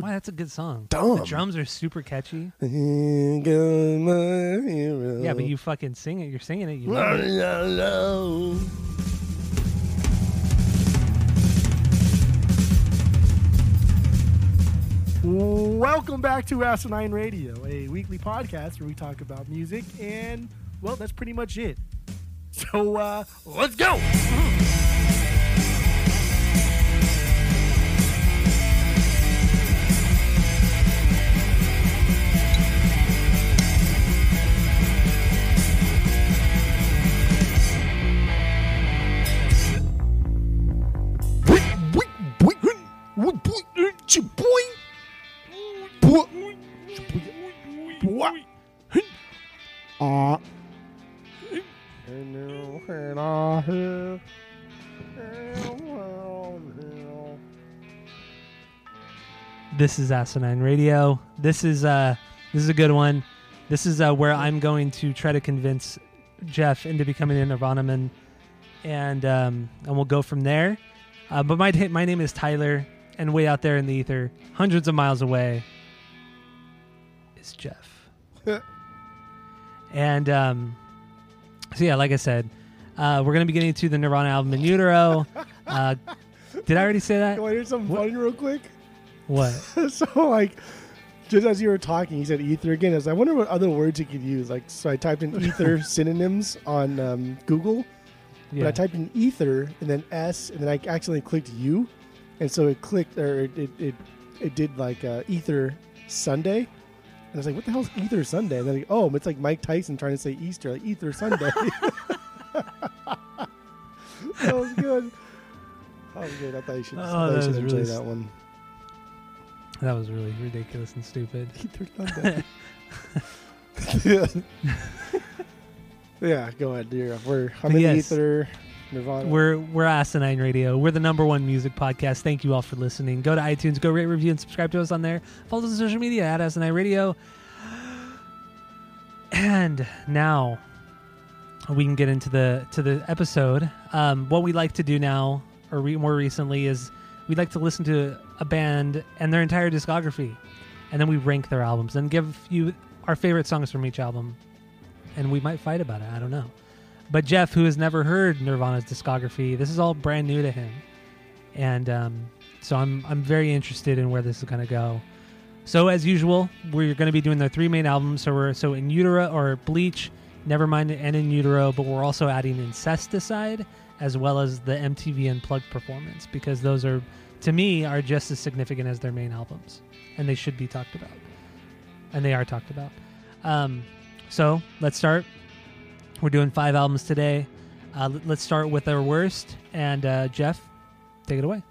Why? That's a good song. Dumb. The drums are super catchy. Here goes my hero. Yeah, but you fucking sing it. You're singing it. You love it. Welcome back to Asinine Radio, a weekly podcast where we talk about music, and well, that's pretty much it. So uh, let's go. This is Asinine Radio. This is uh this is a good one. This is uh, where I'm going to try to convince Jeff into becoming a Nirvana man, and um, and we'll go from there. Uh, but my my name is Tyler, and way out there in the ether, hundreds of miles away, is Jeff. and um, so yeah, like I said, uh, we're gonna be getting to the Nirvana album in utero. Uh, did I already say that? want to hear something What? funny real quick? What? so like just as you were talking, he said ether again. I was like, I wonder what other words he could use. Like, so I typed in ether synonyms on um, Google, but I typed in ether and then S, and then I accidentally clicked U, and so it clicked or it it it, it did like uh, ether Sunday, and I was like, what the hell's ether Sunday? And then like, oh, it's like Mike Tyson trying to say Easter, like ether Sunday. that was good. That was good. I thought you should, Oh, I thought you that should was enjoy really that one. That was really ridiculous and stupid. Yeah. yeah, go ahead, dear. We're I'm in Yes. ether. Nirvana. We're we're Asinine Radio. We're the number one music podcast. Thank you all for listening. Go to iTunes, go rate, review, and subscribe to us on there. Follow us on social media at Asinine Radio. And now we can get into the to the episode. Um, what we like to do now, or re- more recently, is we like to listen to a band and their entire discography, and then we rank their albums and give you our favorite songs from each album. And we might fight about it. I don't know. But Jeff, who has never heard Nirvana's discography, this is all brand new to him, and um, so I'm I'm very interested in where this is going to go. So as usual, we're going to be doing their three main albums. So we're so in utero or Bleach, Nevermind, and in utero, but we're also adding Incesticide as well as the MTV Unplugged performance because those are to me are just as significant as their main albums, and they should be talked about, and they are talked about. Um, so let's start we're doing five albums today. Uh, let's start with our worst. And uh, Jeff, take it away.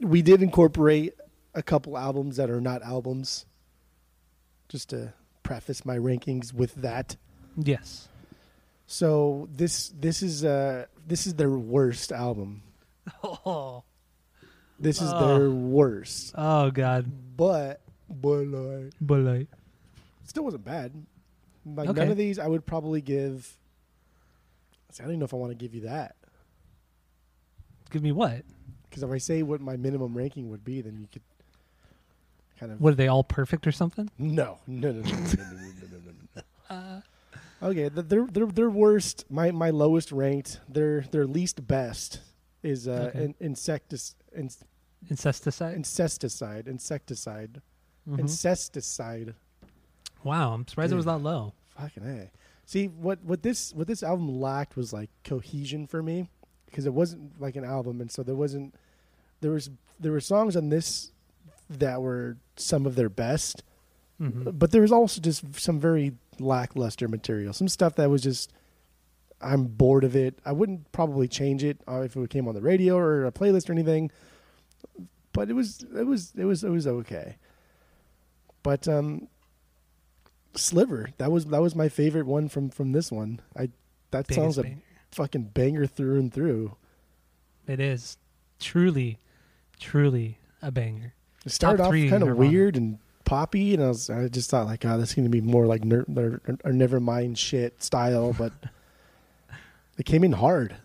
we did incorporate a couple albums that are not albums, just to preface my rankings with that. Yes. So this this is uh this is their worst album. Oh, This is Oh. their worst, oh God. but but like But like, still wasn't bad. Like Okay. none of these, I would probably give. See, I don't even know if I want to give you that give me what? because if I say what my minimum ranking would be, then you could kind of What are they all perfect or something? No, no, no, no, no, no, no, no, no, no. Uh, Okay, th- their their their worst, my my lowest ranked, their their least best is uh, Okay. in, insectis, in, incesticide. incesticide, insecticide, Mhm. incesticide. wow, I'm surprised it was that low. Fucking a. See what what this what this album lacked was like cohesion for me because it wasn't like an album, and so there wasn't there was there were songs on this that were some of their best, Mhm. but there was also just some very lackluster material. Some stuff that was just I'm bored of it. I wouldn't probably change it uh, if it came on the radio or a playlist or anything. But it was it was it was it was okay. But um Sliver, that was that was my favorite one from from this one. I that Biggest song's a banger. fucking banger through and through. It is truly, truly a banger. It started Top off kind of weird and poppy, and I was I just thought like, oh, this is gonna be more like ner- or, or never mind shit style, but it came in hard,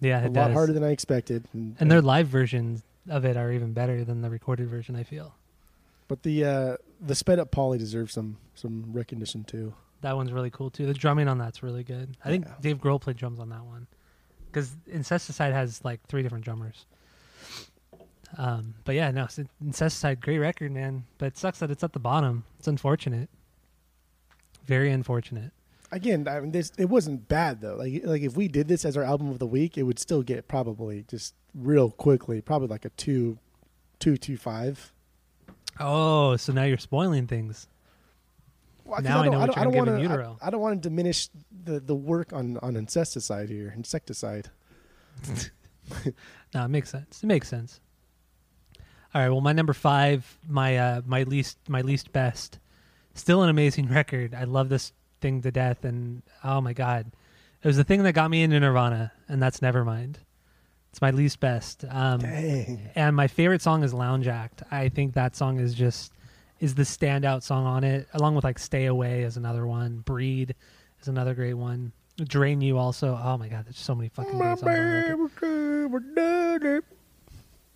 Yeah, a it lot does. harder than I expected. and their live versions of it are even better than the recorded version. I feel. But the uh, the sped up Polly deserves some some recognition too. That one's really cool too. The drumming on that's really good. I think Dave Grohl played drums on that one because Incesticide has like three different drummers. Um, but yeah, no, Incesticide, great record, man. But it sucks that it's at the bottom. It's unfortunate. Very unfortunate. Again, I mean, this it wasn't bad though. Like like if we did this as our album of the week, it would still get probably just real quickly, probably like a two, two two five. Oh, so now you're spoiling things. Well, Now I don't- know what don't- you're don't gonna wanna- I- I, don't want to diminish the, the work on on insecticide here, insecticide. No, it makes sense. It makes sense. All right. Well, my number five, my uh, my least my least best, still an amazing record. I love this thing to death, and oh my god, it was the thing that got me into Nirvana, and that's Nevermind. It's my least best. Um, Dang. and my favorite song is Lounge Act. I think that song is just is the standout song on it, along with like Stay Away is another one. Breed is another great one. Drain You also. Oh my god, there's so many fucking great songs.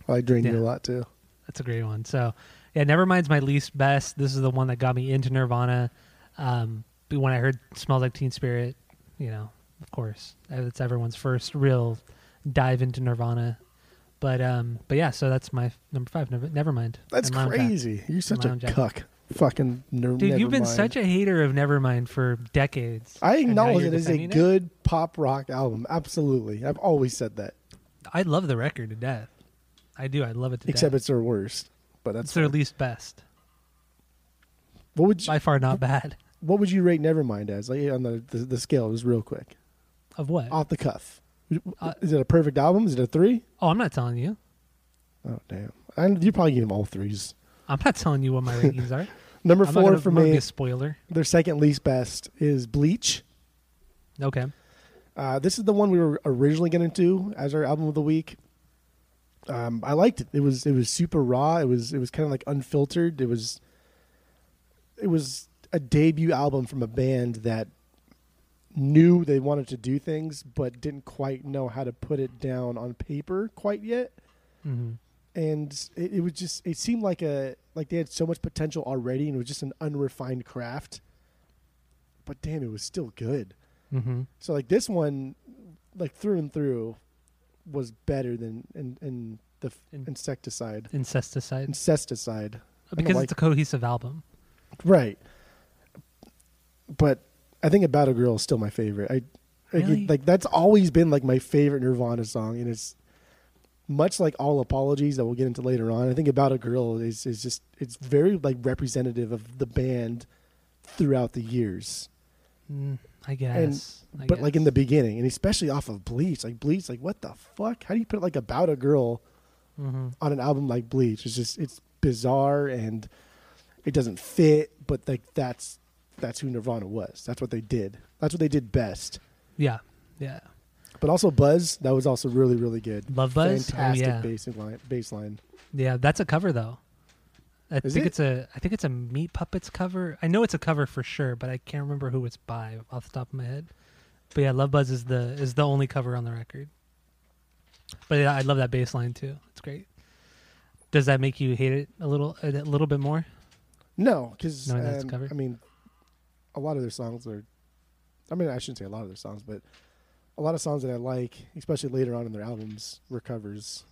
I like Drain You a lot too. That's a great one. So, yeah, Nevermind's my least best. This is the one that got me into Nirvana. Um, but when I heard "Smells Like Teen Spirit," you know, of course, it's everyone's first real dive into Nirvana. But um, but yeah, so that's my number five. Never, Nevermind. That's and Lounge crazy. You're such a cuck. Fucking ner- dude. You've been Nevermind. such a hater of Nevermind for decades. I acknowledge it as a defending good pop rock album. Absolutely, I've always said that. I love the record to death. I do. I love it to Except death. it's their worst. But that's it's their least best. what would you, By far, not bad. what would you rate Nevermind as? Like on the the, the scale, just real quick, Of what? off the cuff. Uh, Is it a perfect album? Is it a three? oh, I'm not telling you. Oh damn! And you probably give them all threes. I'm not telling you what my ratings are. Number I'm not four gonna, for I'm gonna be me, a spoiler. their second least best is Bleach. Okay. Uh, this is the one we were originally going to do as our album of the week. Um, I liked it. It was it was super raw. It was it was kind of like unfiltered. It was it was a debut album from a band that knew they wanted to do things but didn't quite know how to put it down on paper quite yet. hmm And it, it was just it seemed like a like they had so much potential already and it was just an unrefined craft. But damn, it was still good. hmm So like this one, like through and through, was better than in, in the f- In- insecticide, Incesticide. incesticide. Because like- it's a cohesive album. right. But I think "About a Girl" is still my favorite. I like, Really? like that's always been like my favorite Nirvana song, and it's much like all apologies that we'll get into later on. I think "About a Girl" is is just it's very like representative of the band throughout the years. Mm, I guess. I but like in the beginning, and especially off of Bleach, like Bleach, like what the fuck? How do you put like about a girl Mhm. on an album like Bleach? It's just it's bizarre and it doesn't fit. But like that's that's who Nirvana was. That's what they did. That's what they did best. Yeah. Yeah. But also Buzz, that was also really really good. Love Buzz. Fantastic oh, yeah. bass line. Bass line. Yeah. That's a cover though. I Is think it? it's a. I think it's a Meat Puppets cover. I know it's a cover for sure, but I can't remember who it's by off the top of my head. But yeah, Love Buzz is the is the only cover on the record. But yeah, I love that bass line too. It's great. Does that make you hate it a little a little bit more? No, because that's? Um, I mean, a lot of their songs are. I mean, I shouldn't say a lot of their songs, but a lot of songs that I like, especially later on in their albums, were covers.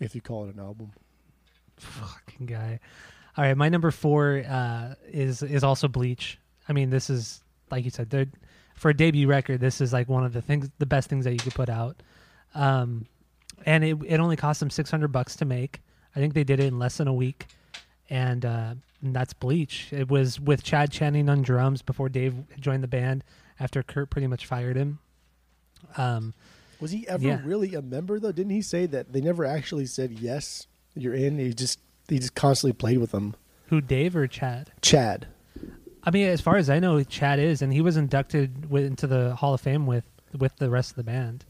If you call it an album. fucking guy. All right, my number four uh, is is also Bleach. I mean, this is like you said, for a debut record. This is like one of the things, the best things that you could put out. Um, and it it only cost them six hundred bucks to make. I think they did it in less than a week, and, uh, and that's Bleach. It was with Chad Channing on drums before Dave joined the band after Kurt pretty much fired him. Um, Was he ever Yeah. really a member though? Didn't he say that they never actually said yes, you're in? He just he just constantly played with them. who Dave or Chad? Chad. I mean, as far as I know, Chad is, and he was inducted with, into the Hall of Fame with with the rest of the band.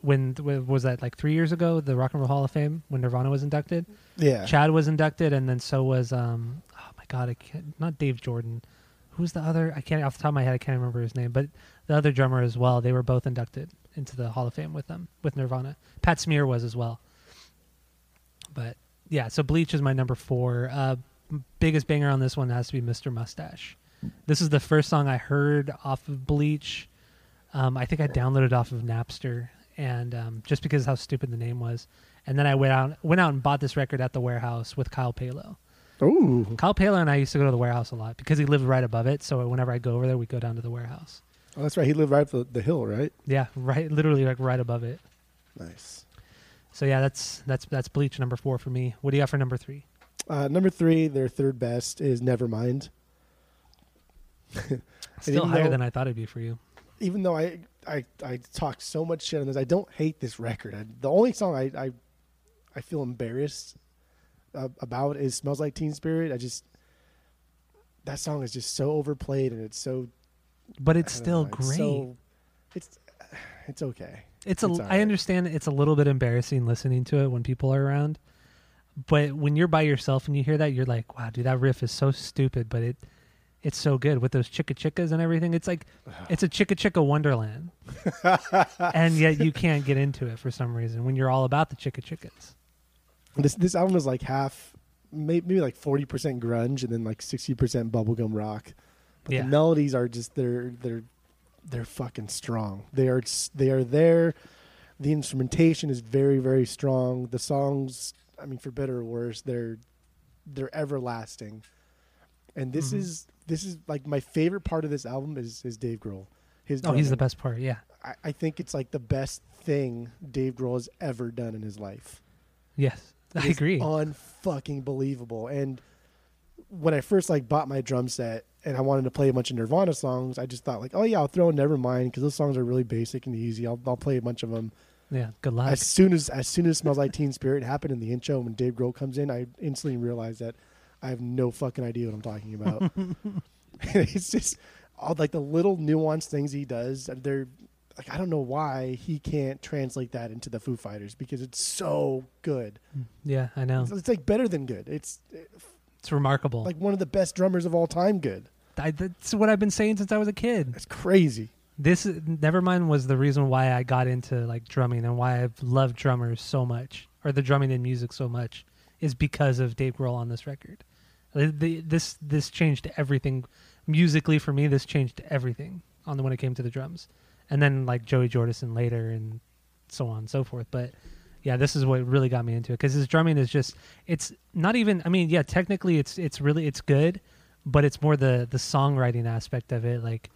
When when- was that? Like three years ago, the Rock and Roll Hall of Fame when Nirvana was inducted. Yeah. Chad was inducted, and then so was um. Oh my God, I can't. Not Dave Jordan. Who's the other? I can't off the top of my head. I can't remember his name, but the other drummer as well. They were both inducted into the Hall of Fame with them with Nirvana. Pat Smear was as well. But yeah, so Bleach is my number four. Uh, biggest banger on this one has to be Mr. Mustache. This is the first song I heard off of Bleach. Um, I think I downloaded off of Napster, and um, just because how stupid the name was, and then I went out went out and bought this record at the warehouse with Kyle Palo. Ooh. Kyle Palo and I used to go to the warehouse a lot because he lived right above it. So whenever I go over there, we go down to the warehouse. Oh, that's right. He lived right up the, the hill, right? Yeah, right, literally like right above it. Nice. So yeah, that's that's that's Bleach number four for me. What do you got for number three? Uh, number three, their third best is Nevermind. Still higher though- than I thought it'd be for you. Even though I I I talk so much shit on this, I don't hate this record. I, the only song I I, I feel embarrassed uh, about is "Smells Like Teen Spirit." I just that song is just so overplayed and it's so But it's still know, it's great. so- it's it's okay. It's a. It's I understand it's a little bit embarrassing listening to it when people are around, but when you're by yourself and you hear that, you're like, "Wow, dude, that riff is so stupid," but it, it's so good with those chicka chickas and everything. It's like, it's a chicka chicka wonderland, and yet you can't get into it for some reason when you're all about the chicka chickas. This this album is like half, maybe like forty percent grunge and then like sixty percent bubblegum rock. But Yeah. the melodies are just they're they're they're fucking strong. They are they are there. The instrumentation is very very strong. The songs, I mean, for better or worse, they're they're everlasting. And this Mhm. is this is like my favorite part of this album is is Dave Grohl. His Oh, he's the best part. Yeah. I, I think it's like the best thing Dave Grohl has ever done in his life. Yes, I It's agree. Unfucking believable. And when I first like bought my drum set and I wanted to play a bunch of Nirvana songs, I just thought like, oh yeah, I'll throw in Nevermind because those songs are really basic and easy. I'll I'll play a bunch of them. yeah. Good luck. As soon as as soon as Smells Like Teen Spirit happened in the intro when Dave Grohl comes in, I instantly realized that I have no fucking idea what I'm talking about. it's just all like the little nuanced things he does. They're like I don't know why he can't translate that into the Foo Fighters because it's so good. Mm, yeah, I know. It's, it's like better than good. It's eh, It's remarkable. like one of the best drummers of all time. Good. I, that's what I've been saying since I was a kid. That's crazy. this nevermind was the reason why i got into like drumming and why i've loved drummers so much or the drumming in music so much is because of dave grohl on this record The- this this changed everything. Musically for me this changed everything on the when it came to the drums. And then like joey jordison later and so on and so forth. But yeah this is what really got me into it. Because his drumming is just it's not even i mean yeah technically it's it's really it's good but it's more the the songwriting aspect of it. Like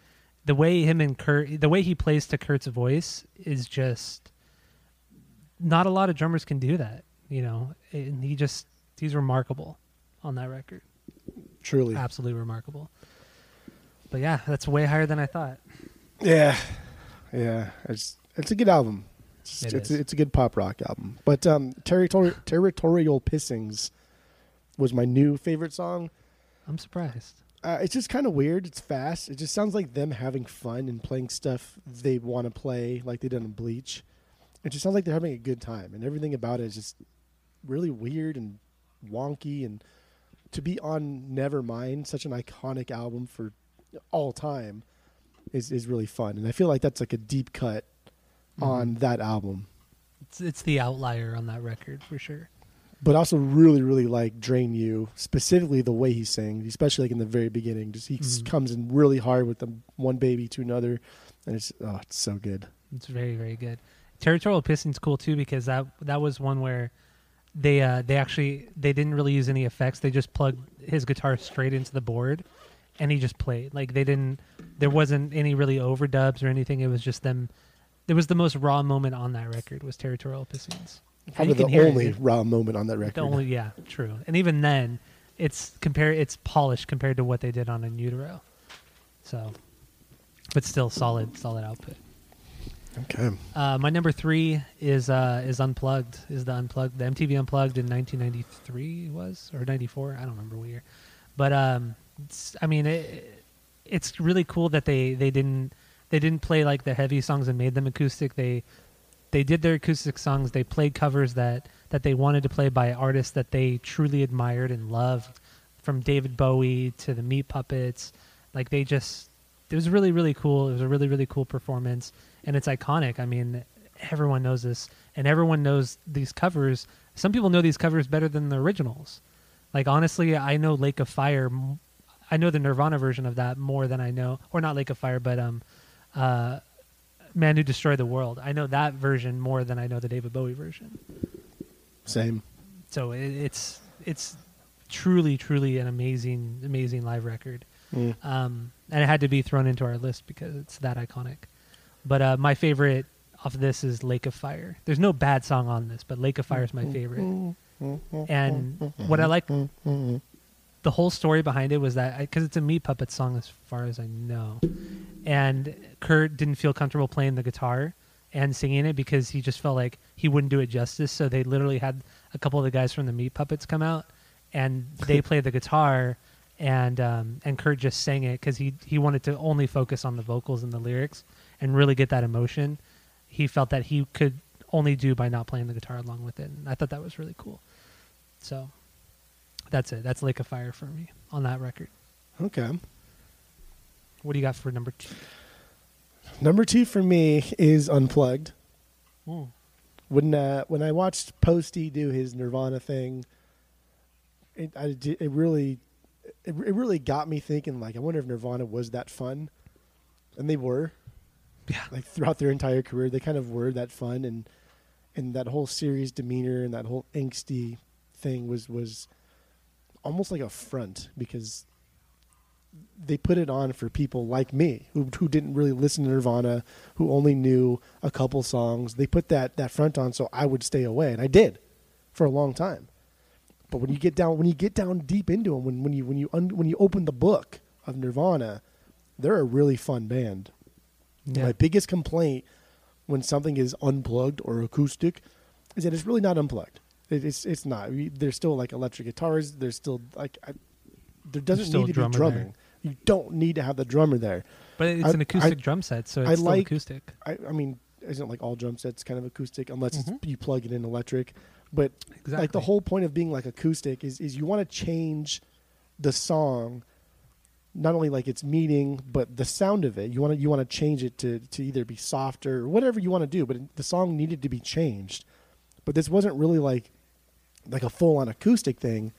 the way him and Kurt, the way he plays to Kurt's voice is just not a lot of drummers can do that, you know. And he just he's remarkable on that record, Truly. absolutely remarkable. But yeah, that's way higher than I thought. Yeah, yeah. It's it's a good album. It's It it's, is. it's a good pop rock album. But um, territorial territorial pissings was my new favorite song. I'm surprised. Uh, it's just kind of weird. It's fast. It just sounds like them having fun and playing stuff they want to play, like they did in Bleach. It just sounds like they're having a good time, and everything about it is just really weird and wonky. And to be on Nevermind, such an iconic album for all time, is is really fun. And I feel like that's like a deep cut on that album. It's it's the outlier on that record for sure. But also really, really like Drain You, specifically the way he sings, especially like in the very beginning. Just he s Mhm. comes in really hard with the one baby to another, and it's oh, it's so good. It's very very good. Territorial Pissing's cool too because that that was one where they uh they actually they didn't really use any effects. They just plugged his guitar straight into the board and he just played. Like they didn't there wasn't any really overdubs or anything. It was just them it was the most raw moment on that record was Territorial Pissings. Probably the only It- raw moment on that record. the only yeah, true. And even then it's compare it's polished compared to what they did on In Utero. So but still solid solid output. Okay. Uh, my number three is uh, is unplugged. Is the unplugged the MTV Unplugged in 1993 was or 94? I don't remember what year. But um, I mean, it, it's really cool that they they didn't they didn't play like the heavy songs and made them acoustic. They they did their acoustic songs. They played covers that that they wanted to play by artists that they truly admired and loved, from David Bowie to the Meat Puppets. Like they just it was really really cool. It was a really really cool performance and it's iconic. I mean, everyone knows this. and everyone knows these covers. Some people know these covers better than the originals. Like honestly, I know Lake of Fire. I know the Nirvana version of that more than I know, or not Lake of Fire, but um, uh, Man Who Destroyed the World. I know that version more than I know the David Bowie version. Same. So it, it's it's truly, truly an amazing, amazing live record. Mm. Um, and it had to be thrown into our list because it's that iconic. But uh, my favorite off this is Lake of Fire. There's no bad song on this, but Lake of Fire is my favorite. And what I like, the whole story behind it was that because it's a Meat Puppet song, as far as I know, and Kurt didn't feel comfortable playing the guitar and singing it because he just felt like he wouldn't do it justice. So they literally had a couple of the guys from the Meat Puppets come out and they played the guitar and um, and Kurt just sang it because he he wanted to only focus on the vocals and the lyrics and really get that emotion. He felt that he could only do by not playing the guitar along with it, and I thought that was really cool. So that's it. That's Lake of Fire for me on that record. Okay. What do you got for number two? Number two for me is Unplugged. When uh, when I watched Posty do his Nirvana thing, it I, it really it, it really got me thinking. Like, I wonder if Nirvana was that fun, and they were. Yeah. Like throughout their entire career, they kind of were that fun, and and that whole serious demeanor and that whole angsty thing was was almost like a front because they put it on for people like me who who didn't really listen to Nirvana, who only knew a couple songs. They put that that front on so I would stay away, and I did for a long time. But when you get down when you get down deep into them, when when you when you un, when you open the book of Nirvana, they're a really fun band. Yeah. My biggest complaint when something is unplugged or acoustic is that it's really not unplugged. It, it's it's not. We- There's still like electric guitars. There's still like I, there doesn't need to be drummer there. drumming. You don't need to have the drummer there. But it's I- an acoustic I- drum set, so it's I still like- acoustic. I, I mean, isn't like all drum sets kind of acoustic unless Mhm. it's, you plug it in electric. But Exactly. like the whole point of being like acoustic is is you want to change the song not only like its meaning but the sound of it. You want to you want to change it to to either be softer or whatever you want to do but it, the song needed to be changed. But this wasn't really like like a full on acoustic thing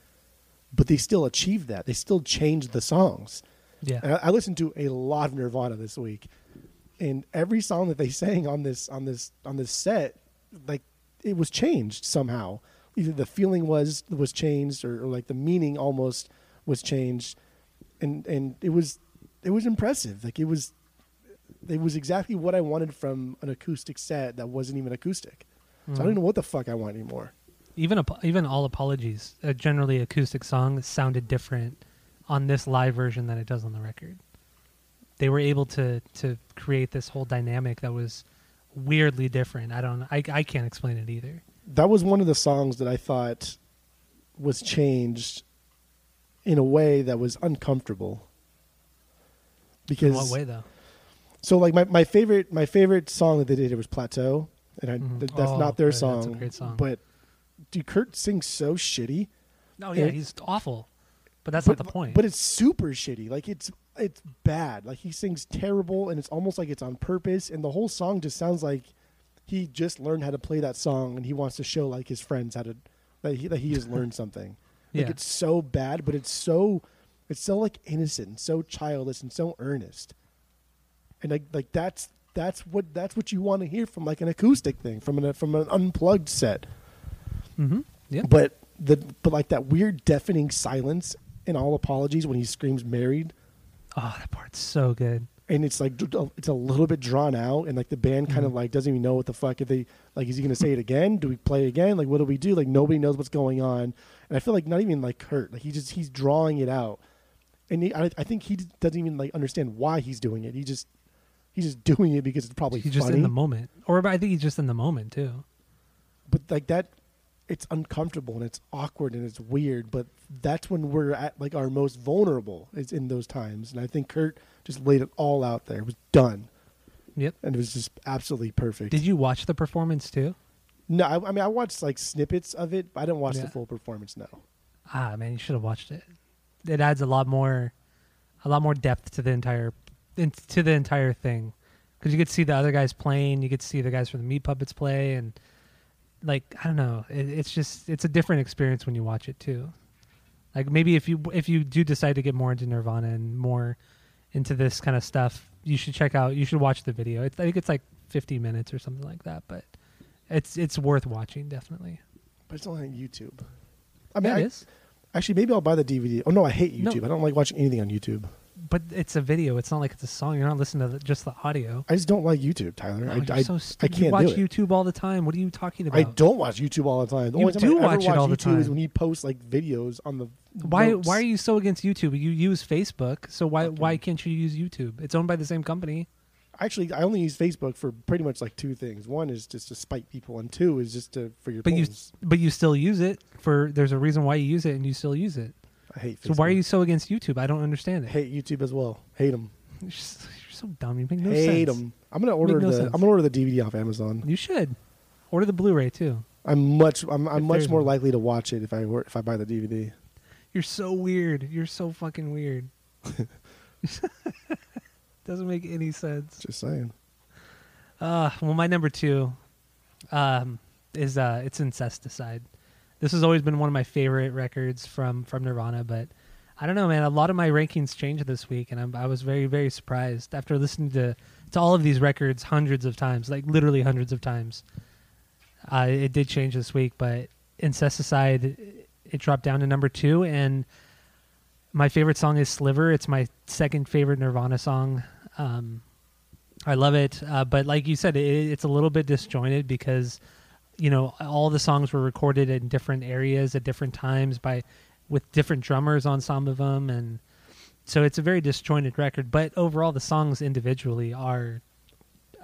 but they still achieved that. They still changed the songs. Yeah. I, I listened to a lot of Nirvana this week, and every song that they sang on this on this on this set, like it was changed somehow. Either the feeling was was changed, or, or like the meaning almost was changed, and and it was it was impressive. Like it was it was exactly what I wanted from an acoustic set that wasn't even acoustic. So I don't Mhm. know what the fuck I want anymore. even even all apologies a generally acoustic song sounded different on this live version than it does on the record they were able to to create this whole dynamic that was weirdly different i don't i, I can't explain it either that was one of the songs that I thought was changed in a way that was uncomfortable. Because in what way though so like my, my favorite my favorite song that they did was Plateau, and I, Mhm. th- that's Oh, not their a song, great song. But dude, Kurt sings so shitty. No, yeah he's awful but that's but, not the point But it's super shitty. Like it's it's bad. Like he sings terrible, and it's almost like it's on purpose. And the whole song just sounds like he just learned how to play that song, and he wants to show like his friends how to that he that he has learned something. Like Yeah. it's so bad, but it's so it's so like innocent, and so childish, and so earnest. And like like that's that's what that's what you want to hear from like an acoustic thing from an from an unplugged set. mm-hmm yeah But the but like that weird deafening silence in all apologies when he screams married oh that part's so good and it's like it's a little bit drawn out and like the band kind of Mhm. like doesn't even know what the fuck if they like is he gonna say it again? Do we play again? Like what do we do? Like nobody knows what's going on and i feel like not even like kurt like he just he's drawing it out and he, I, I think he doesn't even like understand why he's doing it. He just he's just doing it because it's probably he's just in the moment. Or i think he's just in the moment too. But like that it's uncomfortable and it's awkward and it's weird but that's when we're at like our most vulnerable is in those times. And i think kurt just laid it all out there. It was done. Yep. And it was just absolutely perfect. Did you watch the performance too? No I, I mean i watched like snippets of it but i didn't watch Yeah. the full performance no. Ah man you should have watched it. It adds a lot more a lot more depth to the entire in, to the entire thing. Because you could see the other guys playing. You could see the guys from the meat puppets play and like I don't know. It, it's just it's a different experience when you watch it too. Like maybe if you if you do decide to get more into Nirvana and more into this kind of stuff, you should check out. You should watch the video. It's, I think it's like 50 minutes or something like that, but it's it's worth watching definitely. But it's only on YouTube. I mean, Yeah, I, it is. actually, maybe I'll buy the DVD. Oh no, I hate No. YouTube. I don't like watching anything on YouTube. But it's a video. It's not like it's a song. You're not listening to the, just the audio. I just don't like YouTube, Tyler. Oh, I, I, so I stupid. can't you watch do it. YouTube all the time. What are you talking about? I don't watch YouTube all the time. The You only time do I ever watch it watch YouTube is when you post like videos on the. Why notes. why are you so against YouTube? You use Facebook, so why Okay. why can't you use YouTube? It's owned by the same company. Actually, I only use Facebook for pretty much like two things. One is just to spite people, and two is just to for your But you but you still use it for there's a reason why you use it and you still use it. I hate. So why are you so against YouTube? I don't understand it. hate YouTube as well? Hate them. You're, you're so dumb. You make no sense. hate them. I'm gonna order no the. sense. I'm gonna order the DVD off Amazon. You should order the Blu-ray too. I'm much. I'm, I'm If much there's more one. likely to watch it if I if I buy the DVD. You're so weird. You're so fucking weird. Doesn't make any sense. Just saying. Uh, well, my number two um, is uh, it's Incesticide. This has always been one of my favorite records from from Nirvana, but I don't know, man. A lot of my rankings changed this week, and I'm, I was very very surprised after listening to to all of these records hundreds of times, like literally hundreds of times. Uh, it did change this week, but Incesticide it dropped down to number two, and my favorite song is Sliver. It's my second favorite Nirvana song. Um, I love it, uh, but like you said, it, it's a little bit disjointed because you know all the songs were recorded in different areas at different times by with different drummers on some of them, and so it's a very disjointed record. But overall, the songs individually are,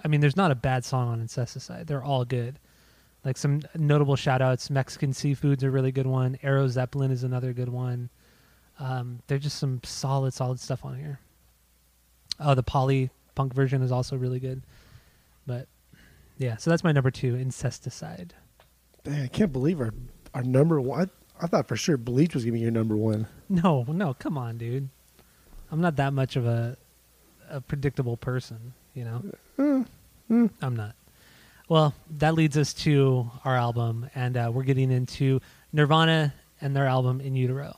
I mean, there's not a bad song on Incesticide. They're all good. Like some notable shout outs, Mexican Seafood's a really good one. Aero Zeppelin is another good one. Um, there's just some solid, solid stuff on here. Oh, the Polly punk version is also really good. Yeah, so that's my number two, Incesticide. Dang, I can't believe our our number one. I, I thought for sure Bleach was gonna be your number one. No, no, come on, dude. I'm not that much of a a predictable person, you know. I'm not. Well, that leads us to our album, and uh, we're getting into Nirvana and their album In Utero.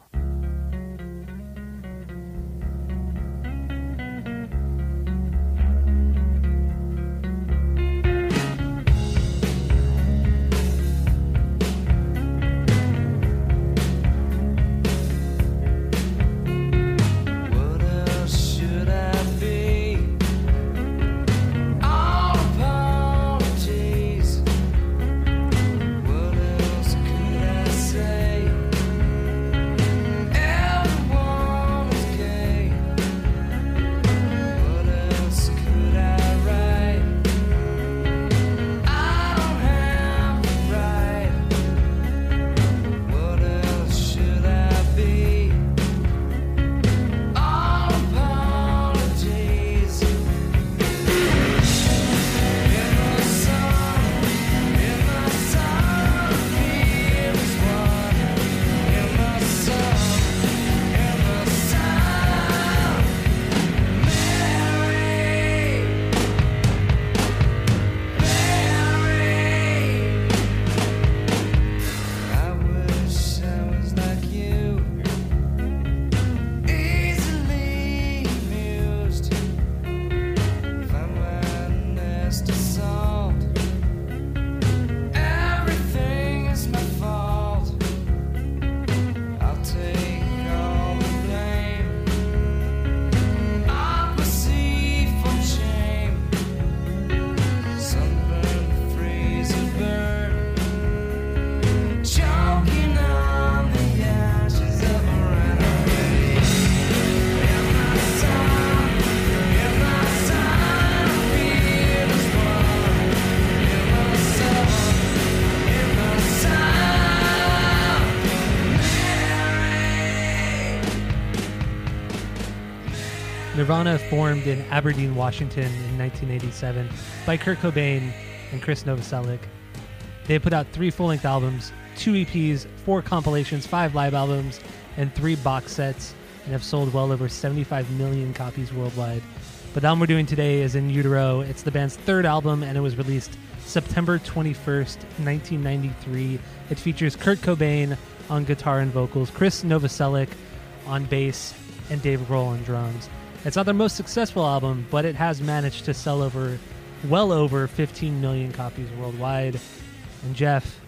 Nirvana formed in Aberdeen, Washington in 1987 by Kurt Cobain and Chris Novoselic. They put out three full length albums, two EPs, four compilations, five live albums, and three box sets, and have sold well over 75 million copies worldwide. But the album we're doing today is In Utero. It's the band's third album, and it was released September 21st, 1993. It features Kurt Cobain on guitar and vocals, Chris Novoselic on bass, and Dave Grohl on drums. It's not their most successful album, but it has managed to sell over well over 15 million copies worldwide. And Jeff,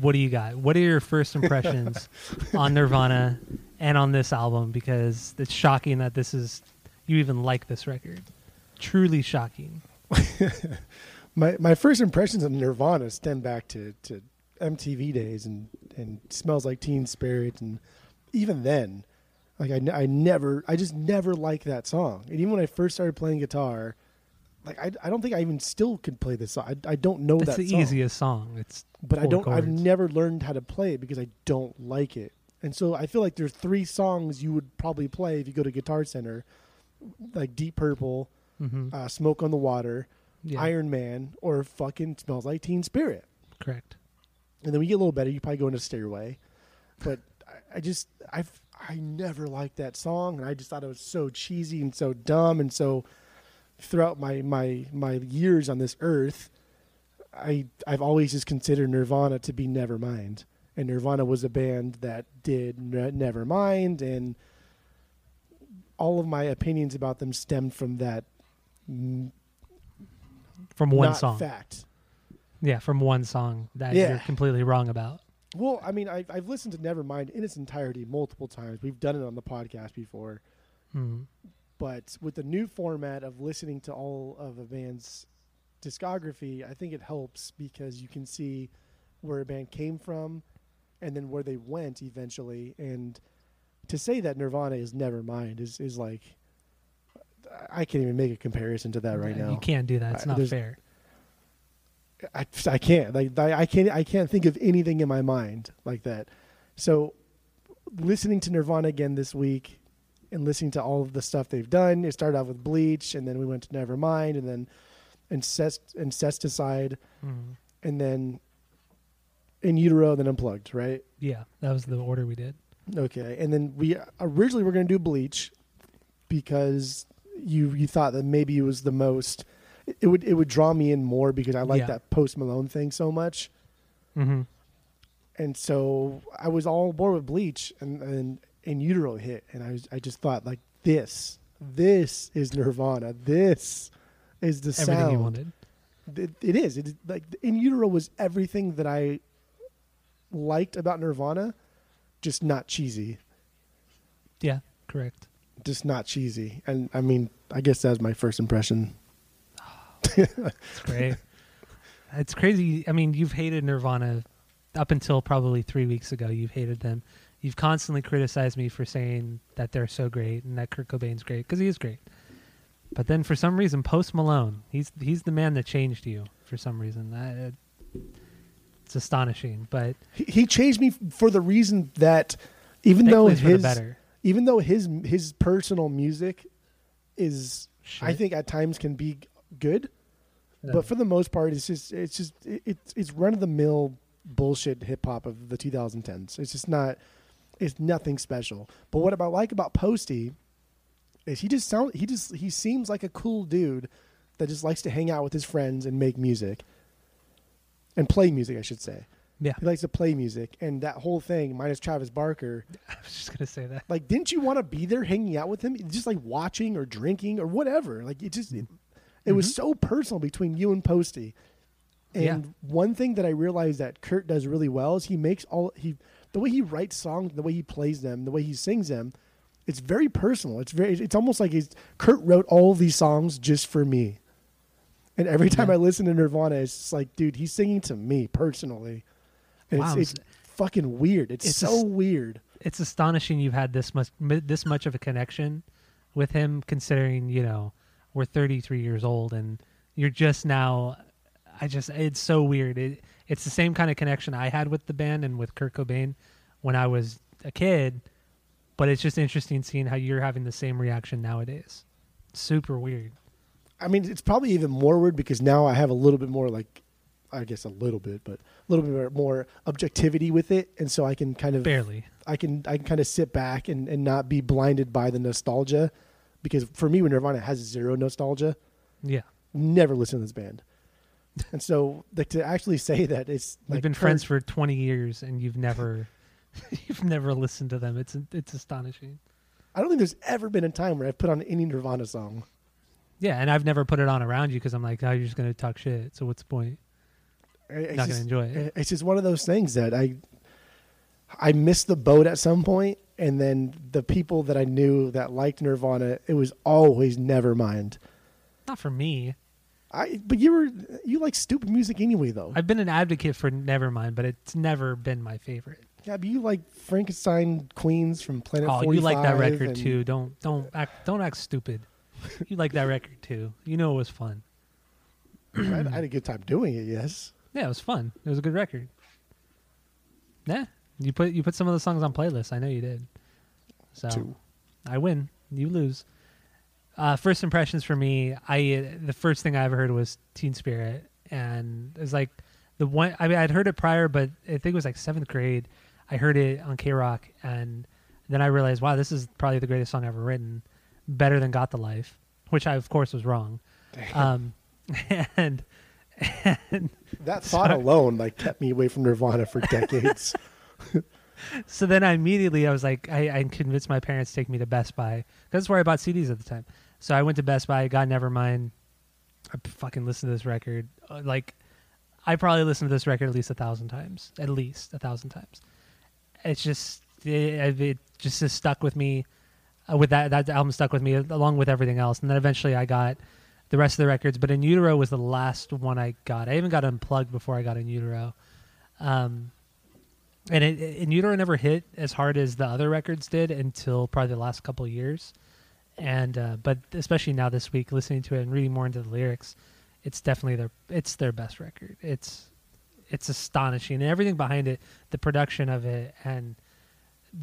what do you got? What are your first impressions on Nirvana and on this album? Because it's shocking that this is you even like this record. Truly shocking. my my first impressions of Nirvana stem back to, to MTV days and and smells like Teen Spirit and even then, like I, I never I just never liked that song. And even when I first started playing guitar, like I, I don't think I even still could play this song. I, I don't know It's that the song. easiest song. It's but I don't I've never learned how to play it because I don't like it. And so I feel like there's three songs you would probably play if you go to Guitar Center, like Deep Purple, Mhm. uh, Smoke on the Water, Yeah, Iron Man, or fucking Smells Like Teen Spirit. correct. And then we get a little better. You probably go into Stairway, but I, I just I I never liked that song, and I just thought it was so cheesy and so dumb, and so throughout my my my years on this earth, I I've always just considered Nirvana to be Nevermind, and Nirvana was a band that did ne- Nevermind, and all of my opinions about them stemmed from that From one not song. fact. Yeah, from one song that Yeah. you're completely wrong about. Well, I mean, I've, I've listened to Nevermind in its entirety multiple times. We've done it on the podcast before. Mhm. But with the new format of listening to all of a band's discography, I think it helps because you can see where a band came from and then where they went eventually. And to say that Nirvana is Nevermind is, is like, I can't even make a comparison to that right Yeah, now. You can't do that. It's not there's- fair. I, I can't like I can't I can't think of anything in my mind like that. So listening to Nirvana again this week and listening to all of the stuff they've done. It started out with Bleach and then we went to Nevermind and then Incest Incesticide Mhm. and then In Utero then Unplugged, right? Yeah, that was the order we did. Okay. And then we originally were going to do Bleach because you you thought that maybe it was the most it would it would draw me in more because I like Yeah. that Post Malone thing so much. hmm and so I was all bored with Bleach, and and in utero hit, and I was I just thought like this, this is Nirvana, this is the Everything sound. you wanted. It, it is. It is like in utero was everything that I liked about Nirvana, just not cheesy, Yeah, correct. just not cheesy. And I mean, I guess that was my first impression. It's great. it's crazy. I mean, you've hated Nirvana up until probably three weeks ago. You've hated them. You've constantly criticized me for saying that they're so great and that Kurt Cobain's great because he is great. But then for some reason, Post Malone, he's he's the man that changed you for some reason. That, uh, it's astonishing, but He, he changed me for the reason that even though thankfully it's for the his better. even though his his personal music is I think at times can be good, No. but for the most part it's just it's just it's it's run of the mill bullshit hip hop of the 2010s. It's just not it's nothing special. But what I like about Posty is he just sound he just he seems like a cool dude that just likes to hang out with his friends and make music and play music, I should say. yeah, He likes to play music, and that whole thing, minus Travis Barker, I was just gonna say that. like didn't you want to be there hanging out with him just like watching or drinking or whatever like it just mm. It, it was mm-hmm. so personal between you and posty and Yeah. one thing that i realized that kurt does really well is he makes all he the way he writes songs the way he plays them the way he sings them it's very personal. It's very it's almost like he's kurt wrote all these songs just for me. And every time Yeah. i listen to nirvana it's just like dude he's singing to me personally. And Wow, it's, it's fucking weird. It's, it's so just- weird. it's astonishing you've had this much this much of a connection with him considering you know we're 33 years old and you're just now i just it's so weird. It, it's the same kind of connection i had with the band and with kurt cobain when i was a kid but it's just interesting seeing how you're having the same reaction nowadays. Super weird. I mean, it's probably even more weird because now I have a little bit more like, I guess a little bit, but a little bit more objectivity with it, and so I can kind of, barely. I can, I can kind of sit back and, and not be blinded by the nostalgia, because for me, when Nirvana has zero nostalgia, yeah never listened to this band. And so, like to actually say that it's like, We've been friends for 20 years and you've never you've never listened to them. It's it's astonishing. I don't think there's ever been a time where I've put on any Nirvana song. Yeah, and I've never put it on around you because I'm like, oh, you're just gonna talk shit. So what's the point? It's Not just, gonna enjoy it. It's just one of those things that I I missed the boat at some point, and then the people that I knew that liked Nirvana, it was always Nevermind. Not for me. I but you were you like stupid music anyway though. I've been an advocate for Nevermind, but it's never been my favorite. yeah, but you like Frankenstein Queens from Planet Oh, 45. you like that record and- too? Don't don't act don't act stupid. you like that record too. You know it was fun. I, had, I had a good time doing it. Yes. Yeah, it was fun. It was a good record. Yeah, you put you put some of the songs on playlists. I know you did. So Two. I win. You lose. Uh, first impressions for me, I the first thing I ever heard was Teen Spirit, and it was like the one. I mean, I'd heard it prior, but I think it was like seventh grade. I heard it on K Rock, and then I realized, wow, this is probably the greatest song ever written, better than "Got the Life," which I of course was wrong. Um, and and That thought Sorry. alone like kept me away from Nirvana for decades. so then I immediately I was like I, I convinced my parents to take me to Best Buy because that's where I bought CDs at the time. So I went to Best Buy, got Nevermind. I fucking listened to this record. Uh, Like I probably listened to this record at least a thousand times, at least a thousand times. It's just it, it just has stuck with me. Uh, with that that album stuck with me along with everything else, and then eventually I got the rest of the records. But In Utero was the last one I got. I even got unplugged before I got In Utero. Um, and it, it, In Utero never hit as hard as the other records did until probably the last couple years. And uh, but especially now this week, listening to it and reading more into the lyrics, it's definitely their it's their best record. It's it's astonishing and everything behind it, the production of it and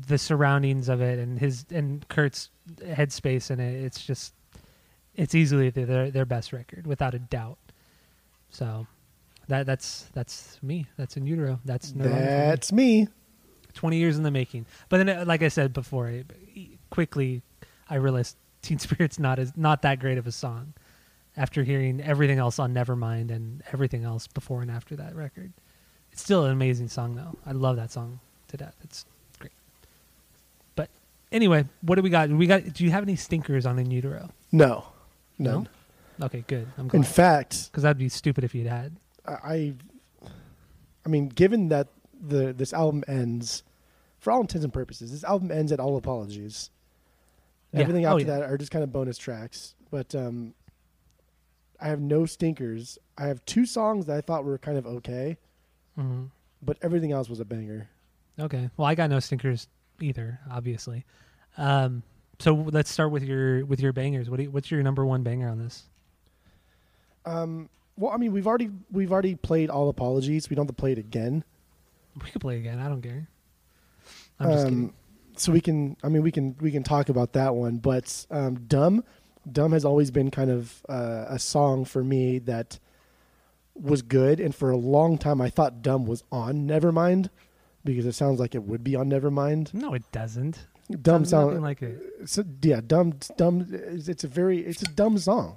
the surroundings of it and his and Kurt's headspace in it. It's just it's easily their their best record without a doubt. So that that's that's me. That's in utero. That's Nirvana for me. That's me. 20 years in the making. But then, uh, like I said before, I, quickly I realized Teen Spirit's not as not that great of a song. After hearing everything else on Nevermind and everything else before and after that record, it's still an amazing song though. I love that song to death. It's great. But anyway, what do we got? We got. Do you have any stinkers on In Utero? No. None. Okay, good. I'm In fact, because that'd be stupid if you'd had. I I mean, given that the this album ends for all intents and purposes, this album ends at all apologies. Yeah. Everything Oh, after yeah. that are just kind of bonus tracks. But um I have no stinkers. I have two songs that I thought were kind of okay, hmm but everything else was a banger. Okay. Well, I got no stinkers either, obviously. Um, so let's start with your with your bangers. What do you, what's your number one banger on this? Um well, I mean, we've already we've already played all apologies. We don't have to play it again. We could play again. I don't care. I'm just kidding. Um, so we can i mean we can we can talk about that one but um, dumb dumb has always been kind of uh, a song for me that was good and for a long time i thought dumb was on nevermind because it sounds like it would be on nevermind No, it doesn't. dumb Sounds sound like it. so, yeah dumb dumb it's it's a very it's a dumb song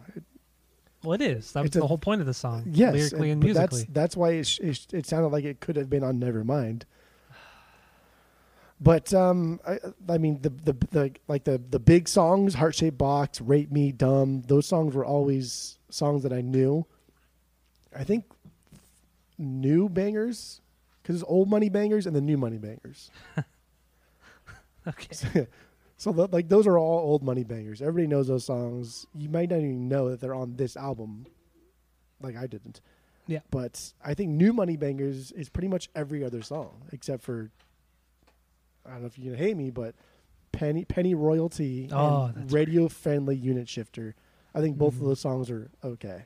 Well, it is. That was It's a- the whole point of the song. yes lyrically and but musically. that's that's why it, sh- it, sh- it sounded like it could have been on nevermind but um, I, I mean the, the the like the the big songs, heart shaped box, rape me, dumb. Those songs were always songs that I knew. I think new bangers because there's old money bangers and the new money bangers. Okay. so like those are all old money bangers. Everybody knows those songs. You might not even know that they're on this album, like I didn't. Yeah. But I think new money bangers is pretty much every other song except for I don't know if you're gonna hate me, but penny Pennyroyal Tea Oh, and radio friendly unit shifter. I think both Mhm. of those songs are okay.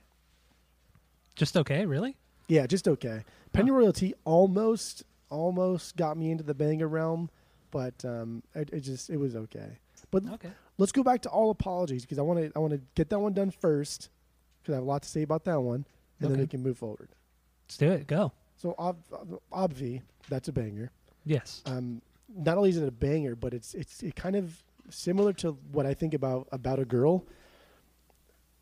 Just okay, really? Yeah, just okay. Pennyroyal Tea almost almost got me into the banger realm, but um, it, it just it was okay. But Okay. let's go back to all apologies because I want to I want to get that one done first because I have a lot to say about that one, and then we can move forward. Let's do it. Go. So ob- obvi, that's a banger. Yes. Um, not only is it a banger, but it's it's it kind of similar to what I think about about a girl.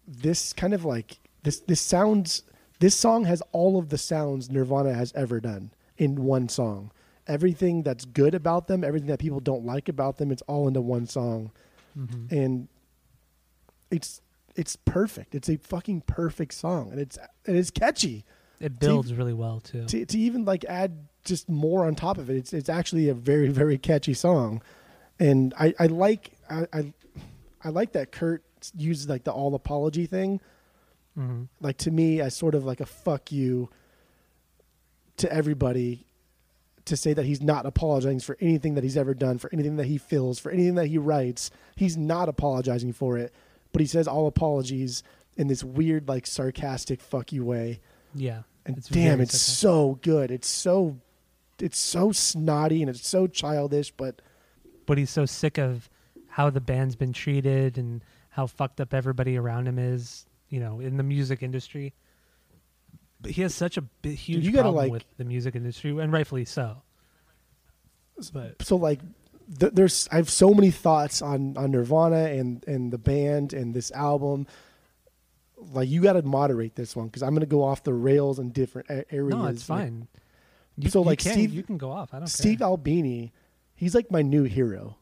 This kind of like this this sounds this song has all of the sounds Nirvana has ever done in one song. Everything that's good about them, everything that people don't like about them, it's all into one song. Mhm. And it's it's perfect. It's a fucking perfect song and it's and it's catchy. It builds really well too. To to even like add just more on top of it, it's it's actually a very very catchy song. And I I like I I, I like that Kurt uses like the all apology thing hmm like to me as sort of like a fuck you to everybody to say that he's not apologizing for anything that he's ever done, for anything that he feels, for anything that he writes. He's not apologizing for it, but he says all apologies in this weird, like sarcastic fuck you way. Yeah. And It's damn, it's sarcastic. so good. It's so, it's so snotty and it's so childish, but But he's so sick of how the band's been treated and how fucked up everybody around him is, you know, in the music industry. He has such a big, huge you gotta, problem like- with the music industry, and rightfully so. But so like th- there's I have so many thoughts on on Nirvana and and the band and this album. Like you got to moderate this one because I'm gonna go off the rails in different a- areas. no, it's Like, fine. You, So, you like, can, Steve- you can go off. I don't Steve care, Albini, he's like my new hero.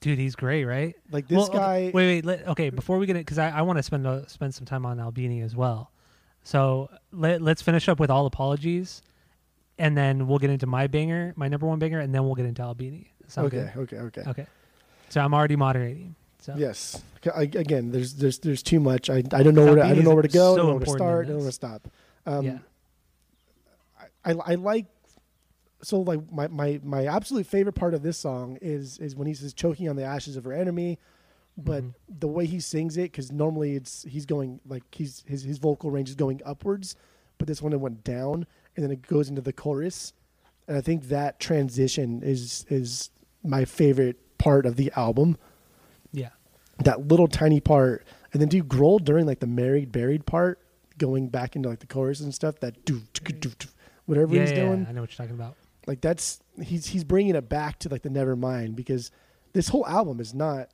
dude. He's great, right? Like this Well, okay, guy. wait, wait. Let, okay, before we get it, because I, I want to spend uh, spend some time on Albini as well. So let let's finish up with all apologies, and then we'll get into my banger, my number one banger, and then we'll get into Albini. Sound okay, good? okay, okay, Okay. So I'm already moderating. So Yes. I, again, there's there's there's too much. I, I don't know where to, I don't know where to go. So I don't know where to start. I don't know where to stop. Um, yeah. I, I like so like my, my my absolute favorite part of this song is is when he says choking on the ashes of her enemy but Mhm. the way he sings it because normally it's he's going like he's his, his vocal range is going upwards but this one it went down and then it goes into the chorus and i think that transition is is my favorite part of the album Yeah. that little tiny part and then do Grohl during like the married buried part going back into like the chorus and stuff that do whatever Yeah, he's yeah, doing yeah, I know what you're talking about. like that's he's he's bringing it back to like the Nevermind because this whole album is not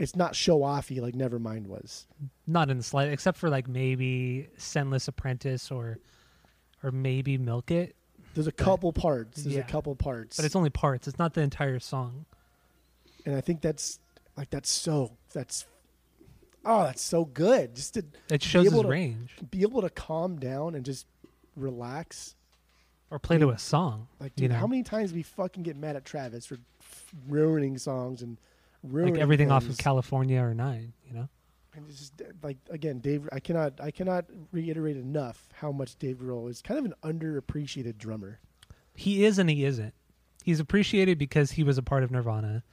it's not show offy like Nevermind was. Not in the slight, except for like maybe Scentless Apprentice or or maybe Milk It, There's a couple parts. There's Yeah. a couple parts. but it's only parts. It's not the entire song. and I think that's like that's so that's oh that's so good just to It shows his to- range. be able to calm down and just relax. Or play to a song. Like you dude, know, how many times we fucking get mad at Travis for f- ruining songs and like everything off of. California or Nine. You know. And it's just like again, Dave. I cannot, I cannot reiterate enough how much Dave Grohl is kind of an underappreciated drummer. He is and he isn't. He's appreciated because he was a part of Nirvana,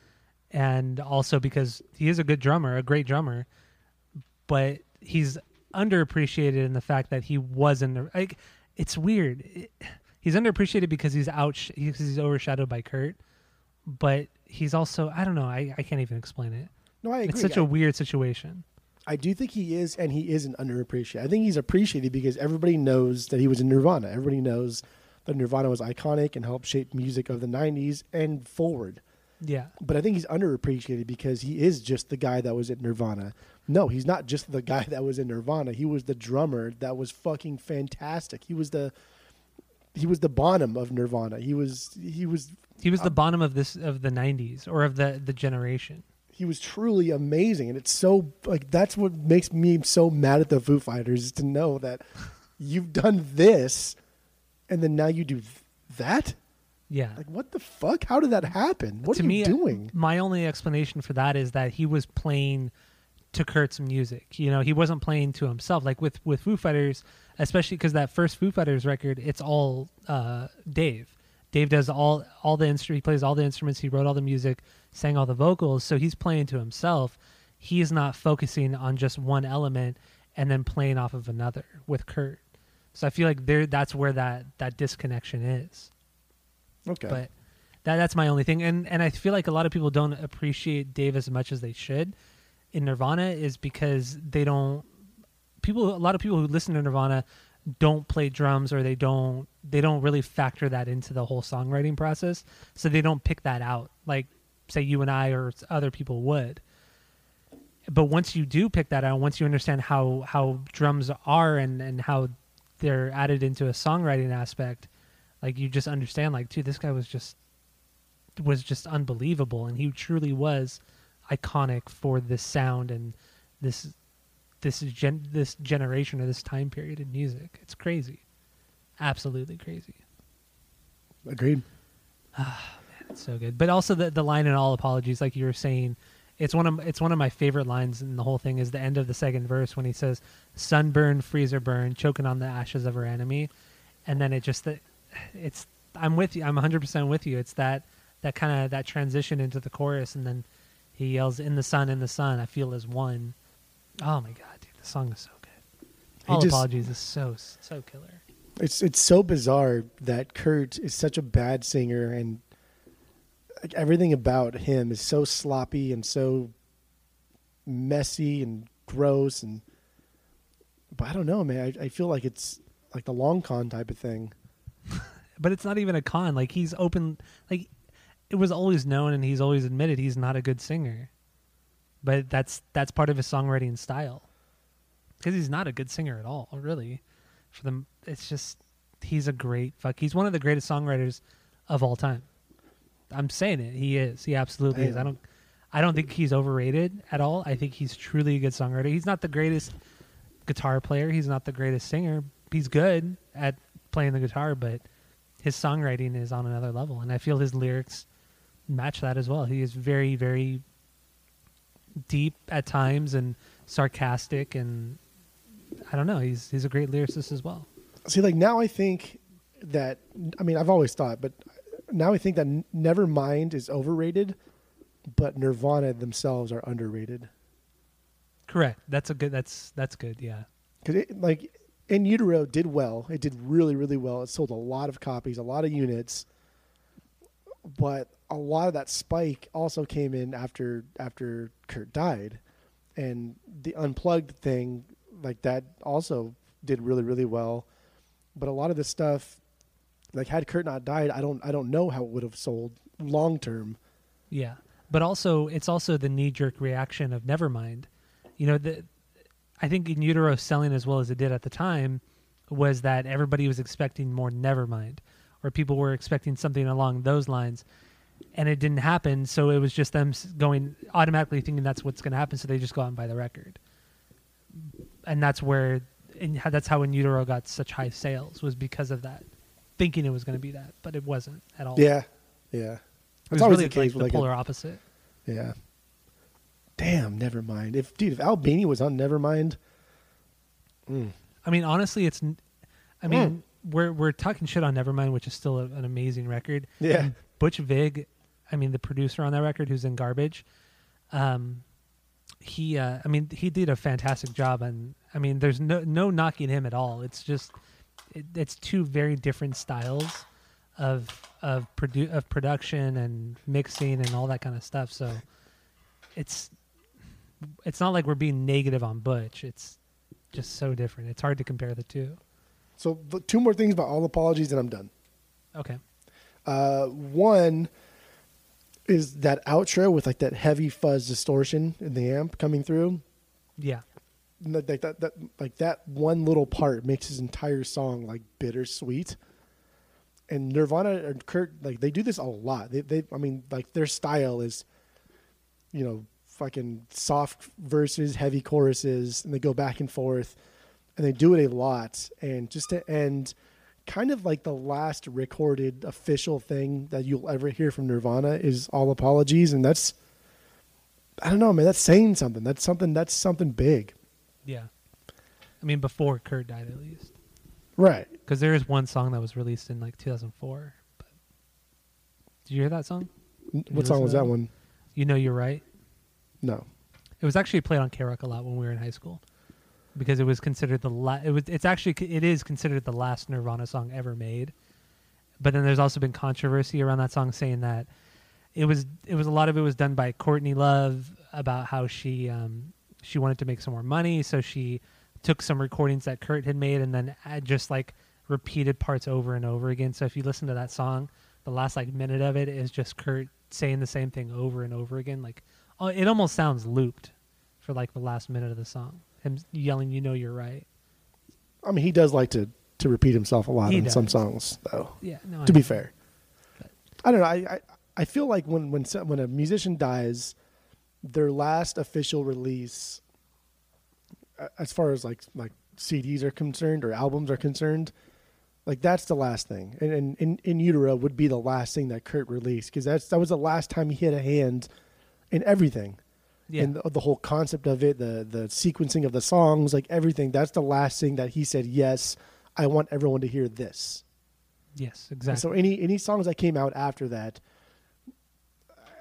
and also because he is a good drummer, a great drummer. But he's underappreciated in the fact that he wasn't like. It's weird. It- he's underappreciated because he's out. Because he's overshadowed by Kurt, but he's also I don't know. I, I can't even explain it. No, I agree. It's such I- a weird situation. I do think he is, and he isn't underappreciated. I think he's appreciated because everybody knows that he was in Nirvana. Everybody knows that Nirvana was iconic and helped shape music of the '90s and forward. Yeah. But I think he's underappreciated because he is just the guy that was in Nirvana. No, he's not just the guy that was in Nirvana. He was the drummer that was fucking fantastic. He was the he was the Bonham of Nirvana. He was he was He was the Um, Bonham of this of the '90s or of the the generation. he was truly amazing and it's so like that's what makes me so mad at the Foo Fighters is to know that you've done this and then now you do that? Yeah. Like what the fuck? How did that happen? What to are you me, doing? My only explanation for that is that he was playing to Kurt's music. You know, he wasn't playing to himself. Like with with Foo Fighters, especially because that first Foo Fighters record, it's all uh, Dave. Dave does all all the instrument. He plays all the instruments. He wrote all the music, sang all the vocals. So he's playing to himself. He's not focusing on just one element and then playing off of another with Kurt. So I feel like there that's where that that disconnection is Okay. but that that's my only thing and and i feel like a lot of people don't appreciate dave as much as they should in nirvana is because they don't people a lot of people who listen to nirvana don't play drums or they don't they don't really factor that into the whole songwriting process. So they don't pick that out like say you and i or other people would. But once you do pick that out, once you understand how how drums are and and how they're added into a songwriting aspect, like you just understand like, dude, this guy was just was just unbelievable, and he truly was iconic for this sound and this this gen this generation or this time period in music. It's crazy, absolutely crazy. Agreed. Ah, man, It's so good. But also the the line in all apologies, like you were saying, it's one of it's one of my favorite lines in the whole thing is the end of the second verse when he says, "Sunburn, freezer burn, choking on the ashes of her enemy," and then it just that it's I'm with you. I'm 100 percent with you. It's that that kind of that transition into the chorus, and then he yells, "In the sun, in the sun, I feel as one." Oh my god, dude, the song is so good. All just- apologies is so so killer. It's it's so bizarre that Kurt is such a bad singer and like everything about him is so sloppy and so messy and gross and but I don't know, man. I, I feel like it's like the long con type of thing. but it's not even a con. Like he's open. Like it was always known, and he's always admitted he's not a good singer. But that's that's part of his songwriting style, because he's not a good singer at all. Really, for them, it's just he's a great fuck. He's one of the greatest songwriters of all time. I'm saying it. He is. He absolutely is. I don't. I don't think he's overrated at all. I think he's truly a good songwriter. He's not the greatest guitar player. He's not the greatest singer. He's good at playing the guitar, but his songwriting is on another level, and I feel his lyrics match that as well. He is very, very deep at times and sarcastic, and I don't know. He's he's a great lyricist as well. See, like now I think that I mean I've always thought, but now I think that Nevermind is overrated, but Nirvana themselves are underrated. Correct. That's a good. That's that's good. Yeah. because it like in utero did well it did really really well it sold a lot of copies a lot of units but a lot of that spike also came in after after kurt died. And the unplugged thing like that also did really really well. But a lot of this stuff like had kurt not died i don't i don't know how it would have sold long term. Yeah, but also it's also the knee jerk reaction of Nevermind. You know, the I think in utero selling as well as it did at the time was that everybody was expecting more Nevermind, or people were expecting something along those lines, and it didn't happen. So it was just them going automatically thinking that's what's going to happen. So they just go out and buy the record, and that's where and that's how in utero got such high sales was because of that, thinking it was going to be that, but it wasn't at all. yeah yeah it was it's always really the case like the like a- polar opposite. Yeah. Damn, never mind. If dude, if Albini was on Nevermind, mm, I mean, honestly, it's. I mean, we're we're talking shit on Nevermind, which is still a, an amazing record. Yeah. Butch Vig, I mean, the producer on that record, who's in Garbage, um, he, uh, I mean, he did a fantastic job, and I mean, there's no no knocking him at all. It's just, it, it's two very different styles of of produ- of production and mixing and all that kind of stuff. So, it's it's not like we're being negative on Butch. It's just so different. It's hard to compare the two. so two more things about all apologies, and I'm done. Okay. Uh, one is that outro with like that heavy fuzz distortion in the amp coming through. Yeah. Like that, that, that, like that one little part makes his entire song like bittersweet. And Nirvana and Kurt, like they do this a lot. They, they, I mean, like their style is, you know, fucking soft verses, heavy choruses, and they go back and forth, and they do it a lot. And just to end, kind of like the last recorded official thing that you'll ever hear from Nirvana is all apologies, and that's, I don't know, man. That's saying something. That's something. That's something big. Yeah. I mean, before Kurt died, at least. Right. Because there is one song that was released in like 2004. But did you hear that song? you What song was that that? one? You know, you're right. No. It was actually played on K Rock a lot when we were in high school, because it was considered the la- it was it's actually it is considered the last Nirvana song ever made. But then there's also been controversy around that song saying that it was it was a lot of it was done by Courtney Love about how she um she wanted to make some more money, so she took some recordings that Kurt had made and then just like repeated parts over and over again. So if you listen to that song, the last like minute of it is just Kurt saying the same thing over and over again. Like oh, it almost sounds looped for like the last minute of the song. Him yelling, "You know you're right." I mean, he does like to to repeat himself a lot He in some songs, though. Yeah, no. To be fair, But- I don't know. I, I I feel like when when when a musician dies, their last official release, as far as like like CDs are concerned or albums are concerned, like that's the last thing. And and in, in utero would be the last thing that Kurt released because that's that was the last time he had a hand in everything. Yeah, And the, the whole concept of it, the the sequencing of the songs, like everything. That's the last thing that he said. Yes, I want everyone to hear this. yes, And exactly. So any any songs that came out after that,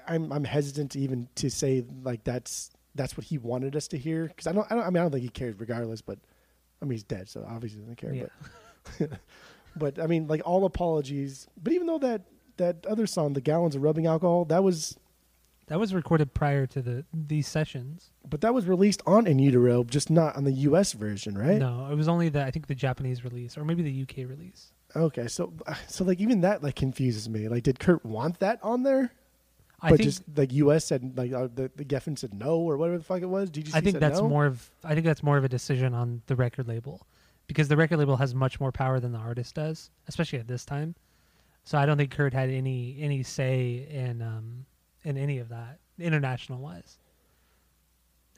I'm I'm hesitant to even to say like that's that's what he wanted us to hear because I don't I don't I mean I don't think he cares regardless, but I mean he's dead, so obviously he doesn't care. yeah. But but I mean like all apologies. But even though that that other song, the gallons of rubbing alcohol, that was that was recorded prior to the these sessions. but that was released on In Utero, just not on the U.S. version, right? No, it was only the I think the Japanese release or maybe the UK release. Okay, so so like even that like confuses me. Like, did Kurt want that on there? I but think just like U.S. said, like uh, the the Geffen said no or whatever the fuck it was. DGC I think that's no? more of I think that's more of a decision on the record label because the record label has much more power than the artist does, especially at this time. So I don't think Kurt had any any say in um in any of that international wise.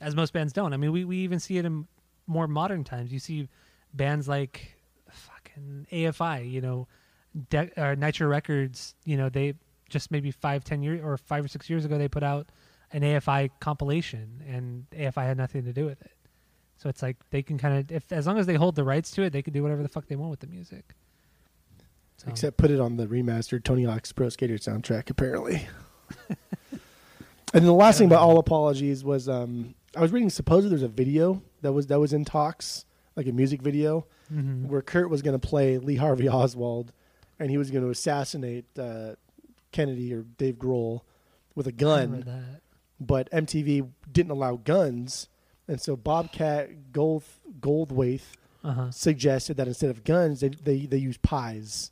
As most bands don't. I mean, we we even see it in more modern times. You see bands like fucking AFI, you know, De- or Nitro Records, you know, they just maybe five, ten years or five or six years ago they put out an AFI compilation, and AFI had nothing to do with it. So it's like they can kind of, if as long as they hold the rights to it, they can do whatever the fuck they want with the music. So, Except put it on the remastered Tony Hawk's Pro Skater soundtrack, apparently. and then the last thing about all apologies was um, I was reading supposedly there's a video that was that was in talks, like a music video, mhm. where Kurt was going to play Lee Harvey Oswald, and he was going to assassinate uh, Kennedy or Dave Grohl with a gun. that. but MTV didn't allow guns, and so Bobcat Gold Goldthwait Uh-huh. suggested that instead of guns, they they, they use pies.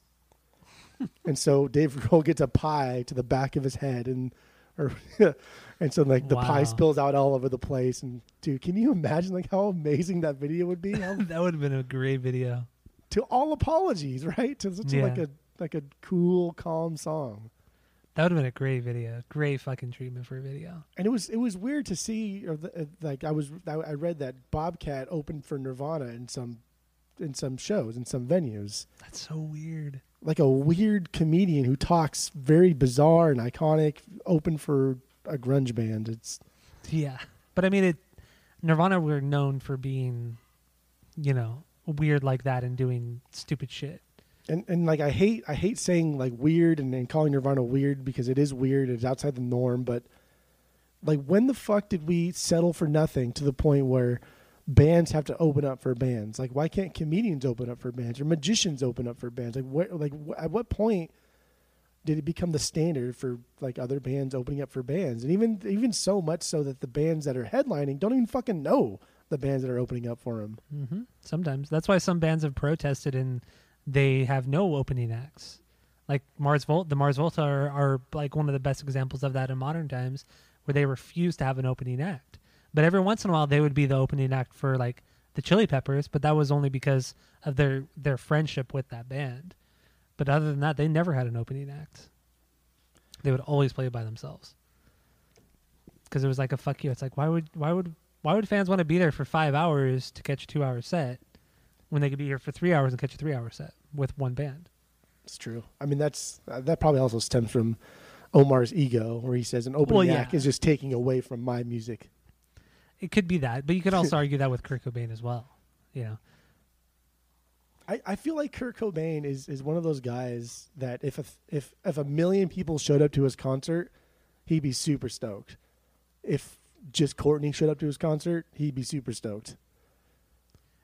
and so Dave Grohl gets a pie to the back of his head, and or and so like the Wow. pie spills out all over the place. And dude, can you imagine like how amazing that video would be? How, that would have been a great video. to all apologies, right? To such a, like a like a cool, calm song. That would have been a great video. Great fucking treatment for a video. and it was it was weird to see or the, uh, like I was I I read that Bobcat opened for Nirvana in some in some shows in some venues That's so weird. Like a weird comedian who talks very bizarre and iconic open for a grunge band it's Yeah. But I mean it Nirvana were known for being, you know, weird like that and doing stupid shit. and and like I hate I hate saying like weird and, and calling Nirvana weird because it is weird it's outside the norm but like when the fuck did we settle for nothing to the point where bands have to open up for bands. Like why can't comedians open up for bands or magicians open up for bands? Like what like wh- at what point did it become the standard for like other bands opening up for bands? And even even so much so that the bands that are headlining don't even fucking know the bands that are opening up for them hmm Sometimes. That's why some bands have protested and they have no opening acts. Like Mars Volt, the Mars Volta are, are like one of the best examples of that in modern times, where they refuse to have an opening act. But every once in a while, they would be the opening act for like the Chili Peppers, but that was only because of their their friendship with that band. But other than that, they never had an opening act. They would always play by themselves because it was like a fuck you. It's like why would why would why would fans want to be there for five hours to catch a two hour set when they could be here for three hours and catch a three hour set with one band? It's true. I mean, that's uh, that probably also stems from Omar's ego, where he says an opening Well, yeah. act is just taking away from my music. It could be that, but you could also argue that with Kurt Cobain as well. You know, I, I feel like Kurt Cobain is, is one of those guys that if a, if if a million people showed up to his concert, he'd be super stoked. If just Courtney showed up to his concert, he'd be super stoked.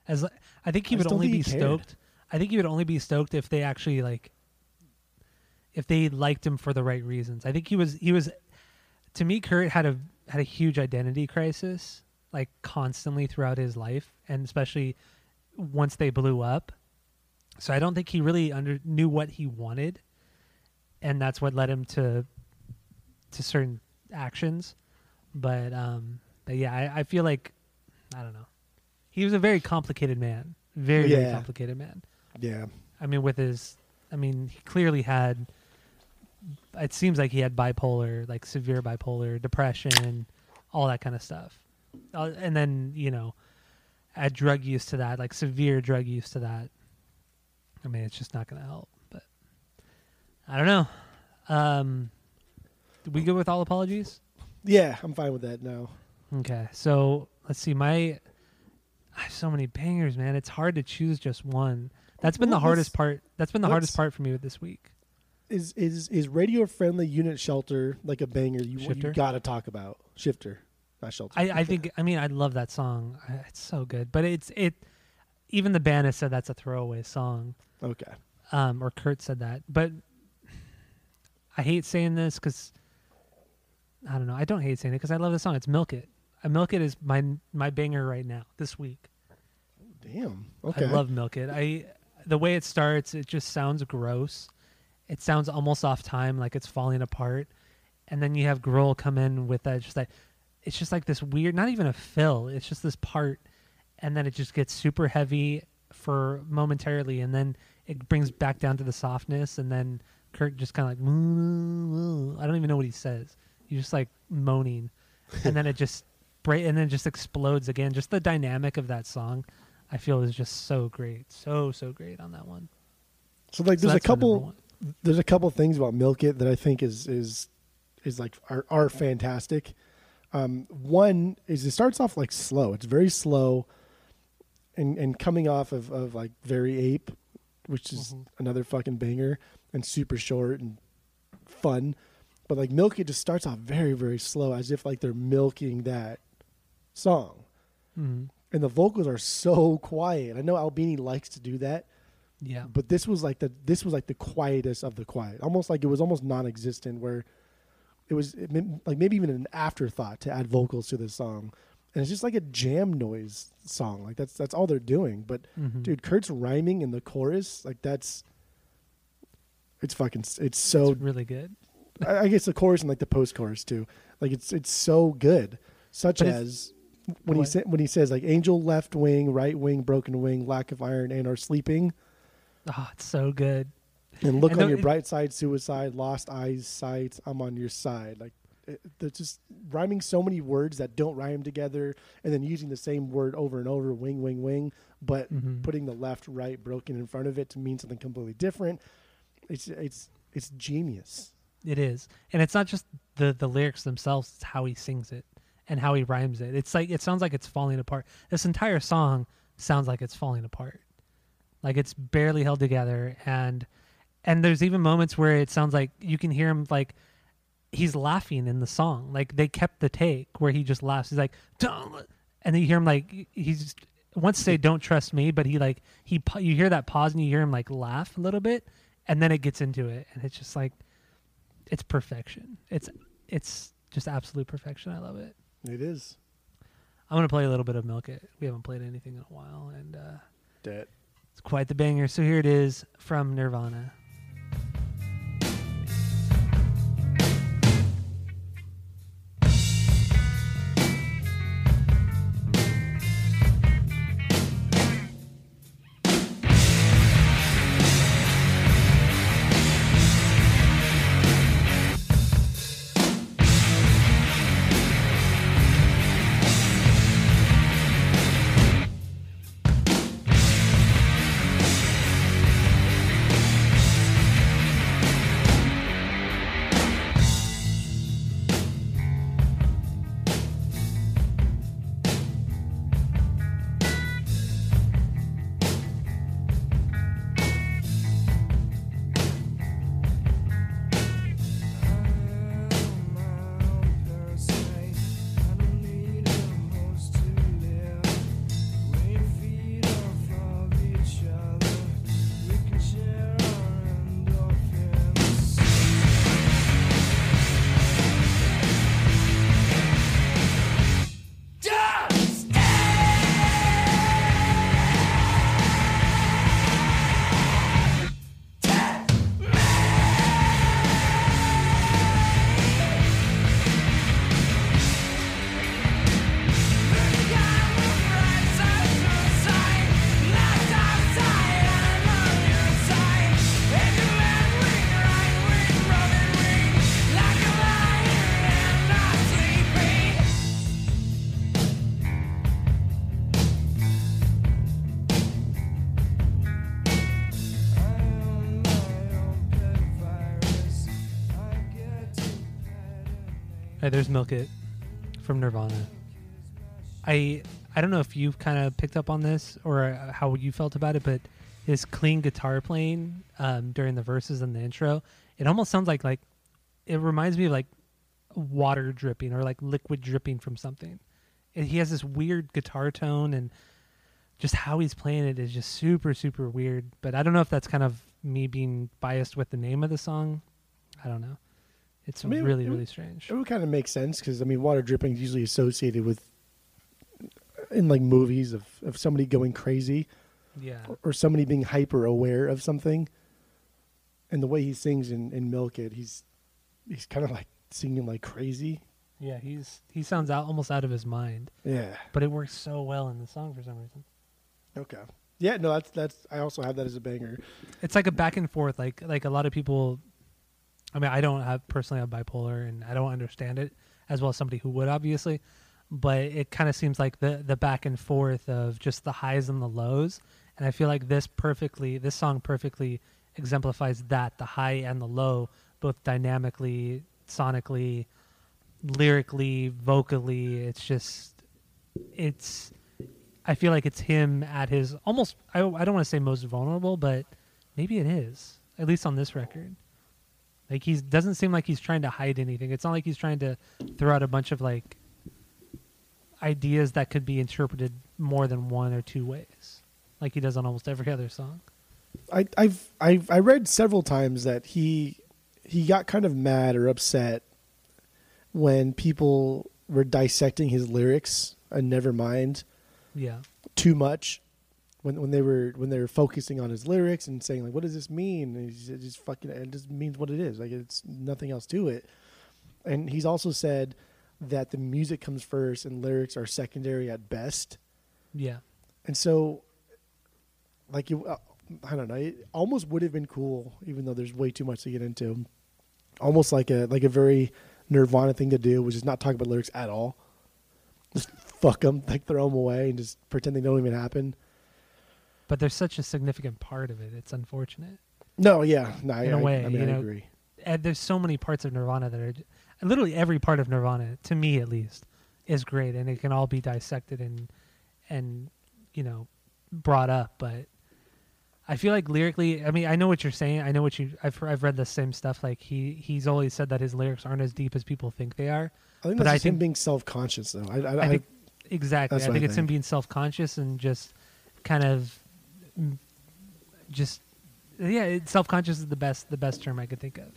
as I think he I would only be cared. stoked. I think he would only be stoked if they actually like, if they liked him for the right reasons. I think he was he was, to me, Kurt had a had a huge identity crisis like constantly throughout his life, and especially once they blew up. So I don't think he really under knew what he wanted, and that's what led him to to certain actions. But um, But yeah, I, I feel like I don't know. He was a very complicated man. Very, very complicated man. Yeah. I mean, with his, I mean, he clearly had. It seems like he had bipolar, like severe bipolar, depression, all that kind of stuff, uh, and then you know, add drug use to that, like severe drug use to that. I mean, it's just not going to help. But I don't know. Um, did we go with all apologies? Yeah, I'm fine with that now. Okay, so let's see. My I have so many bangers, man. It's hard to choose just one. That's been Well, the hardest part. That's been the hardest part for me with this week. Is is is radio friendly unit shelter like a banger you, you got to talk about? Shifter, shelter. I, I think. I mean, I love that song. It's so good. But it's it. Even the band has said that's a throwaway song. okay. Um, or Kurt said that. But I hate saying this because I don't know. I don't hate saying it because I love the song. It's "Milk It." Uh, "Milk It" is my my banger right now this week. Damn. Okay. I love Milk It. I the way it starts, it just sounds gross. It sounds almost off time, like it's falling apart. And then you have Grohl come in with that just like it's just like this weird not even a fill, it's just this part and then it just gets super heavy for momentarily and then it brings back down to the softness and then Kurt just kind of like "Moo, I don't even know what he says. He's just like moaning and then it just break and then just explodes again. Just the dynamic of that song I feel is just so great, so so great on that one. So like, So there's a that's my number couple. There's a couple things about Milk It that I think is is is like are are fantastic. Um, one is it starts off like slow. It's very slow, and and coming off of of like very ape, which is Mhm. another fucking banger and super short and fun. But like Milk It just starts off very very slow, as if like they're milking that song. Mhm. And the vocals are so quiet. I know Albini likes to do that, Yeah, but this was like the this was like the quietest of the quiet almost like it was almost non-existent where it was it like maybe even an afterthought to add vocals to this song and it's just like a jam noise song like that's that's all they're doing but Mhm. dude kurt's rhyming in the chorus like that's it's fucking it's so it's really good. I, I guess the chorus and like the post chorus too like it's it's so good such But as when he What? sa- when he says like angel left wing right wing broken wing lack of iron and are sleeping Oh, it's so good. And look And on the- your bright side, suicide, lost eyes, sight. I'm on your side. Like it, they're just rhyming so many words that don't rhyme together, and then using the same word over and over, wing, wing, wing, but Mhm. putting the left, right, broken in front of it to mean something completely different. It's it's it's genius. It is, and it's not just the the lyrics themselves; it's how he sings it and how he rhymes it. It's like it sounds like it's falling apart. This entire song sounds like it's falling apart, like it's barely held together. And and there's even moments where it sounds like you can hear him like he's laughing in the song. Like they kept the take where he just laughs. He's like, "Don't," and then you hear him like he's wants to say "Don't trust me," but he like he you hear that pause and you hear him like laugh a little bit, and then it gets into it, and it's just like it's perfection. It's it's just absolute perfection. I love it. It is I'm gonna play a little bit of Milk It. We haven't played anything in a while, and uh, that. it's quite the banger. So here it is from Nirvana. There's Milk It from Nirvana. I I don't know if you've kind of picked up on this or uh, how you felt about it, but his clean guitar playing um, during the verses and the intro, it almost sounds like like it reminds me of like water dripping or like liquid dripping from something. And he has this weird guitar tone and just how he's playing it is just super super weird. But I don't know if that's kind of me being biased with the name of the song. I don't know. It's I mean, really it- really strange. It would kind of make sense because I mean, water dripping is usually associated with uh, in like movies of of somebody going crazy Yeah. or, or somebody being hyper aware of something. And the way he sings in, in Milk It, he's he's kind of like singing like crazy. Yeah, he's he sounds out almost out of his mind, Yeah. but it works so well in the song for some reason. Okay. Yeah. No, that's that's. I also have that as a banger. It's like a back and forth. Like like a lot of people. I mean, I don't have personally have bipolar, and I don't understand it as well as somebody who would, obviously. But it kind of seems like the the back and forth of just the highs and the lows, and I feel like this perfectly, this song perfectly exemplifies that the high and the low, both dynamically, sonically, lyrically, vocally. It's just, it's. I feel like it's him at his almost. I, I don't want to say most vulnerable, but maybe it is. At least on this record, like he doesn't seem like he's trying to hide anything. It's not like he's trying to throw out a bunch of like ideas that could be interpreted more than one or two ways, like he does on almost every other song. I, I've I've I read several times that he he got kind of mad or upset when people were dissecting his lyrics and never mind Yeah, too much when when they were when they were focusing on his lyrics and saying like what does this mean? And he's just fucking it just means what it is. Like it's nothing else to it. And he's also said that the music comes first and lyrics are secondary at best. Yeah, and so like you uh, i don't know. It almost would have been cool even though there's way too much to get into almost like a like a very nirvana thing to do which is not talk about lyrics at all. Just fuck them like throw them away and just pretend they don't even happen but there's such a significant part of it. It's unfortunate. no yeah no In a I- way, I mean you i agree and there's so many parts of Nirvana that are literally every part of Nirvana, to me at least, is great, and it can all be dissected and and you know brought up. But I feel like lyrically, I mean, I know what you're saying. I know what you. I've I've read the same stuff. Like he he's always said that his lyrics aren't as deep as people think they are. i think but that's I just him think- being self-conscious though i, I, I think exactly. I think I it's him being self conscious and just kind of just yeah, self conscious is the best the best term I could think of.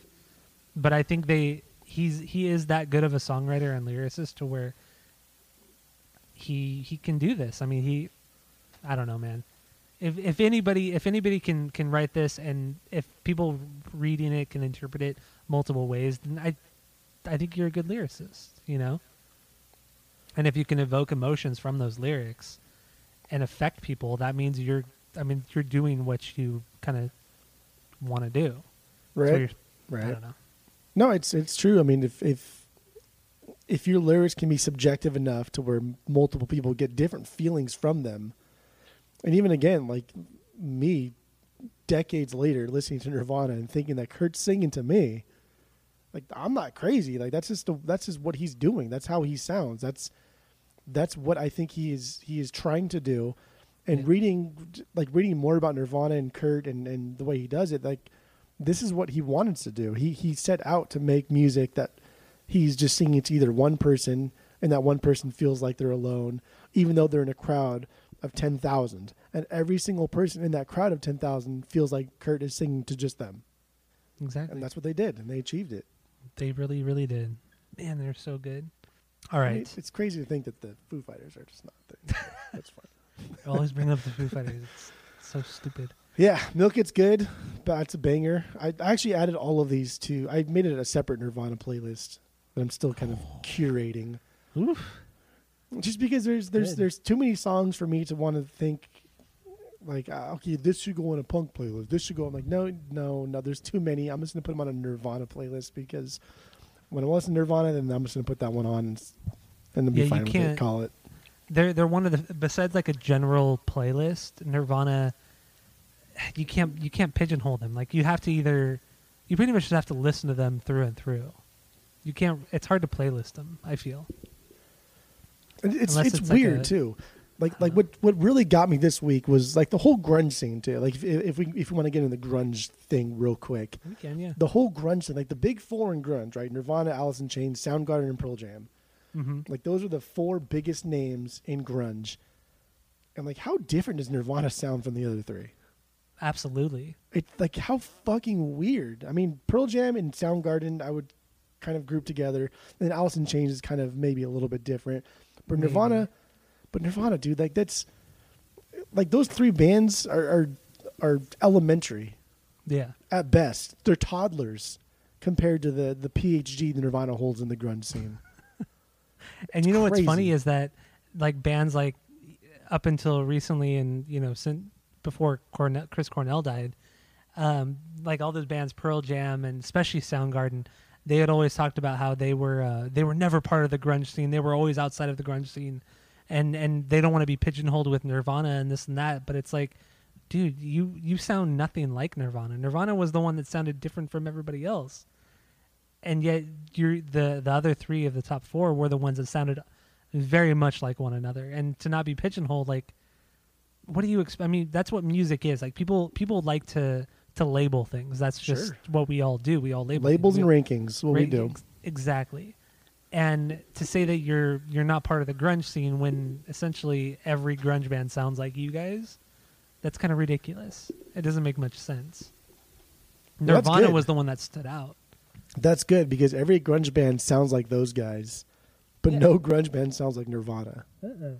But I think they he's he is that good of a songwriter and lyricist to where he he can do this. I mean he I don't know, man. If if anybody if anybody can can write this and if people reading it can interpret it multiple ways, then I I think you're a good lyricist, you know? And if you can evoke emotions from those lyrics and affect people, that means you're I mean, you're doing what you kind of want to do. So right I right don't know. No, it's it's true. I mean, if if if your lyrics can be subjective enough to where multiple people get different feelings from them, and even again, like me, decades later, listening to Nirvana and thinking that Kurt's singing to me, like I'm not crazy. Like that's just the, that's just what he's doing. That's how he sounds. That's that's what I think he is he is trying to do. And reading like reading more about Nirvana and Kurt and and the way he does it, like this is what he wanted to do. He he set out to make music that he's just singing to either one person and that one person feels like they're alone, even though they're in a crowd of ten thousand. And every single person in that crowd of ten thousand feels like Kurt is singing to just them. Exactly. And that's what they did, and they achieved it. they really, really did. Man, they're so good. All right. I mean, it's crazy to think that the Foo Fighters are just not there. That's fine. I always bring up the Foo Fighters. It's so stupid. Yeah, Milk It's good, but it's a banger. I I actually added all of these to. I made it a separate Nirvana playlist that I'm still kind of curating. Oof. just because there's there's Good. there's too many songs for me to want to think like uh, okay this should go on a punk playlist this should go i'm like no no no there's too many i'm just gonna put them on a nirvana playlist because when i listen to nirvana then i'm just gonna put that one on and, then be Yeah, you fine with it call it They're they're one of the besides like a general playlist. Nirvana, you can't you can't pigeonhole them. Like you have to either, you pretty much just have to listen to them through and through. You can't. It's hard to playlist them. I feel. And It's Unless it's, it's like weird a- too. Like like uh-huh. what what really got me this week was like the whole grunge scene too. Like if, if we if we want to get into the grunge thing real quick, We can, yeah. the whole grunge thing, like the big four in grunge, right? Nirvana, Alice in Chains, Soundgarden, and Pearl Jam. Hmm Like those are the four biggest names in grunge. And like, how different does Nirvana sound from the other three? Absolutely. It's like how fucking weird. I mean, Pearl Jam and Soundgarden, I would kind of group together. And Alice in Chains is kind of maybe a little bit different. But Maybe. Nirvana, but Nirvana, dude, like that's like those three bands are are, are elementary Yeah. at best. They're toddlers compared to the the PhD the Nirvana holds in the grunge scene. And you know what's funny is that like bands like up until recently and you know since before Cornell, Chris Cornell died, um, like all those bands, Pearl Jam and especially Soundgarden, they had always talked about how they were uh, they were never part of the grunge scene. They were always outside of the grunge scene, and and they don't want to be pigeonholed with Nirvana and this and that. But it's like, dude, you you sound nothing like Nirvana. Nirvana was the one that sounded different from everybody else, and yet you're the the other three of the top four were the ones that sounded very much like one another. And to not be pigeonholed, like, what do you expect? I mean, that's what music is. Like people people like to to label things. That's just Sure. what we all do. We all label Labels things. and We- rankings, what we do. exactly. And to say that you're you're not part of the grunge scene when essentially every grunge band sounds like you guys, that's kind of ridiculous. It doesn't make much sense. Nirvana was the one that stood out. That's good because every grunge band sounds like those guys, but Yeah. no grunge band sounds like Nirvana. Uh-uh.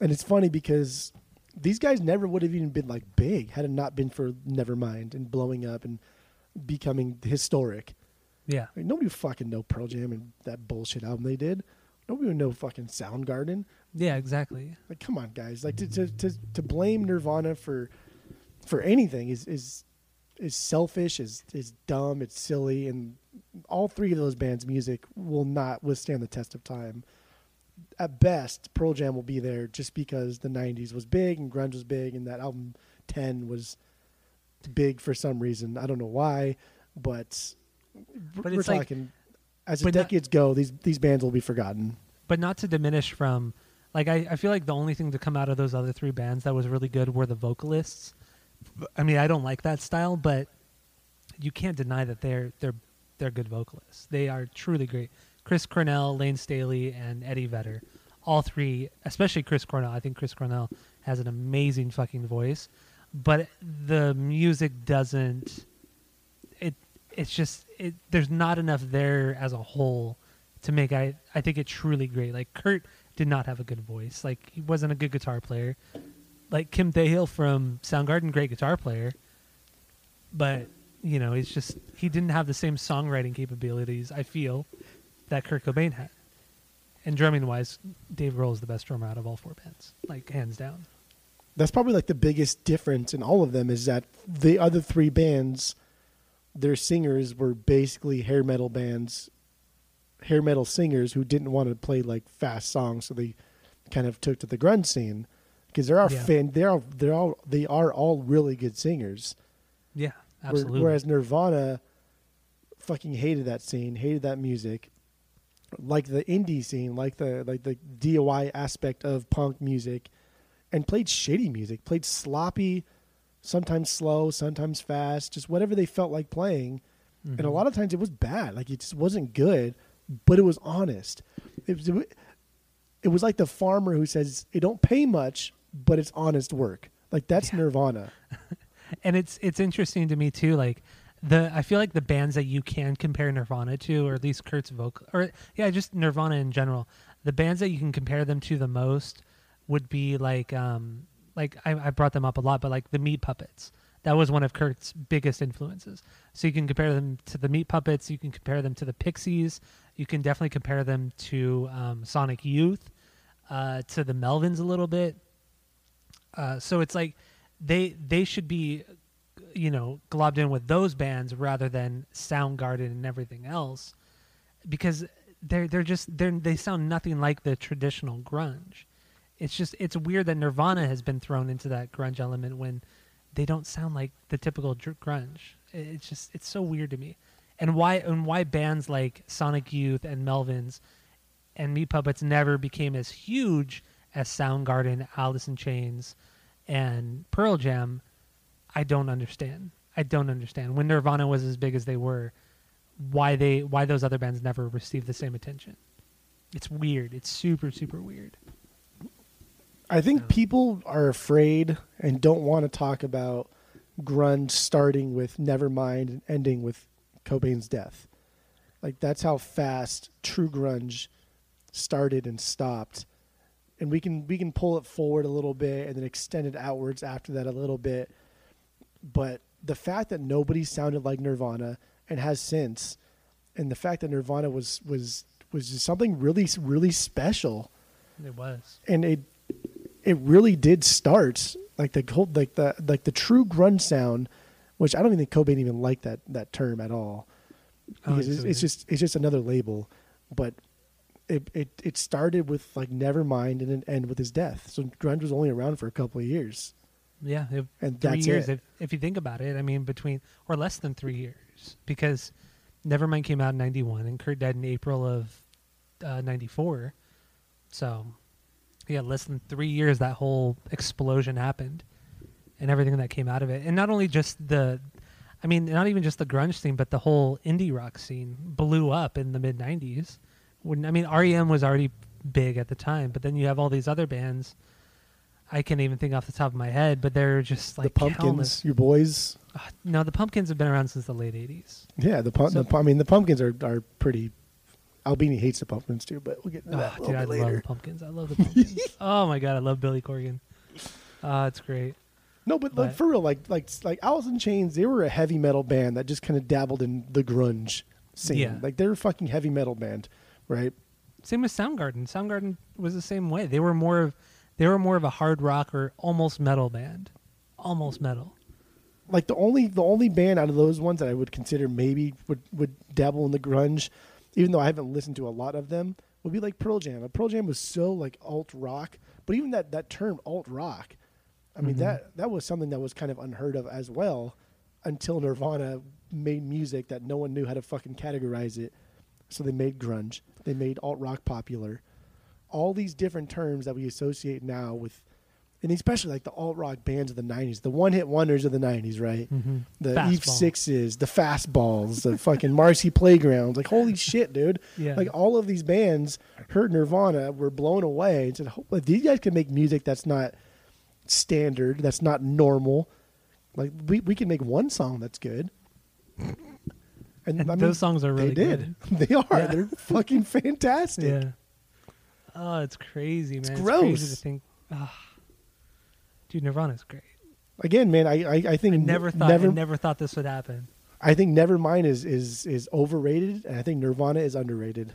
And it's funny because these guys never would have even been like big had it not been for Nevermind and blowing up and becoming historic. Yeah. Like, nobody fucking know Pearl Jam and that bullshit album they did. Nobody would know fucking Soundgarden. Yeah, exactly. Like, come on, guys! Like to to to, to blame Nirvana for for anything is is is selfish, is is dumb, it's silly, and all three of those bands' music will not withstand the test of time. At best, Pearl Jam will be there just because the '90s was big and grunge was big, and that album Ten was big for some reason. I don't know why, but, But we're it's like- talking as the but not- decades go, these these bands will be forgotten. but not to diminish from like I, I feel like the only thing to come out of those other three bands that was really good were the vocalists i mean i don't like that style but you can't deny that they're they're they're good vocalists they are truly great chris cornell layne staley and eddie vedder all three especially chris cornell i think chris cornell has an amazing fucking voice but the music doesn't it it's just it there's not enough there as a whole to make I I think it truly great. Like Kurt did not have a good voice. Like he wasn't a good guitar player. Like Kim Thayil from Soundgarden, great guitar player. But, you know, he's just he didn't have the same songwriting capabilities, I feel, that Kurt Cobain had. And drumming wise, Dave Grohl is the best drummer out of all four bands. Like hands down. that's probably like the biggest difference in all of them is that the other three bands their singers were basically hair metal bands hair metal singers who didn't want to play like fast songs so they kind of took to the grunge scene because there are Yeah. fan they are they're all they are all really good singers Yeah, absolutely. whereas Nirvana fucking hated that scene, hated that music, like the indie scene, like the like the DIY aspect of punk music, and played shitty music, played sloppy, sometimes slow, sometimes fast, just whatever they felt like playing. And a Mhm. lot of times it was bad, like it just wasn't good, but it was honest. It was, it was like the farmer who says, "It don't pay much, but it's honest work." Like that's Yeah. Nirvana. and it's it's interesting to me too like the i feel like the bands that you can compare nirvana to or at least kurt's vocal or yeah just nirvana in general the bands that you can compare them to the most would be like um like i, I brought them up a lot but like the meat puppets. That was one of kurt's biggest influences. So you can compare them to the meat puppets you can compare them to the pixies you can definitely compare them to um, sonic youth uh, to the melvins a little bit. Uh, so it's like they they should be you know globbed in with those bands rather than Soundgarden and everything else because they're they're just they're they sound nothing like the traditional grunge. It's just it's weird that Nirvana has been thrown into that grunge element when they don't sound like the typical grunge. It's just it's so weird to me. and why and why bands like Sonic Youth and Melvins and Meat Puppets never became as huge as Soundgarden, Alice in Chains, and Pearl Jam. I don't understand. I don't understand. When Nirvana was as big as they were, why they why those other bands never received the same attention. It's weird. It's super super weird. I think people are afraid and don't want to talk about grunge starting with Nevermind and ending with Cobain's death. Like that's how fast true grunge started and stopped. And we can we can pull it forward a little bit and then extend it outwards after that a little bit. But the fact that nobody sounded like Nirvana and has since, and the fact that Nirvana was was was just something really really special It was. and it it really did start like the whole like the like the true grunge sound, which I don't even think Cobain even liked that that term at all because think it's, it's just it's just another label, but it it it started with like Nevermind and it ended with his death. So grunge was only around for a couple of years, Yeah, and three that's years. If if you think about it, I mean, between or less than three years, because Nevermind came out in '91 and Kurt died in April of uh, '94. so, yeah, less than three years that whole explosion happened, and everything that came out of it, and not only just the, I mean, not even just the grunge scene, but the whole indie rock scene blew up in the mid '90s. When I mean, REM was already big at the time, but then you have all these other bands. I can't even think off the top of my head, but they're just like the Pumpkins, countless- your boys. Uh, no, the Pumpkins have been around since the late '80s. Yeah, the, pump, So- the I mean the Pumpkins are are pretty. Albini hates the Pumpkins too, but we'll get that Oh, a dude, little I bit love the Pumpkins. I love the Pumpkins. oh my god, I love Billy Corgan. Uh, it's great. No, but, like for real, like like like Alice in Chains, they were a heavy metal band that just kind of dabbled in the grunge scene. Yeah. Like they're a fucking heavy metal band, right? Same with Soundgarden. Soundgarden was the same way. They were more of they were more of a hard rock or almost metal band, almost metal. Like the only the only band out of those ones that I would consider maybe would would dabble in the grunge, even though I haven't listened to a lot of them, would be like Pearl Jam. Pearl Jam was so like alt rock, but even that that term alt rock, I mean Mhm. that that was something that was kind of unheard of as well, until Nirvana made music that no one knew how to fucking categorize it. So they made grunge. They made alt rock popular. All these different terms that we associate now with, and especially like the alt rock bands of the '90s, the one hit wonders of the '90s, right? Mm-hmm. The Fastball. Eve Sixes, the Fastballs, the fucking Marcy Playgrounds. Like holy shit, dude! Yeah. Like all of these bands heard Nirvana, were blown away, and said, "Hope- "These guys can make music that's not standard, that's not normal. Like we we can make one song that's good." And, And I mean, those songs are really they did. They are. Yeah. They're fucking fantastic. Yeah. Oh, it's crazy, man. It's, gross. crazy to think. ah. Dude, Nirvana's great. Again, man, I I, I think I never thought never I never thought this would happen. I think Nevermind is is is overrated, and I think Nirvana is underrated.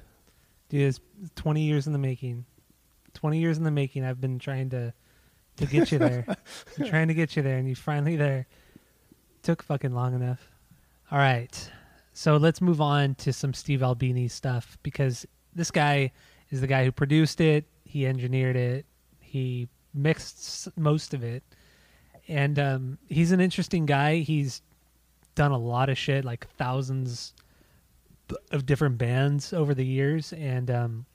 Dude, it's 20 years in the making. 20 years in the making. I've been trying to to get you there. Trying to get you there, and you finally there. Took fucking long enough. All right. So let's move on to some Steve Albini stuff because this guy is the guy who produced it. He engineered it. He mixed most of it. And um, he's an interesting guy. He's done a lot of shit, like thousands of different bands over the years. And um,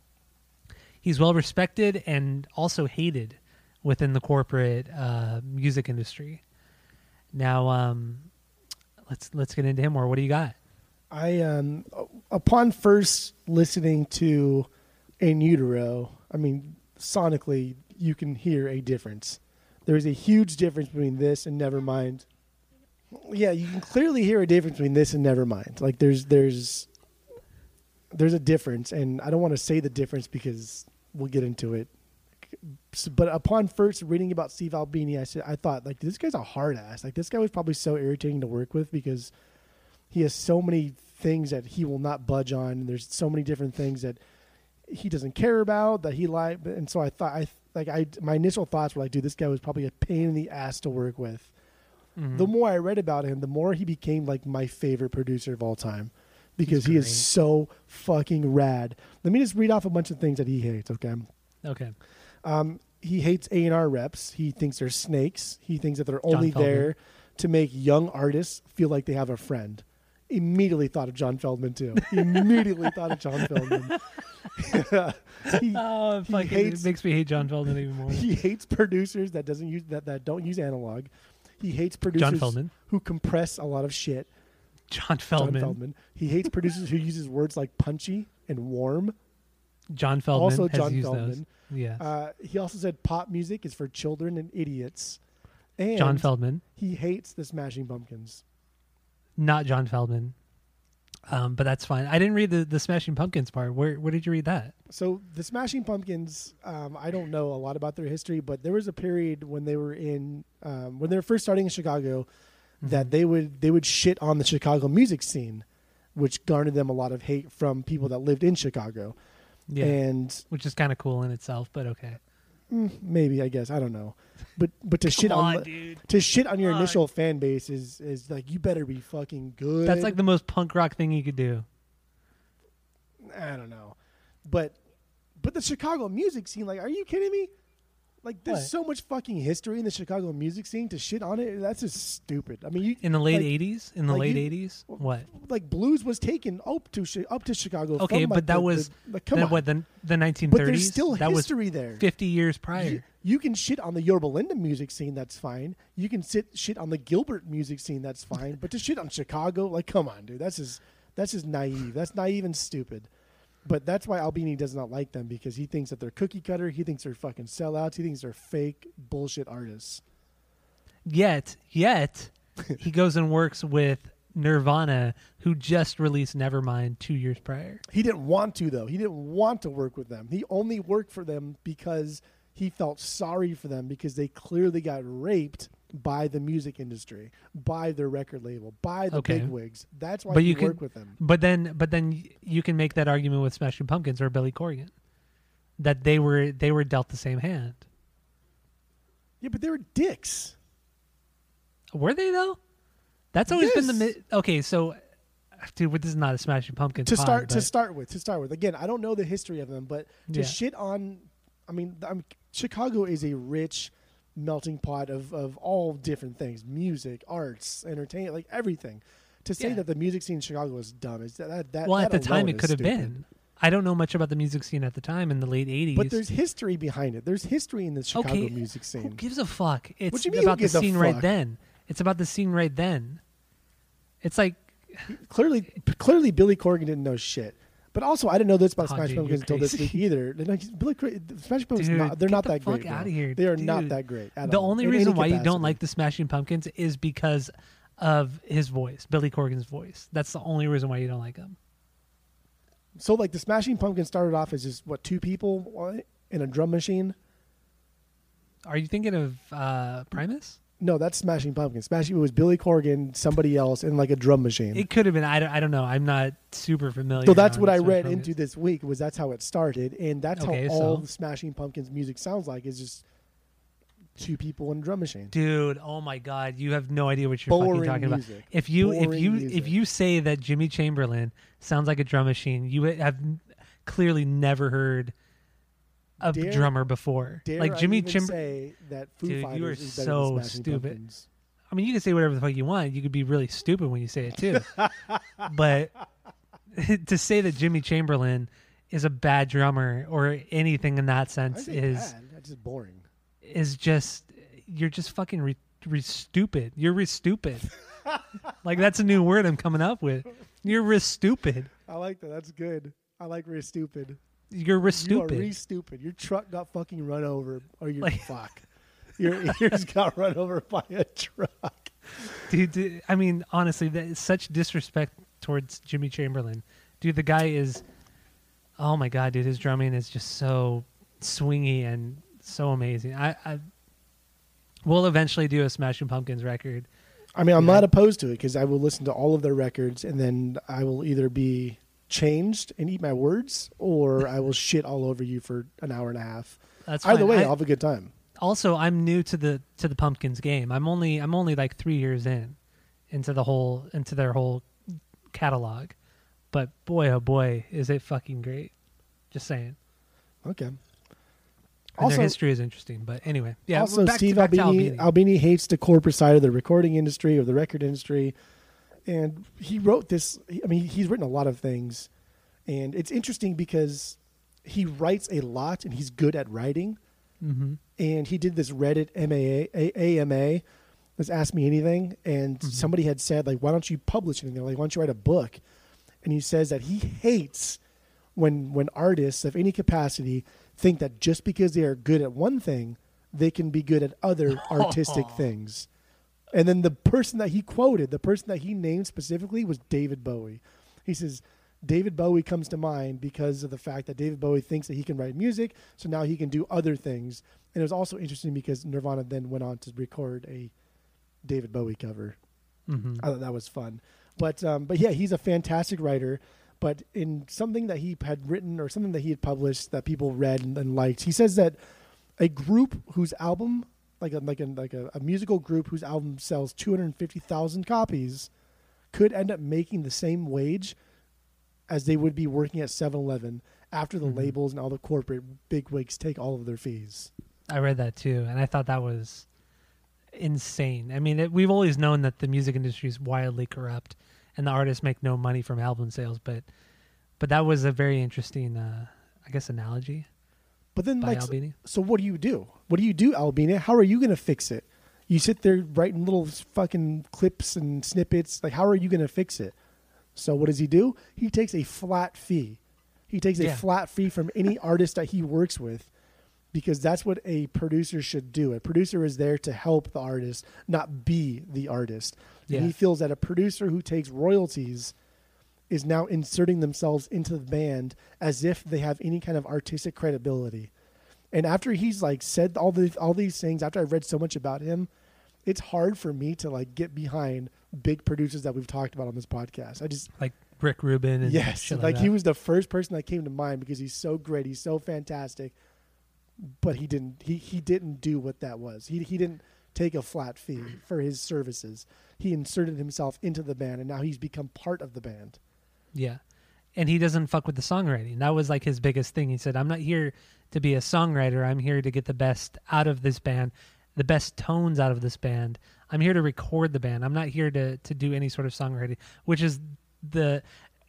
he's well respected and also hated within the corporate uh, music industry. Now, um, let's let's get into him more. What do you got? I um upon first listening to In Utero, I mean sonically you can hear a difference. There is a huge difference between this and Nevermind. Yeah, you can clearly hear a difference between this and Nevermind. Like there's there's there's a difference and I don't want to say the difference because we'll get into it. But upon first reading about Steve Albini, I said I thought like this guy's a hard ass. Like this guy was probably so irritating to work with because he has so many things that he will not budge on. And there's so many different things that he doesn't care about that he like. And so I thought, I like, I my initial thoughts were like, dude, this guy was probably a pain in the ass to work with. Mhm. The more I read about him, the more he became like my favorite producer of all time because he is so fucking rad. Let me just read off a bunch of things that he hates. Okay. okay. Um, he hates A and R reps. He thinks they're snakes. He thinks that they're John only Feldmann. there to make young artists feel like they have a friend. Immediately thought of John Feldmann too. immediately thought of John Feldmann. he, Oh, it He fucking hates- it makes me hate John Feldmann even more. he hates producers that doesn't use that, that don't use analog. He hates producers Feldmann. who compress a lot of shit. John Feldmann. John Feldmann. He hates producers who uses words like punchy and warm. John Feldmann Also has John used those. Feldmann. Yes. Uh, he also said pop music is for children and idiots. And John Feldmann, he hates the Smashing Pumpkins. Not John Feldmann. Um, but that's fine. I didn't read the, the Smashing Pumpkins part. Where where did you read that? So the Smashing Pumpkins, um, I don't know a lot about their history, but there was a period when they were in um, when they were first starting in Chicago Mm-hmm. that they would they would shit on the Chicago music scene, which garnered them a lot of hate from people that lived in Chicago. Yeah. And Which is kind of cool in itself, but okay. mm, maybe I guess I don't know, but but to shit on, on, dude. to shit on your Come on. initial fan base is is like you better be fucking good. That's like the most punk rock thing you could do. I don't know, but but the Chicago music scene, like, are you kidding me? Like, there's What? so much fucking history in the Chicago music scene to shit on it. That's just stupid. I mean, you In the late like, 80s? In the like late you- 80s? What? like blues was taken up to up to Chicago. Okay, from, but like, that the- was the, like, come Then on. what, the, the 1930s? but there's still that was history there. 50 years prior. You, you can shit on the Yorba Linda music scene, that's fine. You can sit shit on the Gilbert music scene, that's fine. but to shit on Chicago, like, come on, dude, that's just that's just naive. That's naive and stupid. But that's why Albini does not like them because he thinks that they're cookie cutter. He thinks they're fucking sellouts. He thinks they're fake bullshit artists. Yet, yet, he goes and works with Nirvana, who just released Nevermind two years prior. He didn't want to though. He didn't want to work with them. He only worked for them because he felt sorry for them because they clearly got raped by the music industry, by their record label, by the Okay. bigwigs. That's why But he you can- worked with them. But then, but then you can make that argument with Smashing Pumpkins or Billy Corgan, that they were they were dealt the same hand. Yeah, but they were dicks. Were they though? That's always been the mi- okay. So, dude, this is not a Smashing Pumpkins to pod, start to start with to start with again i don't know the history of them but to Yeah. shit on i mean I'm, chicago is a rich melting pot of, of all different things music arts entertainment like everything to say Yeah. that the music scene in chicago is dumb is that that, that well, at the time, it could have been. I don't know much about the music scene at the time in the late '80s. but there's history behind it there's history in the chicago okay, music scene. Who gives a fuck? It's you mean, about the scene right then. It's about the scene right then. It's like clearly clearly billy corgan didn't know shit but also, I didn't know this about Oh, Smash dude, Pumpkins until this week either. Billy, Smash Pumpkins, Dude, not, they're not the that great. outta bro. here, They are not that great. the all, only reason why you don't like the Smashing Pumpkins is because of his voice, Billy Corgan's voice. That's the only reason why you don't like him. So like the Smashing Pumpkins started off as just what two people in a drum machine. Are you thinking of uh, Primus? No, that's Smashing Pumpkins. Smashing it was Billy Corgan, somebody else, and like a drum machine. It could have been. I don't, I don't know. I'm not super familiar. so that's what I Smashing read Pumpkins. into this week was that's how it started, and that's Okay, how all so- the Smashing Pumpkins music sounds like is just two people in a drum machine. Dude, oh my god, you have no idea what you're Boring fucking talking music. about. If you if Boring you music. if you say that Jimmy Chamberlin sounds like a drum machine, you have clearly never heard a Dare- drummer before. Like Jimmy say that Foo Dude, you are is so stupid. Pumpkins. I mean, you can say whatever the fuck you want. You could be really stupid when you say it too. but to say that Jimmy Chamberlin is a bad drummer or anything in that sense is bad. That's just boring. is just you're just fucking re, re stupid. You're re stupid. like that's a new word I'm coming up with. You're re stupid. I like that. That's good. I like re stupid. You're re You are stupid. re stupid. Your truck got fucking run over, or your Like- fuck. Your ears got run over by a truck. dude, dude, I mean, honestly, that is such disrespect towards Jimmy Chamberlin. Dude, the guy is oh my god, dude, his drumming is just so swingy and so amazing. I, I we'll eventually do a Smashing Pumpkins record. I mean, I'm Yeah. not opposed to it because I will listen to all of their records, and then I will either be changed and eat my words, or I will shit all over you for an hour and a half. That's Either fine. way, I- I'll have a good time. also I'm new to the to the Pumpkins game. I'm only I'm only like three years in into the whole into their whole catalog. But boy oh boy, is it fucking great. Just saying. Okay. And Also, their history is interesting. But anyway. Yeah. also, back to- Steve to Albini, Albini. Albini hates the corporate side of the recording industry or the record industry, and he wrote this. I mean, he's written a lot of things, and it's interesting because he writes a lot and he's good at writing. Mm-hmm. And he did this Reddit MAA, A- AMA, was Ask Me Anything, and Mhm. somebody had said like, "Why don't you publish anything? Like, why don't you write a book?" And he says that he hates when when artists of any capacity think that just because they are good at one thing, they can be good at other artistic things. And then the person that he quoted, the person that he named specifically was David Bowie. He says, David Bowie comes to mind because of the fact that David Bowie thinks that he can write music, so now he can do other things. And it was also interesting because Nirvana then went on to record a David Bowie cover. Mm-hmm. I thought that was fun. But um, but yeah, he's a fantastic writer. But in something that he had written or something that he had published that people read and, and liked, he says that a group whose album, like a like a like a, a musical group whose album sells two hundred fifty thousand copies, could end up making the same wage as they would be working at 7-Eleven after the Mhm. labels and all the corporate bigwigs take all of their fees. I read that too, and I thought that was insane. I mean, it, we've always known that the music industry is wildly corrupt, and the artists make no money from album sales. But, but that was a very interesting, uh, I guess, analogy But then, by like, Albini. So what do you do? What do you do, Albina? How are you going to fix it? You sit there writing little fucking clips and snippets. Like, how are you going to fix it? So what does he do? He takes a flat fee. He takes a flat fee from any artist that he works with because that's what a producer should do. A producer is there to help the artist, not be the artist. Yeah. And he feels that a producer who takes royalties is now inserting themselves into the band as if they have any kind of artistic credibility. And after he's like said all the all these things, after I've read so much about him, it's hard for me to like get behind big producers that we've talked about on this podcast. I just like Rick Rubin and yes, like like, he was the first person that came to mind because he's so great, he's so fantastic, but he didn't he he didn't do what that was. He he didn't take a flat fee for his services. He inserted himself into the band and now he's become part of the band. Yeah. And he doesn't fuck with the songwriting. That was like his biggest thing. He said, I'm not here to be a songwriter. I'm here to get the best out of this band, the best tones out of this band. I'm here to record the band. I'm not here to to do any sort of songwriting, which is the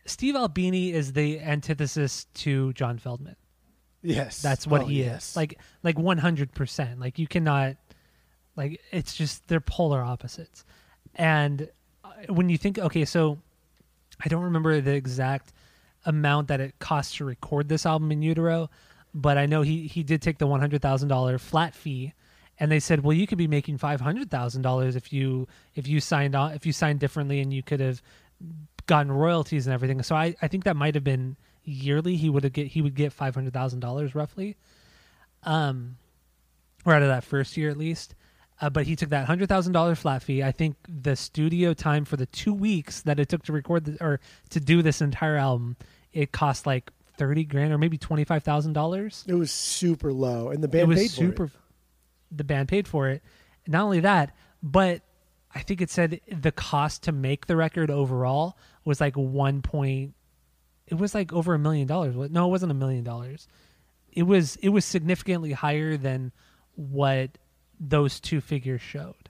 Steve Albini is the antithesis to John Feldmann. Yes. That's what Oh, he yes. is. Like like 100%. Like you cannot like it's just they're polar opposites. And uh, when you think okay, so I don't remember the exact amount that it cost to record this album in utero, but I know he he did take the $100,000 flat fee and they said, "Well, you could be making $500,000 if you if you signed on if you signed differently and you could have gotten royalties and everything." So I I think that might have been yearly he would have get he would get $500,000 roughly. Um or out of that first year at least. Uh, but he took that hundred thousand dollar flat fee. I think the studio time for the two weeks that it took to record the, or to do this entire album, it cost like thirty grand or maybe twenty five thousand dollars. it was super low and the band It was paid super. for it. The band paid for it. Not only that, but I think it said the cost to make the record overall was like one point. It was like over a million dollars. No, it wasn't a million dollars. It was it was significantly higher than what those two figures showed,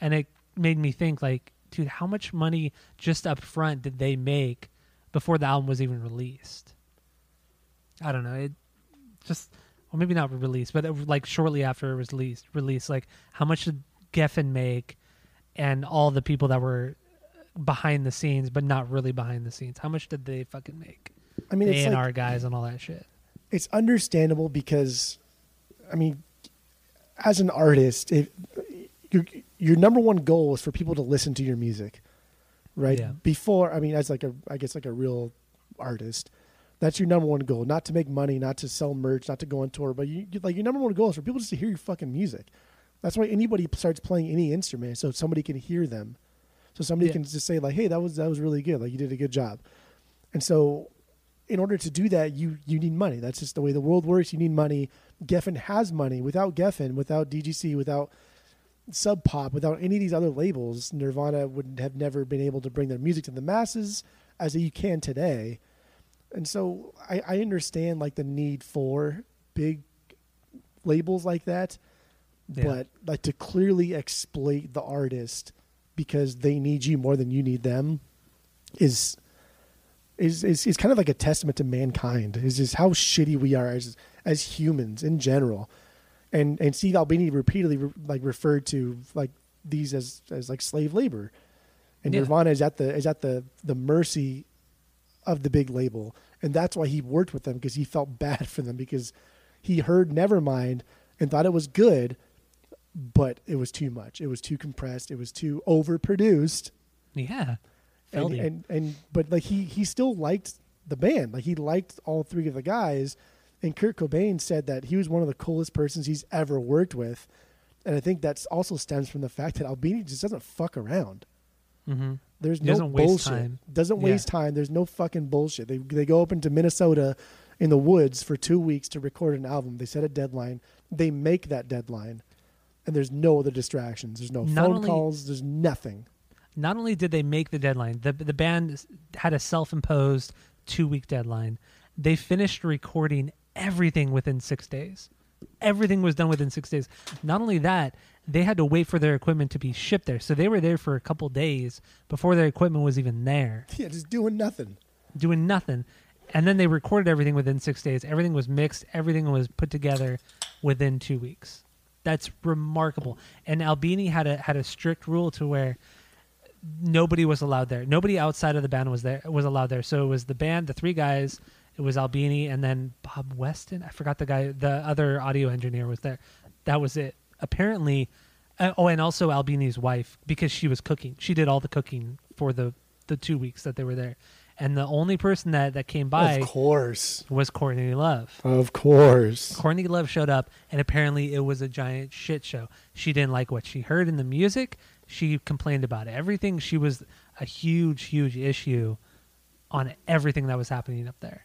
and it made me think like, dude, how much money just up front did they make before the album was even released? I don't know. It just well maybe not released, but it, like shortly after it was released, released like how much did Geffen make, and all the people that were behind the scenes, but not really behind the scenes. How much did they fucking make? I mean, the it's A and like, R guys and all that shit. it's understandable because i mean as an artist if your your number one goal is for people to listen to your music right? Yeah. before i mean as like a i guess like a real artist that's your number one goal. Not to make money not to sell merch not to go on tour but you you- like your number one goal is for people just to hear your fucking music. That's why anybody starts playing any instrument so somebody can hear them. So somebody Yeah. can just say like hey that was that was really good. Like you did a good job. And so in order to do that, you you need money. That's just the way the world works. You need money. Geffen has money. Without Geffen, without DGC, without Sub Pop, without any of these other labels, Nirvana would have never been able to bring their music to the masses as you can today. And so I, I understand like the need for big labels like that, Yeah. but like to clearly exploit the artist because they need you more than you need them. is is is, is kind of like a testament to mankind. Is just how shitty we are as as humans in general. And and Steve Albini repeatedly re, like referred to like these as as like slave labor. And Yeah. Nirvana is at the is at the the mercy of the big label. And that's why he worked with them because he felt bad for them because he heard Nevermind and thought it was good, but it was too much. It was too compressed. It was too overproduced. Yeah. And, and and but like he he still liked the band. Like he liked all three of the guys. And Kurt Cobain said that he was one of the coolest persons he's ever worked with. And I think that's also stems from the fact that Albini just doesn't fuck around. hmm There's no doesn't waste bullshit. time. Doesn't Yeah. waste time. There's no fucking bullshit. They they go up into Minnesota in the woods for two weeks to record an album. They set a deadline. They make that deadline, and there's no other distractions. There's no Not phone only- calls. There's nothing. Not only did they make the deadline, the the band had a self-imposed two-week deadline. They finished recording everything within six days. Everything was done within six days. Not only that, they had to wait for their equipment to be shipped there. So they were there for a couple days before their equipment was even there. Yeah, just doing nothing. doing nothing. And then they recorded everything within six days. Everything was mixed. Everything was put together within two weeks. That's remarkable. And Albini had a had a strict rule to where nobody was allowed there. Nobody outside of the band was there was allowed there. So it was the band, the three guys. It was Albini and then Bob Weston. I forgot the guy. The other audio engineer was there. That was it. Apparently, uh, oh, and also Albini's wife because she was cooking. She did all the cooking for the the two weeks that they were there. And the only person that that came by of course, was Courtney Love. of course. Courtney Love showed up, and apparently it was a giant shit show. She didn't like what she heard in the music. She complained about everything. She was a huge, huge issue on everything that was happening up there.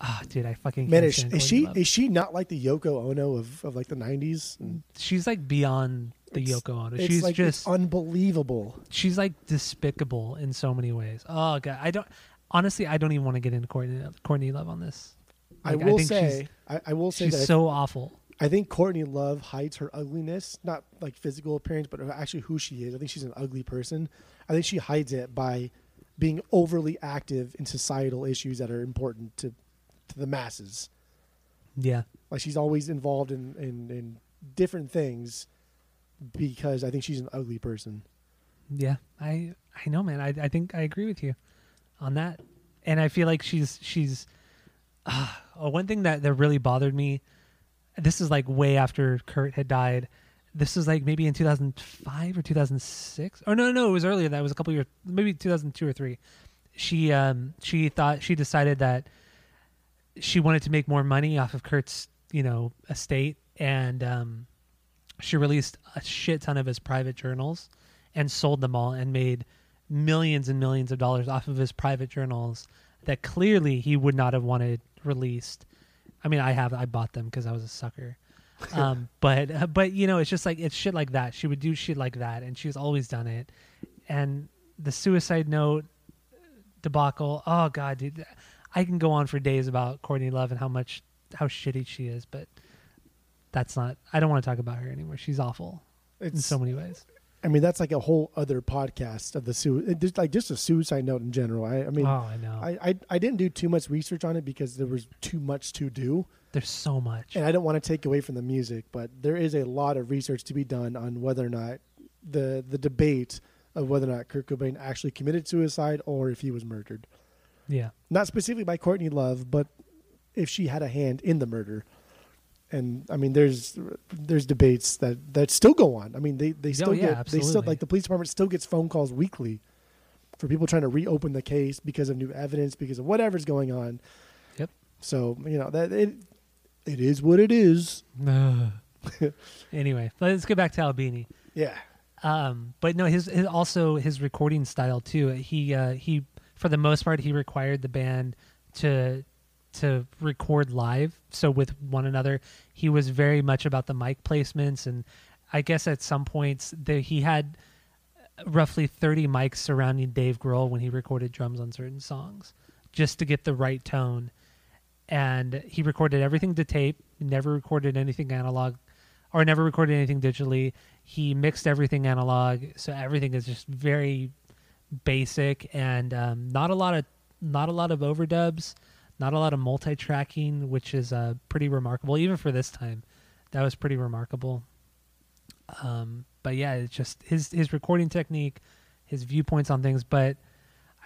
Ah, dude, I fucking Man, is, is she is she not like the Yoko Ono of, of like the '90s? She's like beyond the it's- Yoko Ono. She's like just unbelievable. she's like despicable in so many ways. Oh god, I don't honestly I don't even want to get into Courtney Courtney Love on this. I Like, will think say, I, I will say she's that I so awful. I think Courtney Love hides her ugliness, not like physical appearance, but actually who she is. I think she's an ugly person. I think she hides it by being overly active in societal issues that are important to to the masses. Yeah, Like she's always involved in in, in different things because I think she's an ugly person. yeah. I I know, man. I I think I agree with you on that, and I feel like she's she's. Uh, one thing that that really bothered me. This is like way after Kurt had died. This is like maybe in 2005 or 2006. Or no, no, it was earlier. That was a couple years, maybe 2002 or three. She um she thought she decided that she wanted to make more money off of Kurt's you know estate, and um, she released a shit ton of his private journals and sold them all and made millions and millions of dollars off of his private journals that clearly he would not have wanted released. I mean, I have I bought them because I was a sucker. Um, but but you know, it's just like it's shit like that. She would do shit like that, and she's always done it. And the suicide note debacle. Oh god, dude, I can go on for days about Courtney Love and how much how shitty she is, but that's not. I don't want to talk about her anymore. She's awful in so many ways. I mean that's like a whole other podcast of the suicide, just like just a suicide note in general. I, I mean oh, I know. I, I I didn't do too much research on it because there was too much to do. There's so much. and I don't want to take away from the music, but there is a lot of research to be done on whether or not the the debate of whether or not Kurt Cobain actually committed suicide or if he was murdered. Yeah. Not specifically by Courtney Love, but if she had a hand in the murder. And I mean, there's there's debates that, that still go on. I mean, they they still Oh, yeah, get they still like the police department still gets phone calls weekly for people trying to reopen the case because of new evidence because of whatever's going on. Yep. So you know that it it is what it is. anyway, let's get back to Albini. Yeah. Um, but no, his, his also his recording style too. He uh, he for the most part he required the band to to record live, so with one another. He was very much about the mic placements, and I guess at some points he had roughly thirty mics surrounding Dave Grohl when he recorded drums on certain songs, just to get the right tone. And he recorded everything to tape, never recorded anything analog, or never recorded anything digitally he mixed everything analog so everything is just very basic and um, not a lot of not a lot of overdubs, not a lot of multi-tracking, which is uh, pretty remarkable even for this time. That was pretty remarkable. Um, but yeah, it's just his his recording technique, his viewpoints on things. But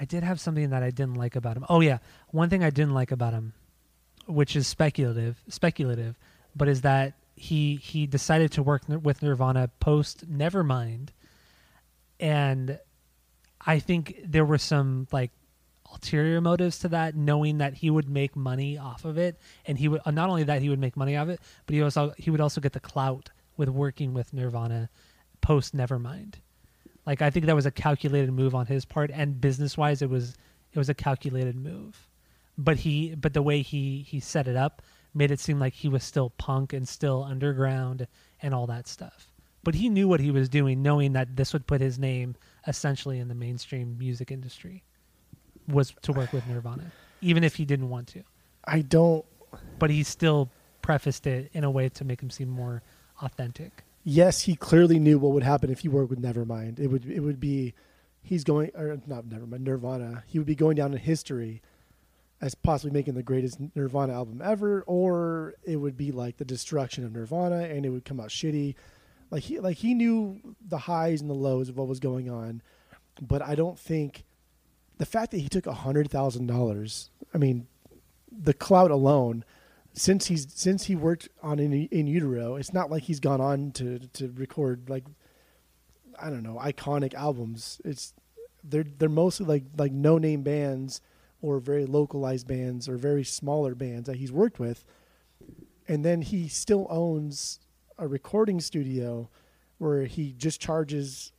I did have something that I didn't like about him. Oh yeah, one thing I didn't like about him, which is speculative, speculative, but is that he he decided to work with Nirvana post Nevermind, and I think there were some like ulterior motives to that, knowing that he would make money off of it, and he would uh, not only that he would make money off of it, but he also he would also get the clout with working with Nirvana post Nevermind. Like I think that was a calculated move on his part, and business wise, it was it was a calculated move. But he but the way he he set it up made it seem like he was still punk and still underground and all that stuff. But he knew what he was doing, knowing that this would put his name essentially in the mainstream music industry. Was to work with Nirvana, even if he didn't want to. I don't. But he still prefaced it in a way to make him seem more authentic. Yes, he clearly knew what would happen if he worked with Nevermind. It would it would be he's going or not Nevermind Nirvana. He would be going down in history as possibly making the greatest Nirvana album ever, or it would be like the destruction of Nirvana and it would come out shitty. Like he like he knew the highs and the lows of what was going on, but I don't think the fact that he took hundred thousand dollars. I mean, the clout alone. Since he's since he worked on in, in utero, it's not like he's gone on to to record like I don't know iconic albums. It's they're they're mostly like like no name bands or very localized bands or very smaller bands that he's worked with, and then he still owns a recording studio where he just charges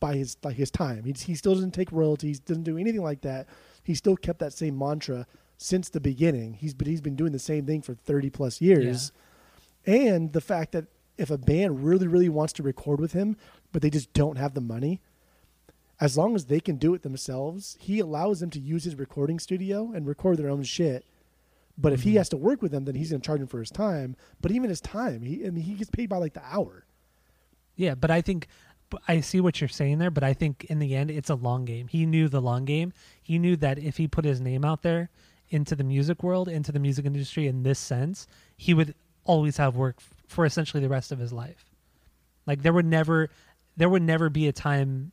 by his like his time. He he still doesn't take royalties, doesn't do anything like that. He still kept that same mantra since the beginning. He's but he's been doing the same thing for 30 plus years. And the fact that if a band really really wants to record with him but they just don't have the money, as long as they can do it themselves, he allows them to use his recording studio and record their own shit. But if he Mhm. has to work with them, then he's going to charge him for his time. But even his time, he I mean he gets paid by like the hour. Yeah, but I think I see what you're saying there, but I think in the end it's a long game. He knew the long game. He knew that if he put his name out there into the music world, into the music industry in this sense, he would always have work f- for essentially the rest of his life. Like there would never there would never be a time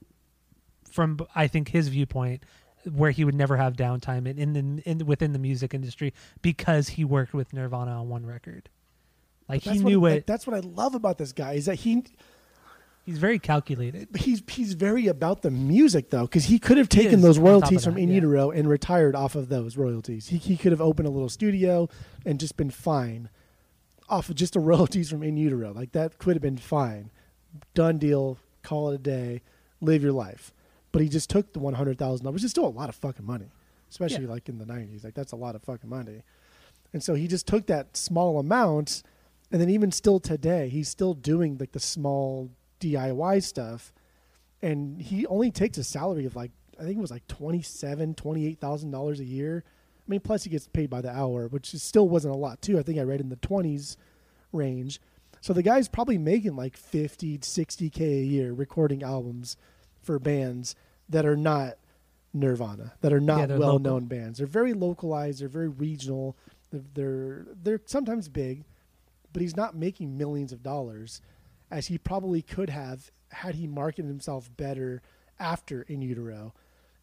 from I think his viewpoint where he would never have downtime in, in the in within the music industry because he worked with Nirvana on one record. Like he knew what, it. like, that's what I love about this guy is that he he's very calculated. he's he's very about the music though because he could have taken those royalties of from that, In yeah. Utero and retired off of those royalties. He he could have opened a little studio and just been fine off of just the royalties from In Utero. Like that could have been fine. Done deal. Call it a day. Live your life. But he just took the one hundred thousand dollars, which is still a lot of fucking money, especially Yeah. like in the nineties. Like that's a lot of fucking money. And so he just took that small amount, and then even still today, he's still doing like the small DIY stuff, and he only takes a salary of like I think it was like twenty seven, twenty eight thousand dollars a year. I mean, plus he gets paid by the hour, which still wasn't a lot too. I think I read in the twenties range. So the guy's probably making like 50, 60 k a year recording albums for bands that are not Nirvana, that are not they're well known bands. They're very localized. They're very regional. They're, they're they're sometimes big, but he's not making millions of dollars, as he probably could have had he marketed himself better after In Utero,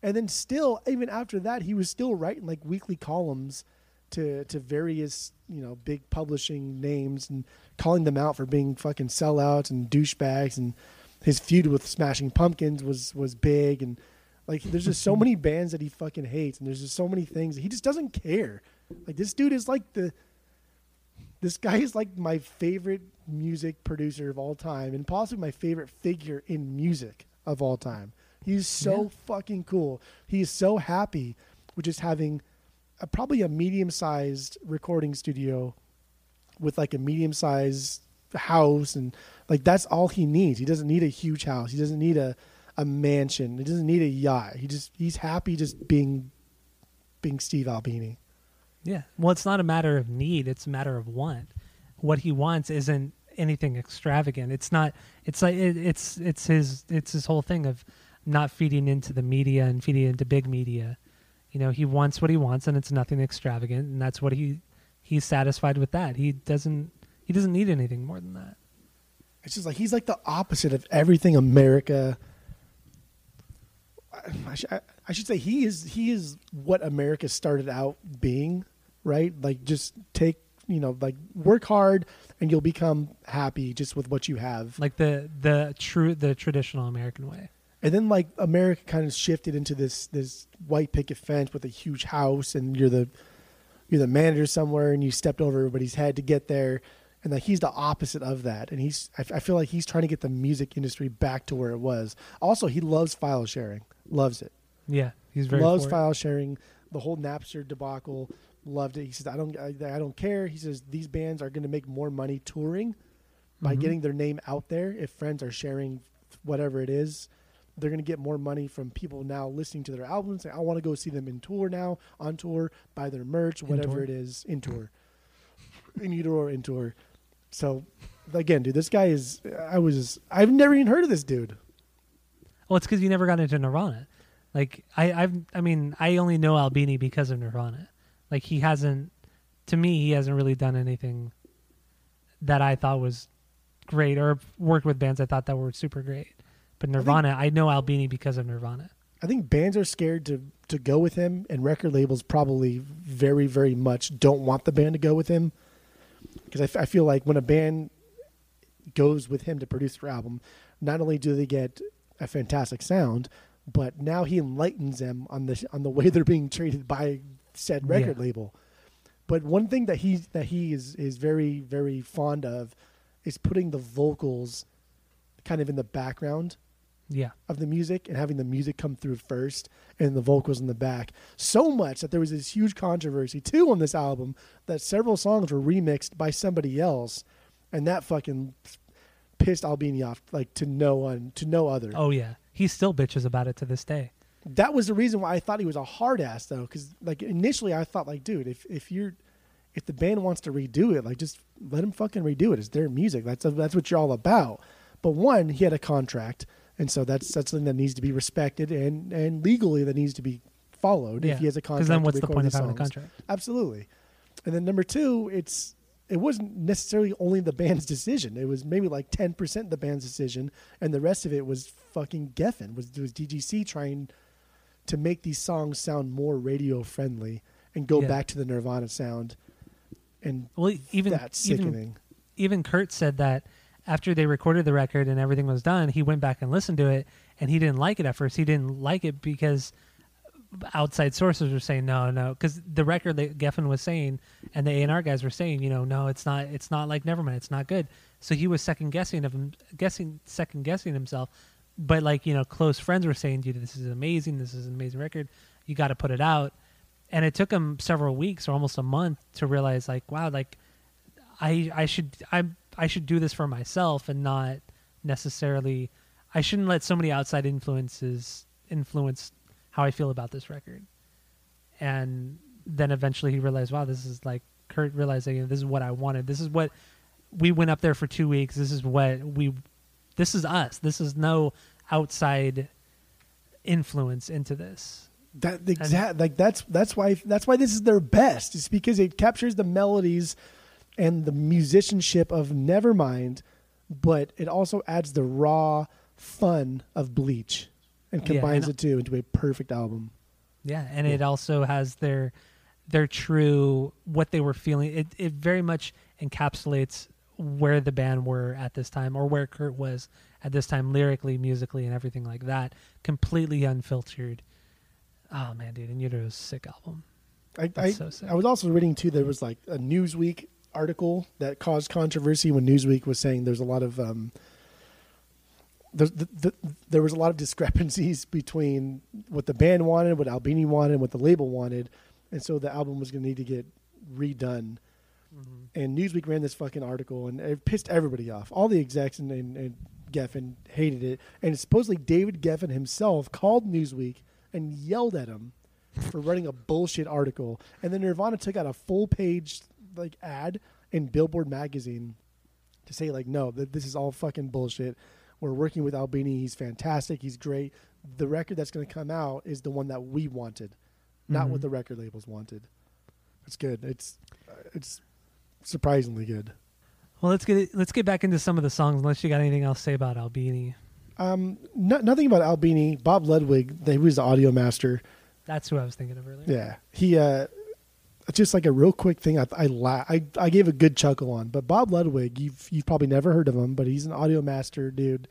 and then still even after that he was still writing like weekly columns to to various you know big publishing names and calling them out for being fucking sellouts and douchebags. And his feud with Smashing Pumpkins was was big. And like there's just so many bands that he fucking hates. And there's just so many things he just doesn't care. Like this dude is like the this guy is like my favorite music producer of all time and possibly my favorite figure in music of all time. He's so Yeah. fucking cool. He is so happy with just having a, probably a medium-sized recording studio with like a medium-sized house and like that's all he needs. He doesn't need a huge house. He doesn't need a a mansion. He doesn't need a yacht. He just he's happy just being being Steve Albini. Yeah. Well, it's not a matter of need, it's a matter of want. What he wants isn't anything extravagant. It's not it's like it, it's it's his it's his whole thing of not feeding into the media and feeding into big media. You know, he wants what he wants, and it's nothing extravagant, and that's what he he's satisfied with that. He doesn't he doesn't need anything more than that. It's just like he's like the opposite of everything America. I, I, I, I should say he is he is what America started out being, right? Like just take you know like work hard and you'll become happy just with what you have. Like the the true the traditional American way. And then like America kind of shifted into this this white picket fence with a huge house, and you're the you're the manager somewhere, and you stepped over everybody's head to get there, and like he's the opposite of that, and he's I, I feel like he's trying to get the music industry back to where it was. Also, he loves file sharing, loves it, Yeah, he's very loves file sharing. The whole Napster debacle, loved it. He says I don't I, I don't care. He says these bands are going to make more money touring by Mhm. getting their name out there. If friends are sharing whatever it is, they're going to get more money from people now listening to their albums. Say, I want to go see them in tour now, on tour, buy their merch, In whatever tour. it is, in tour, in utero or in tour. So, again, dude, this guy is. I was. I've never even heard of this dude. Well, it's because you never got into Nirvana. Like I, I've, I mean, I only know Albini because of Nirvana. Like he hasn't, to me, he hasn't really done anything that I thought was great or worked with bands I thought that were super great. But Nirvana, I, know Albini because of Nirvana. I think bands are scared to to go with him, and record labels probably very, very much don't want the band to go with him. Because I, f- I feel like when a band goes with him to produce their album, not only do they get a fantastic sound, but now he enlightens them on the on the way they're being treated by said record Yeah. label. But one thing that he that he is is very very fond of is putting the vocals kind of in the background Yeah, of the music and having the music come through first and the vocals in the back. So much that there was this huge controversy too on this album that several songs were remixed by somebody else, and that fucking pissed Albini off like to no one to no other. oh yeah, he still bitches about it to this day. That was the reason why I thought he was a hard ass though, because like initially I thought like, dude, if if you're if the band wants to redo it, like just let them fucking redo it. It's their music. That's that's what you're all about. But one, he had a contract, and so that's that's something that needs to be respected and and legally that needs to be followed. Yeah, If he has a contract, because then what's the point of having a contract? Absolutely. And then number two, it's it wasn't necessarily only the band's decision. It was maybe like ten percent the band's decision, and the rest of it was fucking Geffen. Was was DGC trying to make these songs sound more radio friendly and go Yeah. back to the Nirvana sound. And Well, even that's even sickening. even Kurt said that after they recorded the record and everything was done, he went back and listened to it, and he didn't like it at first. He didn't like it because outside sources were saying no, no, because the record that Geffen was saying and the A and R guys were saying, you know, no, it's not, it's not like Nevermind, it's not good. So he was second guessing of him, guessing second guessing himself. But like you know, close friends were saying, dude, this is amazing. This is an amazing record. You got to put it out. And it took him several weeks or almost a month to realize, like, wow, like I I should I I should do this for myself and not necessarily I shouldn't let so many outside influences influence how I feel about this record. And then eventually he realized, wow, this is like Kurt realizing this is what I wanted. This is what we went up there for two weeks. This is what we this is us. This is no outside influence into this. That exact like that's that's why that's why this is their best. It's because it captures the melodies and the musicianship of Nevermind, but it also adds the raw fun of Bleach and Yeah, combines and- the two into a perfect album. Yeah, and it also has their their true what they were feeling. It it very much encapsulates where the band were at this time or where Kurt was at this time lyrically, musically and everything like that. Completely unfiltered. Oh man, dude, In Utero's sick album. I, I, so sick. I was also reading too. There was like a Newsweek article that caused controversy when Newsweek was saying there's a lot of um, there's the, the, there was a lot of discrepancies between what the band wanted, what Albini wanted, what the label wanted, and so the album was going to need to get redone. And Newsweek ran this fucking article, and it pissed everybody off. All the execs and, and, and Geffen hated it, and supposedly David Geffen himself called Newsweek and yelled at him for running a bullshit article. And then Nirvana took out a full page like ad in Billboard magazine to say like, no, that this is all fucking bullshit. We're working with Albini. He's fantastic. He's great. the record that's going to come out is the one that we wanted, not Mhm. what the record labels wanted. It's good. It's uh, it's surprisingly good. Well, let's get let's get back into some of the songs. Unless you got anything else to say about Albini, Um, no, nothing about Albini. Bob Ludwig, he was the audio master. that's who I was thinking of earlier. Yeah, he uh, just like a real quick thing. I I, la- I I gave a good chuckle on, but Bob Ludwig, you've you've probably never heard of him, but he's an audio master dude.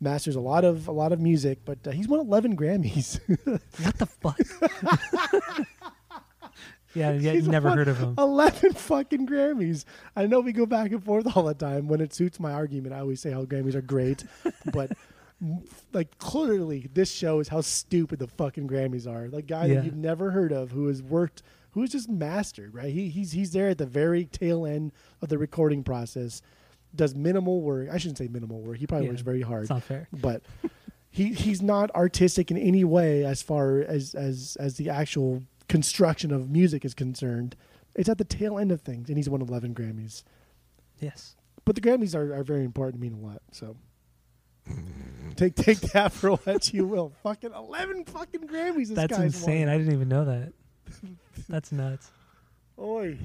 Masters a lot of a lot of music, but uh, he's won eleven Grammys. What the fuck? yeah, yeah, He's never won heard of him. Eleven fucking Grammys. I know we go back and forth all the time. When it suits my argument, I always say how Grammys are great, but like clearly, this shows how stupid the fucking Grammys are. Like guy Yeah. that you've never heard of, who has worked, who has just mastered. Right? He, he's he's there at the very tail end of the recording process. Does minimal work. I shouldn't say minimal work. He probably Yeah, works very hard It's not fair. but he he's not artistic in any way as far as as as the actual construction of music is concerned. It's at the tail end of things, and he's won eleven Grammys. Yes. But the Grammys are, are very important, to mean a lot. So take take that for what you will. Fucking eleven fucking Grammys. This That's guy's insane. I didn't even know that. That's nuts. Oi,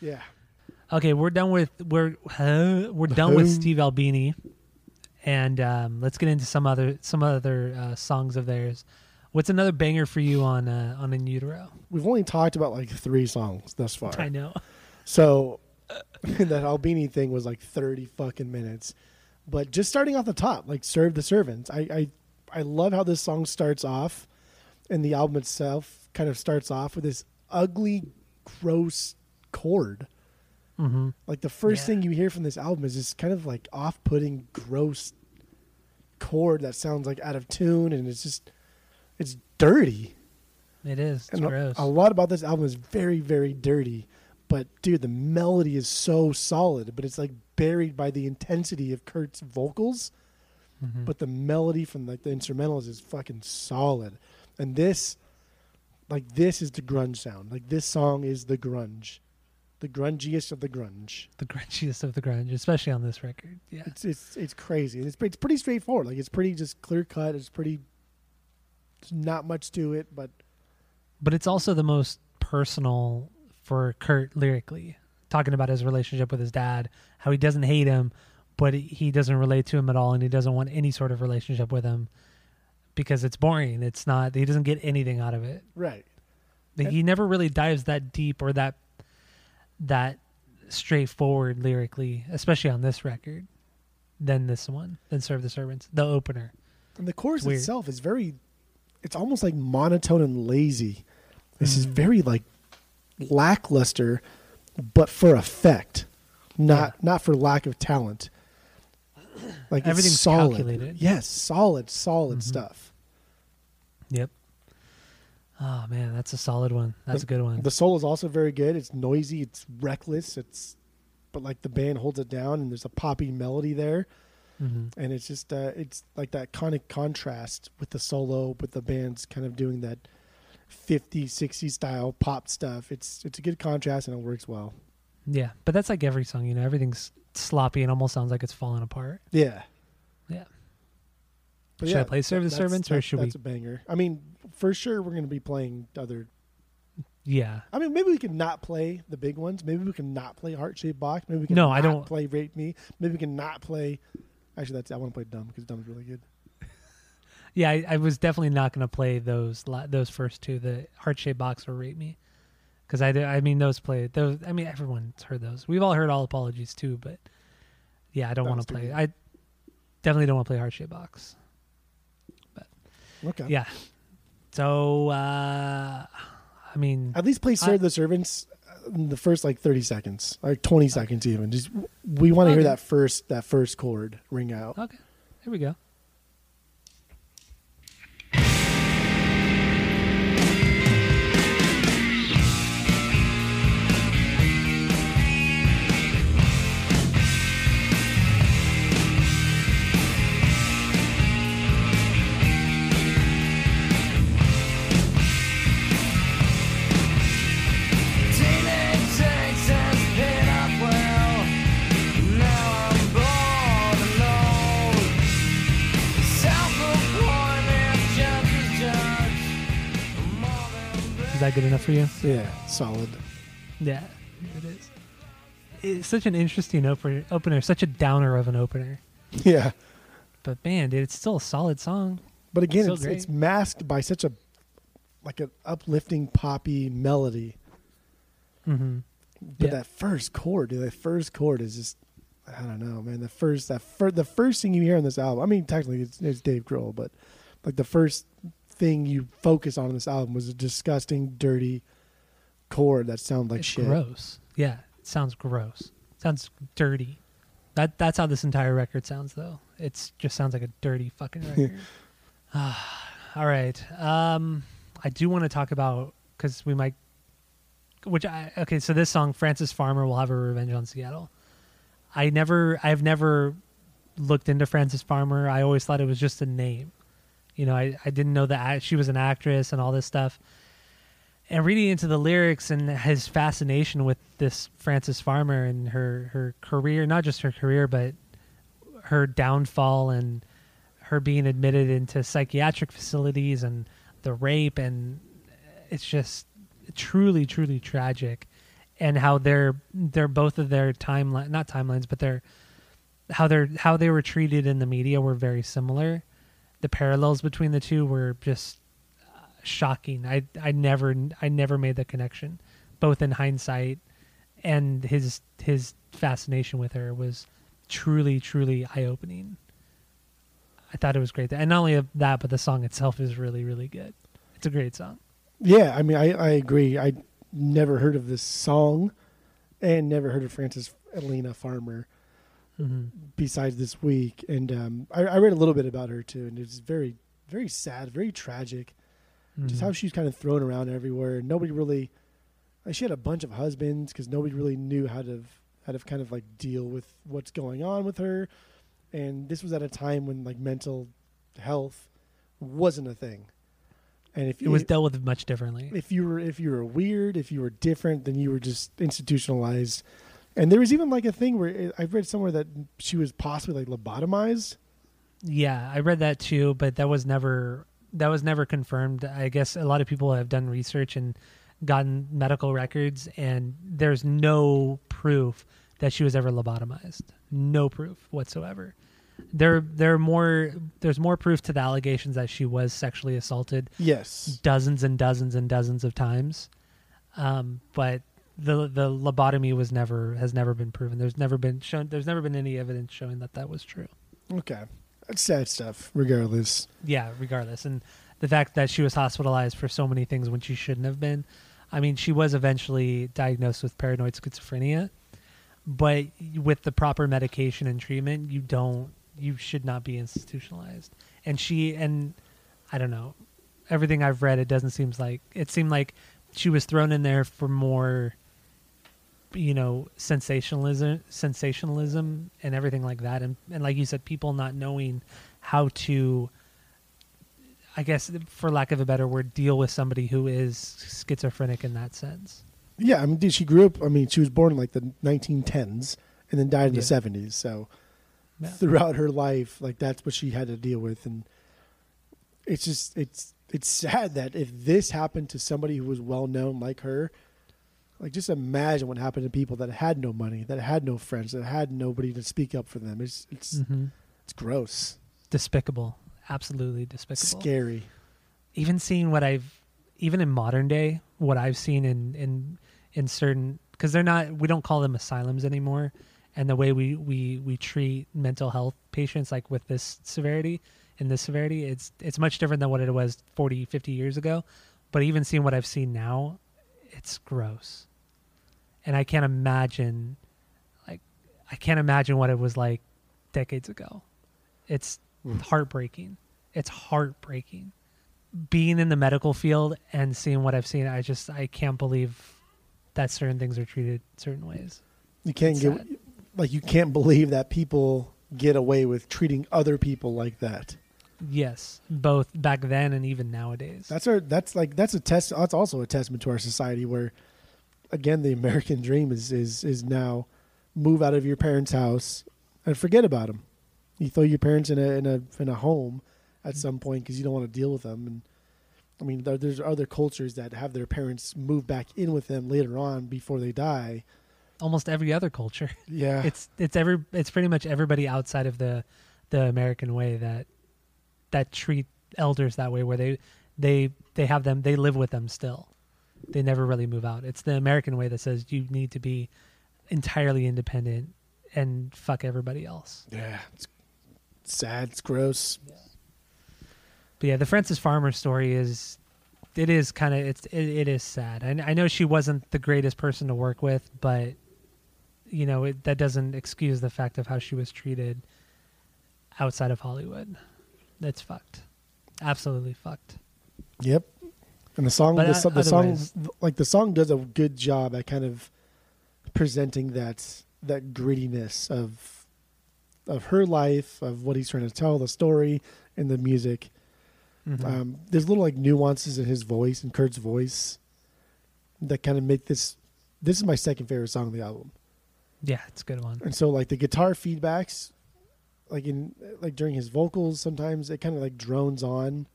yeah. Okay, we're done with we're uh, we're done with Steve Albini, and um, let's get into some other some other uh, songs of theirs. What's another banger for you on uh, on In Utero? We've only talked about like three songs thus far. I know. So that Albini thing was like 30 fucking minutes. But just starting off the top, like Serve the Servants. I, I I love how this song starts off and the album itself kind of starts off with this ugly, gross chord. hmm Like the first Yeah. thing you hear from this album is this kind of like off putting, gross chord that sounds like out of tune and it's just it's dirty. It is. It's And a, gross. a lot about this album is very, very dirty. But dude, the melody is so solid, but it's like buried by the intensity of Kurt's vocals. Mhm. But the melody from like the instrumentals is fucking solid. And this like this is the grunge sound. Like this song is the grunge. The grungiest of the grunge. the grungiest of the grunge, especially on this record. Yeah. It's it's it's crazy. It's it's pretty straightforward. Like it's pretty just clear cut. It's pretty not much to it, but but it's also the most personal for Kurt lyrically, talking about his relationship with his dad, how he doesn't hate him, but he- doesn't relate to him at all, and he doesn't want any sort of relationship with him because it's boring. It's not. He doesn't get anything out of it. right. He never really dives that deep or that that straightforward lyrically, especially on this record, than this one, than "Serve the Servants," the opener. And the chorus itself is very, it's almost like monotone and lazy. This is Mhm. very like lackluster, but for effect, not Yeah. not for lack of talent. Like it's Everything's solid. calculated. Yes, solid, solid Mhm. stuff. Yep. Oh man, that's a solid one. That's a good one. The soul is also very good. It's noisy. It's reckless. It's, but like the band holds it down, and there's a poppy melody there. Hmm and it's just uh, it's like that kind of contrast with the solo with the band's kind of doing that 50 60 style pop stuff. It's it's a good contrast and it works well. Yeah, but that's like every song, you know, everything's sloppy and almost sounds like it's falling apart. yeah. Yeah. but Should I play Serve the that's- Servants or should we- that's a banger. I mean for sure we're going to be playing other Yeah. i mean maybe we can not play the big ones. Maybe we can not play heart shaped box. Maybe we can No, not I don't- play rape me. Maybe we can not play actually that's i want to play dumb because dumb's really good Yeah, I, I was definitely not going to play those those first two, the heart shaped box or rate me, because I I mean those play those. I mean everyone's heard those. We've all heard all apologies too, but yeah, I don't want to play. good. I definitely don't want to play heart shaped box. But okay Yeah. So uh I mean, At least play Serve I- the Servants the first like 30 seconds, like 20 seconds even. Just we want to hear that first that first chord ring out. okay, here we go. That good enough for you? Yeah, solid. Yeah, it is. It's such an interesting opener, opener, such a downer of an opener. Yeah, But man, dude, it's still a solid song. but again, So it's, it's masked by such a like an uplifting poppy melody. Mm-hmm. But Yeah. that first chord, dude, that first chord is just I don't know, man. The first that fir- the first thing you hear on this album. I mean, technically it's, it's Dave Grohl, but like the first thing you focus on in this album was a disgusting, dirty chord that sounds like it's shit. gross. Yeah, it sounds gross. sounds dirty. That that's how this entire record sounds, though. It just sounds like a dirty fucking record. Ah, all right. Um, I do want to talk about because we might. Which I okay. So this song, Frances Farmer will have a revenge on Seattle. I never, I've never looked into Frances Farmer. I always thought it was just a name. You know, I, I didn't know that she was an actress and all this stuff. And reading into the lyrics and his fascination with this Frances Farmer and her, her career, not just her career, but her downfall and her being admitted into psychiatric facilities and the rape and it's just truly truly tragic and how they're they're both of their timeline not timelines but they're how they're how they were treated in the media were very similar the parallels between the two were just uh, shocking. I i never i never made the connection both in hindsight and his his fascination with her was truly truly eye-opening. I thought it was great and not only that but the song itself is really really good. It's a great song. Yeah, I mean, I, I agree. I never heard of this song, and never heard of Frances Elena Farmer mm-hmm. besides this week. And um, I, I read a little bit about her too, and it's very, very sad, very tragic. Just Mm-hmm. how she's kind of thrown around everywhere. Nobody really. Like she had a bunch of husbands because nobody really knew how to how to kind of like deal with what's going on with her, and this was at a time when like mental health wasn't a thing. And if it was dealt with much differently if you were if you were weird, if you were different, then you were just institutionalized. And there was even like a thing where it, I read somewhere that she was possibly like lobotomized. Yeah, I read that too, but that was never that was never confirmed. I guess a lot of people have done research and gotten medical records, and there's no proof that she was ever lobotomized. No proof whatsoever. There, there are more. There's more proof to the allegations that she was sexually assaulted Yes. dozens and dozens and dozens of times, um, but the the lobotomy was never has never been proven. There's never been shown. There's never been any evidence showing that that was true. Okay. That's sad stuff. Regardless. yeah, regardless. And the fact that she was hospitalized for so many things when she shouldn't have been. I mean, she was eventually diagnosed with paranoid schizophrenia, but with the proper medication and treatment, you don't, you should not be institutionalized. And she, and I don't know, everything I've read, it doesn't seem like, it seemed like she was thrown in there for more, you know, sensationalism, sensationalism and everything like that. And, and like you said, people not knowing how to I guess, for lack of a better word, deal with somebody who is schizophrenic in that sense. Yeah, I mean, dude, she grew up. I mean, she was born in like the 1910s and then died in Yeah. the 70s. So Yeah. throughout her life, like that's what she had to deal with, and it's just it's it's sad that if this happened to somebody who was well known like her, like just imagine what happened to people that had no money, that had no friends, that had nobody to speak up for them. It's it's hmm it's gross, Despicable, absolutely despicable. scary. Even seeing what I've, even in modern day, what I've seen in in in certain because they're not, we don't call them asylums anymore, and the way we we we treat mental health patients like with this severity in this severity, it's it's much different than what it was 40, 50 years ago. But even seeing what I've seen now, it's gross, and I can't imagine, like, I can't imagine what it was like decades ago. It's Mm. heartbreaking. It's heartbreaking. Being in the medical field and seeing what I've seen, I just I can't believe that certain things are treated certain ways. You can't It's get sad. like you can't believe that people get away with treating other people like that. Yes, both back then and even nowadays. That's our that's like that's a test that's also a testament to our society where again the American dream is is is now move out of your parents' house and forget about them. You throw your parents in a in a in a home at mm-hmm. some point because you don't want to deal with them and I mean, there, there's other cultures that have their parents move back in with them later on before they die. Almost every other culture. Yeah, It's it's every it's pretty much everybody outside of the the American way that that treat elders that way, where they they they have them they live with them still. They never really move out. It's the American way that says you need to be entirely independent and fuck everybody else. yeah, it's sad. It's gross. But yeah, the Frances Farmer story is it is kind of it's it, it is sad. And I know she wasn't the greatest person to work with, but you know it, that doesn't excuse the fact of how she was treated outside of Hollywood. That's fucked. Absolutely fucked. Yep. And the song, But, the, uh, the song, like the song, does a good job at kind of presenting that that grittiness of of her life, of what he's trying to tell, the story, and the music. Mhm. Um, there's little like nuances in his voice and Kurt's voice that kind of make this. This is my second favorite song of the album, yeah, it's a good one. and so like the guitar feedbacks, like in like during his vocals, sometimes it kind of like drones on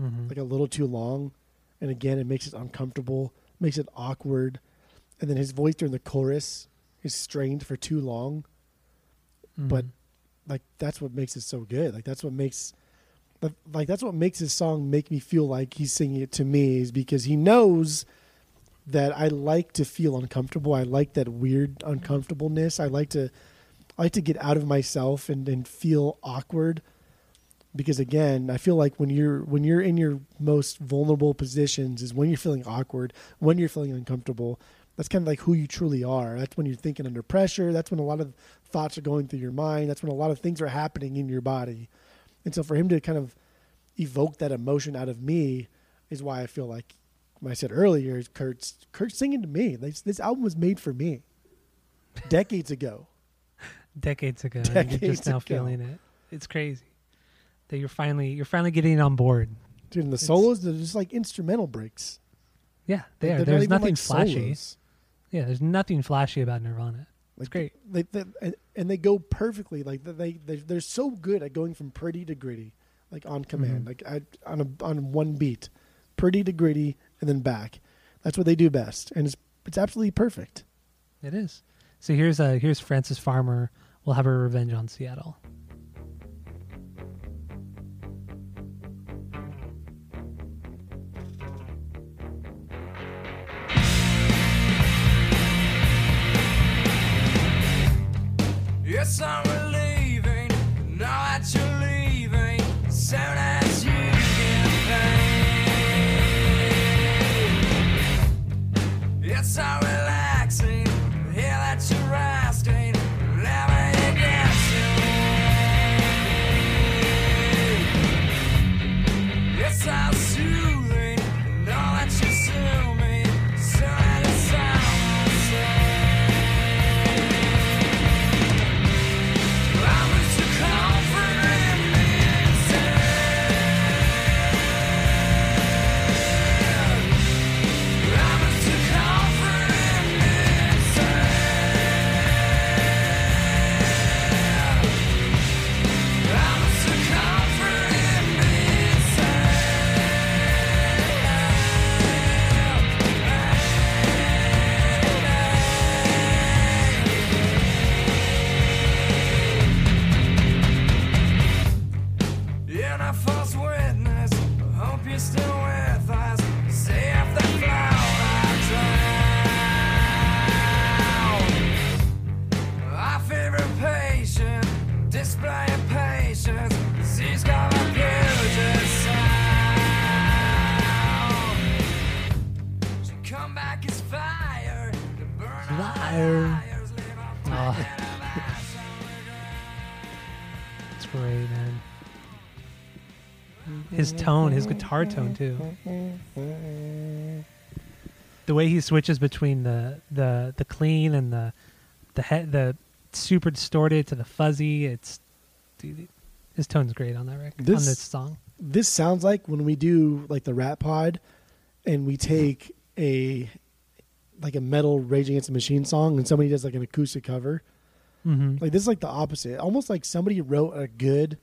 Mhm. like a little too long, and again it makes it uncomfortable, makes it awkward, and then his voice during the chorus is strained for too long. but- Mhm. Like that's what makes it so good. Like that's what makes, like that's what makes his song make me feel like he's singing it to me is because he knows that I like to feel uncomfortable. I like that weird uncomfortableness. I like to, I like to get out of myself and and feel awkward because again i feel like when you're when you're in your most vulnerable positions is when you're feeling awkward when you're feeling uncomfortable that's kind of like who you truly are. That's when you're thinking under pressure. That's when a lot of thoughts are going through your mind. That's when a lot of things are happening in your body. And so for him to kind of evoke that emotion out of me is why i feel like when i said earlier kurt's kurt's singing to me. This, this album was made for me. Decades ago. Decades ago. and you're Decades just now ago. feeling it. It's crazy that you're finally you're finally getting on board. dude and the It's- solos they're just like instrumental breaks Yeah, they Like, are. There's nothing like, flashy. solos. Yeah, there's nothing flashy about Nirvana. Like great. They, they, and, they go perfectly. Like they, they they're so good at going from pretty to gritty, like on command, Mhm. like I, on a on one beat, pretty to gritty, and then back. That's what they do best, and it's it's absolutely perfect. It is. So here's uh here's Frances Farmer. We'll have her revenge on Seattle. Yes, I'm relieving. Know that you're leaving. Soon His tone, his guitar tone too. The way he switches between the the the clean and the the he- the super distorted to the fuzzy, it's dude, his tone's great on that record on This- this song. This sounds like when we do like the Rat Pod, and we take a like a metal Rage Against the Machine song, and somebody does like an acoustic cover. Mm-hmm. Like this is like the opposite. Almost like somebody wrote a good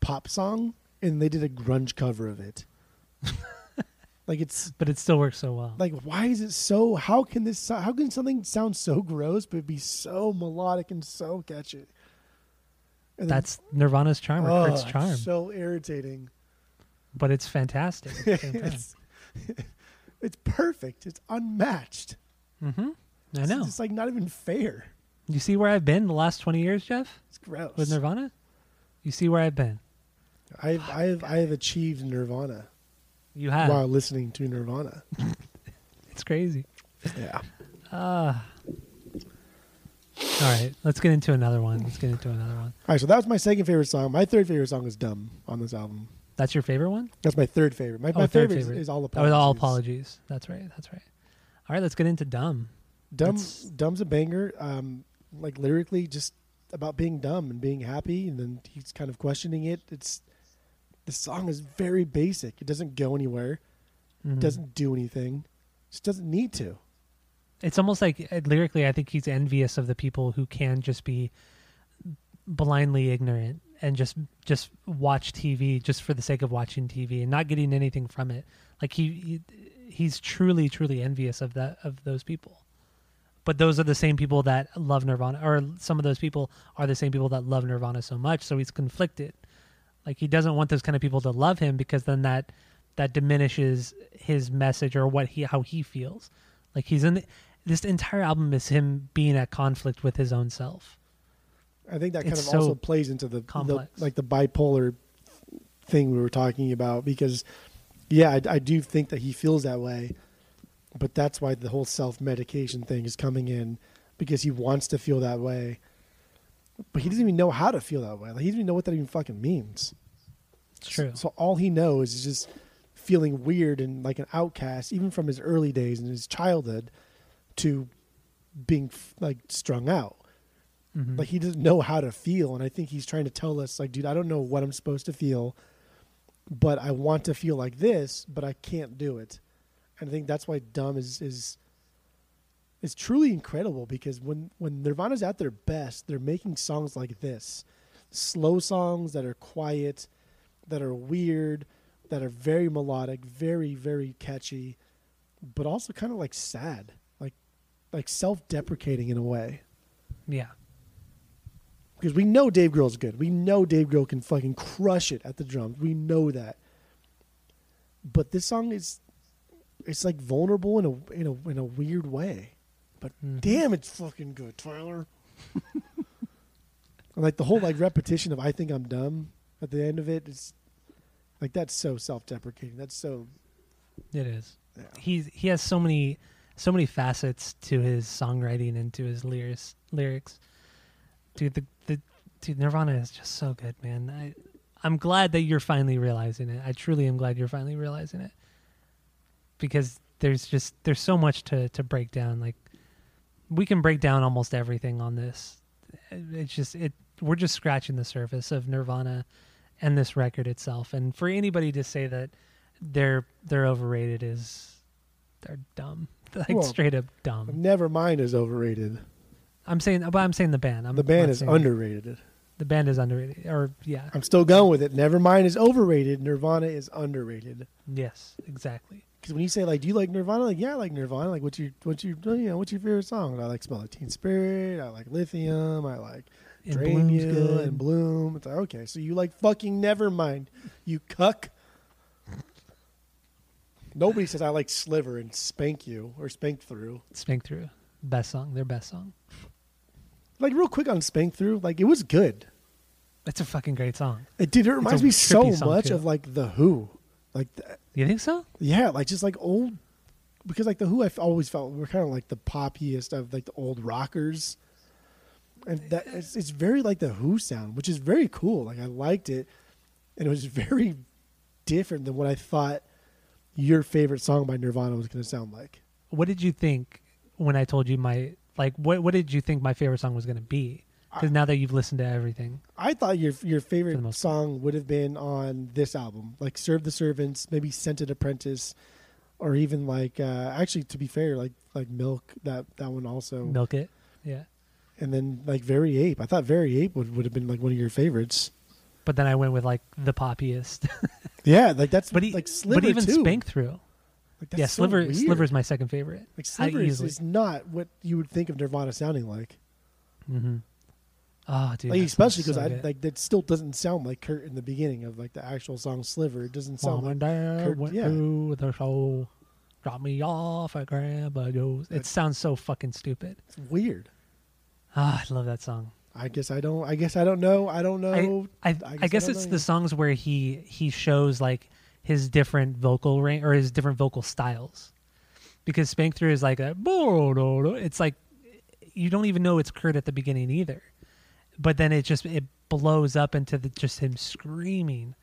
pop song and they did a grunge cover of it. Like it's but it still works so well. like why is it so? How can this? so- How can something sound so gross but be so melodic and so catchy? And then- That's Nirvana's charm or oh, Kurt's charm, So irritating. but it's fantastic. At the same time. it's it's perfect. It's unmatched. mm-hmm. I It's know. It's like not even fair. You see where I've been the last twenty years, Jeff, It's gross. with Nirvana. You see where I've been. I've I've I have achieved Nirvana You have. while listening to Nirvana. It's crazy. Yeah. Ah. All right, let's get into another one. Let's get into another one. All right, so that was my second favorite song. My third favorite song is "Dumb" on this album. That's your favorite one? That's my third favorite. My, Oh, my third favorite, is- favorite. Is, "All Apologies." Oh, all apologies. That's right. That's right. All right, let's get into dumb. Dumb, That's- "Dumb's" a banger. Um, like lyrically, just about being dumb and being happy, and then he's kind of questioning it. It's the song is very basic. It doesn't go anywhere. Mhm. Doesn't do anything. It just doesn't need to. It's almost like uh, lyrically, I think he's envious of the people who can just be blindly ignorant and just just watch TV just for the sake of watching TV and not getting anything from it. Like he, he he's truly truly envious of that of those people. But those are the same people that love Nirvana, or some of those people are the same people that love Nirvana so much. So he's conflicted. Like he doesn't want those kind of people to love him because then that that diminishes his message or what he how he feels. Like he's in this entire album is him being at conflict with his own self. I think that kind It's of also plays into the, the like the bipolar thing we were talking about because yeah, I, I do think that he feels that way, but that's why the whole self medication thing is coming in because he wants to feel that way, but he doesn't even know how to feel that way. Like he doesn't even know what that even fucking means. It's true. So all he knows is just feeling weird and like an outcast, even from his early days and his childhood, to being like strung out. Mhm. Like he doesn't know how to feel, and I think he's trying to tell us, like, dude, I don't know what I'm supposed to feel, but I want to feel like this, but I can't do it. And I think that's why "Dumb" is is is truly incredible because when when Nirvana's at their best, they're making songs like this, slow songs that are quiet, that are weird, that are very melodic, very very catchy, but also kind of like sad, like like self-deprecating in a way yeah. because we know Dave Grohl's good. We know Dave Grohl can fucking crush it at the drums. We know that. But this song is it's like vulnerable in a in a in a weird way. But Mhm. damn it's fucking good, Tyler. Like the whole like repetition of I think I'm dumb at the end of it is like that's so self-deprecating. That's so It is. yeah. He's he has so many so many facets to his songwriting and to his lyrics lyrics. Dude, the the dude Nirvana is just so good, man. I I'm glad that you're finally realizing it. I truly am glad you're finally realizing it. Because there's just there's so much to to break down. Like we can break down almost everything on this. It's just it we're just scratching the surface of Nirvana and this record itself. And for anybody to say that they're they're overrated is they're dumb. Like Well, straight up dumb. Nevermind is overrated. I'm saying but I'm saying the band. I'm the band is underrated. The band is underrated. Or yeah. I'm still going with it. Nevermind is overrated. Nirvana is underrated. Yes, exactly. Because when you say like, do you like Nirvana? Like, yeah, I like Nirvana. Like, what's your what's your oh, you know what's your favorite song? I like Smell Like Teen Spirit. I like Lithium. I like And Drain You good. and Bloom. It's like okay, so you like fucking Nevermind, you cuck. Nobody says I like Sliver and Spank You or Spank Through. Spank through. Best song. Their best song. Like real quick on Spank Through, like it was good. It's a fucking great song. It did. It reminds me so much too. of like the Who, like th- You think so? Yeah, like just like old, because like the Who, I've always felt were kind of like the poppiest of like the old rockers, and that it's, it's very like the Who sound, which is very cool. Like I liked it, and it was very different than what I thought your favorite song by Nirvana was going to sound like. What did you think when I told you my like what what did you think my favorite song was going to be? Because now that you've listened to everything, I thought your your favorite most song would have been on this album, like "Serve the Servants," maybe "Scentless Apprentice," or even like uh, actually, to be fair, like like "Milk." That that one also. milk it. Yeah. and then like Very Ape. I thought Very Ape would, would have been like one of your favorites. But then I went with like the poppiest. Yeah, like that's but he, like Sliver but even too. Spank through. Like, that's yeah, so Sliver weird. Sliver's my second favorite. like Sliver is, is not what you would think of Nirvana sounding like. Mm-hmm. Oh, dude, like especially because so I good. like that still doesn't sound like Kurt in the beginning of like the actual song Sliver. It doesn't sound Mom like Dad Kurt- went yeah. through the show, drop me off at Grandpa Joe's. It sounds so fucking stupid. it's weird. Ah, I love that song. I guess I don't. I guess I don't know. I don't know. I, I, guess I guess it's the songs where he he shows like his different vocal range or his different vocal styles. Because Spank Through is like a it's like you don't even know it's Kurt at the beginning either. But then it just it blows up into the, just him screaming.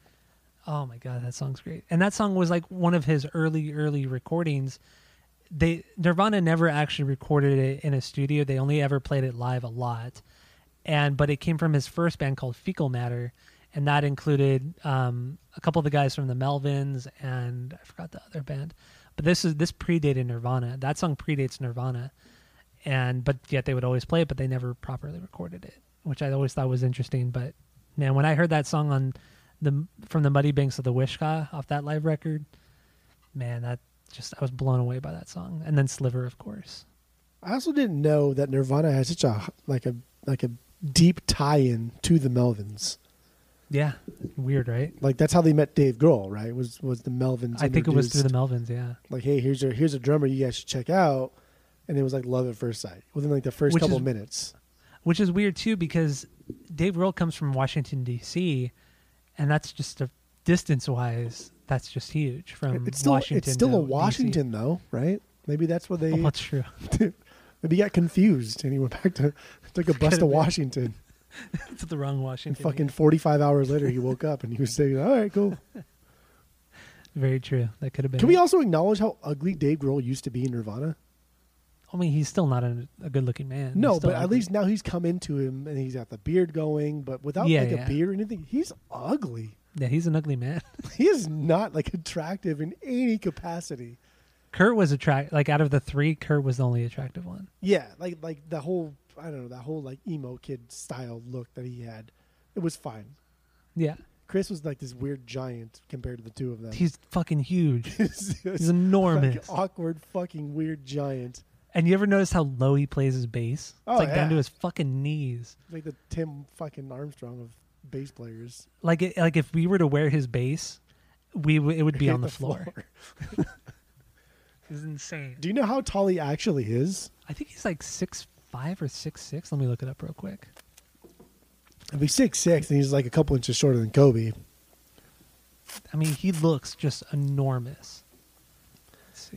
Oh my god, that song's great. And that song was like one of his early early recordings. They Nirvana never actually recorded it in a studio. They only ever played it live a lot and but it came from his first band called Fecal Matter, and that included um, a couple of the guys from the Melvins and I forgot the other band. But this is this predated Nirvana. That song predates Nirvana, and but yet they would always play it, but they never properly recorded it, which I always thought was interesting. But man, when I heard that song on the from the Muddy Banks of the Wishkah off that live record, man, that just I was blown away by that song. And then Sliver, of course. I also didn't know that Nirvana has such a like a like a deep tie-in to the Melvins. Yeah, weird, right? Like that's how they met Dave Grohl, right? Was was the Melvins? I think it was through the Melvins. Yeah. like, hey, here's your here's a drummer you guys should check out, and it was like love at first sight within like the first Which couple is- minutes. Which is weird too because Dave Grohl comes from Washington D.C. and that's just a distance wise that's just huge from it's still Washington. it's still to a Washington though, right? Maybe that's what they DC. Oh, that's true. maybe he got confused and he went back to took a bus to. Washington. it's the wrong And Washington. fucking forty five hours later, he woke up and he was saying, "All right, cool." very true. That could have been. Can we also acknowledge how ugly Dave Grohl used to be in Nirvana? I mean, he's still not a, a good looking man. No, but at least now he's come into him and he's got the beard going, but without Yeah, like yeah. a beard or anything, he's ugly. yeah, he's an ugly man. He is not like attractive in any capacity. Kurt was attract like out of the three, Kurt was the only attractive one. Yeah, like like the whole I don't know that whole like emo kid style look that he had, it was fine. Yeah, Chris was like this weird giant compared to the two of them. he's fucking huge. He's He's enormous. Like awkward fucking weird giant. And you ever notice how low he plays his bass? It's Oh, like down to his fucking knees. Like the Tim fucking Armstrong of bass players. Like it, like if we were to wear his bass, we w- it would be Hit on the, floor. It's insane. Do you know how tall he actually is? I think he's like six five or six six. Let me look it up real quick. If he's six six and he's like a couple inches shorter than Kobe. I mean, he looks just enormous.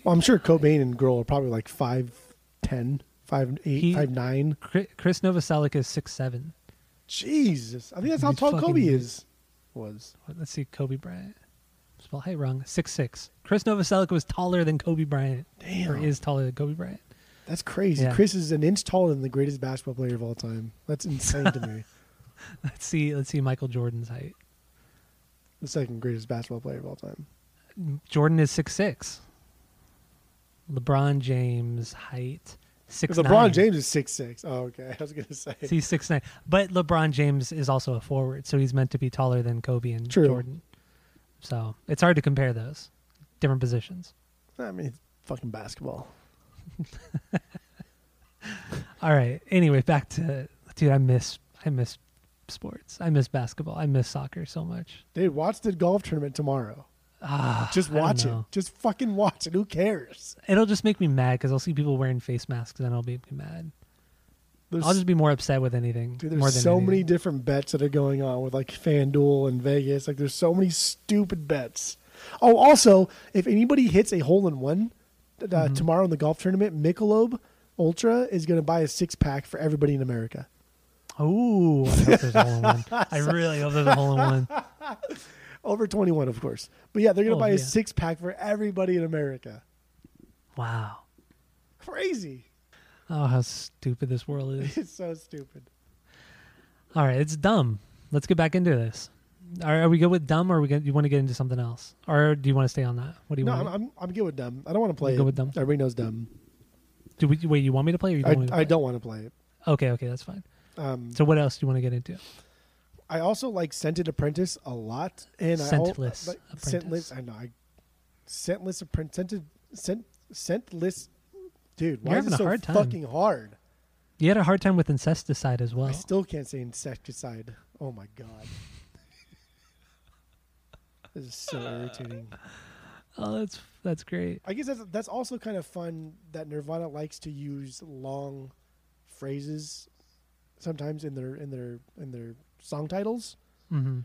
Well, I'm sure Cobain and Grohl are probably like five ten, five eight, He- five nine. Chris Novoselic is six seven. Jesus, I think that's how He's tall Kobe is. Was Let's see, Kobe Bryant. Spell height wrong. Six six. Chris Novoselic was taller than Kobe Bryant, Damn, or is taller than Kobe Bryant. that's crazy. Yeah. Chris is an inch taller than the greatest basketball player of all time. That's insane to me. Let's see. Let's see Michael Jordan's height. The second greatest basketball player of all time. Jordan is six six. LeBron James height six. LeBron James is six six. Oh, okay. I was gonna say. He's six nine, but LeBron James is also a forward, so he's meant to be taller than Kobe and True. Jordan. So it's hard to compare those different positions. I mean, fucking basketball. All right. Anyway, back to dude. I miss I miss sports. I miss basketball. I miss soccer so much. Dude, watch the golf tournament tomorrow. Ah, Just watch it. Just fucking watch it. Who cares? It'll just make me mad because I'll see people wearing face masks and I'll be mad. There's, I'll just be more upset with anything. dude, there's so many different bets that are going on with like FanDuel and Vegas. Like, there's so many stupid bets. Oh, also, if anybody hits a hole in one uh, Mhm. tomorrow in the golf tournament, Michelob Ultra is going to buy a six pack for everybody in America. Oh, I hope there's a hole in one. I really hope there's a hole in one. Over 21, of course. But yeah, they're going to Oh, buy a yeah. six pack for everybody in America. Wow. Crazy. Oh, how stupid this world is. It's so stupid. All right, it's dumb. Let's get back into this. Are, are we good with dumb, or are we gonna, you want to get into something else, or do you want to stay on that? What do you No, want? I'm, I'm, I'm good with dumb. I don't want to play good with dumb? Everybody knows dumb. do we, wait, you want me to play, or you don't I, want me to I play? don't want to play it. Okay, okay, that's fine. Um, So, what else do you want to get into? I also like Scented Apprentice a lot, and I Scentless al- like, Apprentice. Scentless. I know. I, Scentless Apprentice. Scented Scent, scentless, dude. Why You're is it so hard time. fucking hard? You had a hard time with incesticide as well. I still can't say insecticide. Oh my god. this is so irritating. oh, that's that's great. I guess that's that's also kind of fun that Nirvana likes to use long phrases sometimes in their in their in their song titles. hmm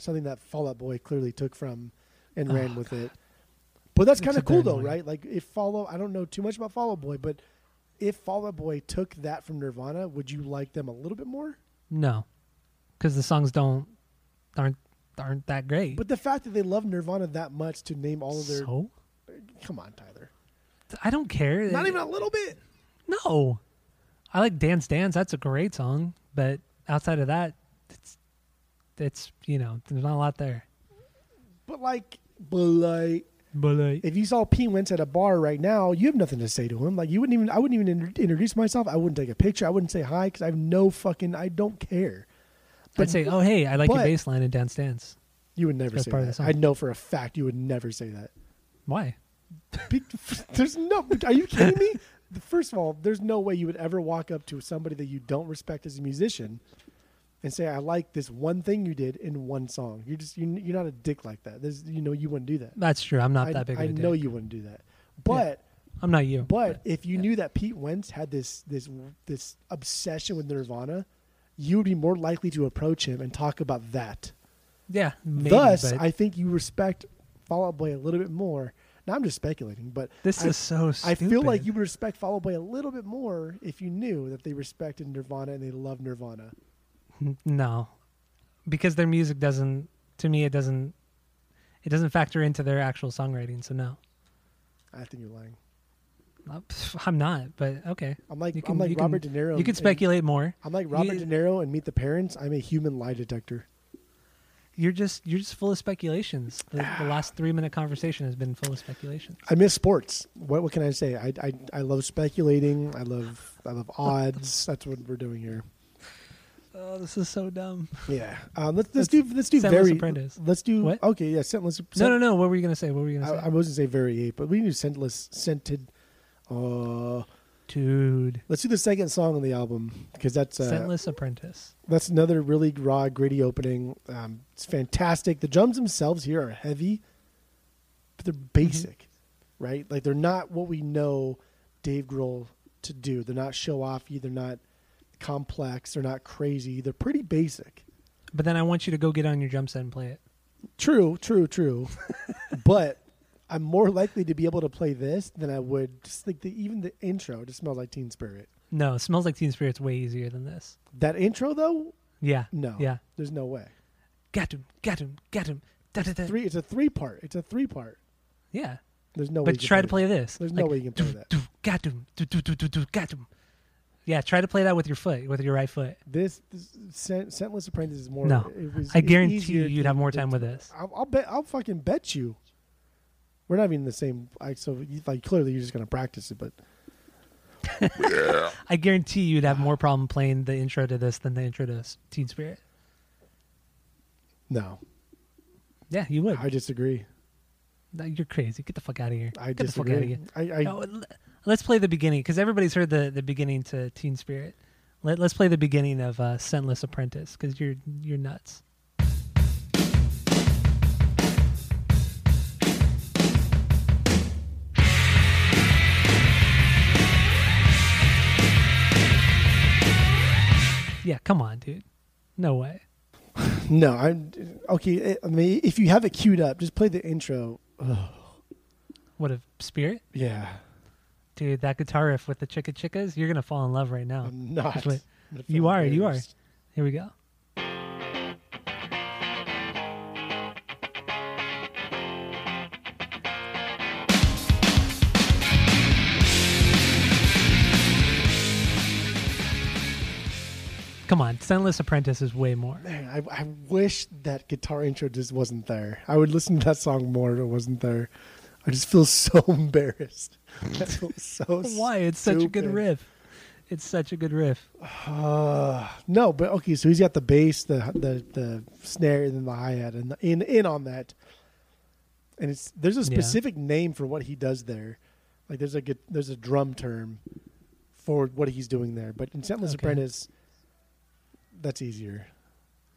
Something that Fall Out Boy clearly took from and Oh, ran with it. But that's kind of cool though, annoying. right? Like if Follow I don't know too much about Fall Out Boy, but if Fall Out Boy took that from Nirvana, would you like them a little bit more? No, because the songs don't aren't aren't that great. But the fact that they love Nirvana that much to name all of their so come on, Tyler. I don't care. Not even a little bit. No, I like Dance Dance. That's a great song, but outside of that, it's you know there's not a lot there. But like but like But like, if you saw Pete Wentz at a bar right now, you have nothing to say to him. Like you wouldn't even, I wouldn't even introduce myself. I wouldn't take a picture. I wouldn't say hi because I have no fucking, I don't care. I'd say, oh hey, I like your but- bass line in Dance Dance. You would never That's say part of the that. song. I know for a fact you would never say that. Why? Be- There's no. Are you kidding me? First of all, there's no way you would ever walk up to somebody that you don't respect as a musician and say, "I like this one thing you did in one song." You're just you're, you're not a dick like that. There's, you know, you wouldn't do that. That's true. I'm not I, that big. Of I know dick. you wouldn't do that. But I'm not you. But if you knew that Pete Wentz had this this this obsession with Nirvana, you would be more likely to approach him and talk about that. yeah, maybe, Thus, but I think you respect Fall Out Boy a little bit more. Now I'm just speculating, but this I, is so. I feel like you would respect Fall Out Boy a little bit more if you knew that they respected Nirvana and they love Nirvana. No, because their music doesn't. To me, it doesn't. It doesn't factor into their actual songwriting. So no, I think you're lying. Uh, I'm not. But okay, I'm like You can- I'm like you can- Robert De Niro. you can and- speculate more. I'm like Robert You- De Niro and Meet the Parents. I'm a human lie detector. You're just you're just full of speculations. The, the last three minute conversation has been full of speculations. I miss sports. What what can I say? I, I I love speculating. I love I love odds. That's what we're doing here. Oh, this is so dumb. Yeah. Um, let's let's do let's do Scentless very. Apprentice. Let's do What? okay. Yeah, scentless. No, no, no. What were you gonna say? What were you gonna say, I wasn't say very eight, but we can do scentless scented. Uh, dude? let's do the second song on the album because that's uh, Scentless Apprentice. that's another really raw, gritty opening. Um, it's fantastic. The drums themselves here are heavy, but they're basic, right? Like they're not what we know Dave Grohl to do. They're not show offy. They're not complex. They're not crazy. They're pretty basic. But then I want you to go get on your drum set and play it. True, true, true. but I'm more likely to be able to play this than I would just like the even the intro just smells like Teen Spirit. No, it smells like Teen Spirit's way easier than this. That intro though, Yeah. no, Yeah. there's no way. Got him. Got him. Got him. Da, da, da. Three, it's a three part. It's a three part. Yeah. There's no way. but you can try to that. play this. There's Like, no way you can play that. got him. Got him. Yeah, try to play that with your foot, with your right foot. This, this scent, scentless apprentice is more. No. it was, I guarantee you you'd to- have more time with this. I'll, I'll bet. I'll fucking bet you. We're not even the same. I, so you, like clearly you're just gonna practice it, but yeah. I guarantee you'd have more problem playing the intro to this than the intro to Teen Spirit. no, Yeah, you would. I disagree. No, You're crazy. Get the fuck out of here. I Get the fuck out of disagree. here. I, I No, l- let's play the beginning because everybody's heard the, the beginning to Teen Spirit. Let, let's play the beginning of uh, Scentless Apprentice because you're you're nuts. Yeah, come on, dude. No way. no. I'm okay. I mean, if you have it queued up, just play the intro. Ugh, What a spirit, yeah, dude! That guitar riff with the chicka chickas, you're gonna fall in love right now. I'm not. I'm You are, you are. Here we go. Come on, Scentless Apprentice is way more. Man, I, I wish that guitar intro just wasn't there. I would listen to that song more if it wasn't there. I just feel so embarrassed. I feel so Why? It's such a good riff. It's such a good riff. Uh, no, but okay. So he's got the bass, the the the snare, and then the hi hat, and the, in in on that. And it's there's a Yeah. specific name for what he does there. Like there's a there's a drum term for what he's doing there, but in Scentless Okay. Apprentice, that's easier.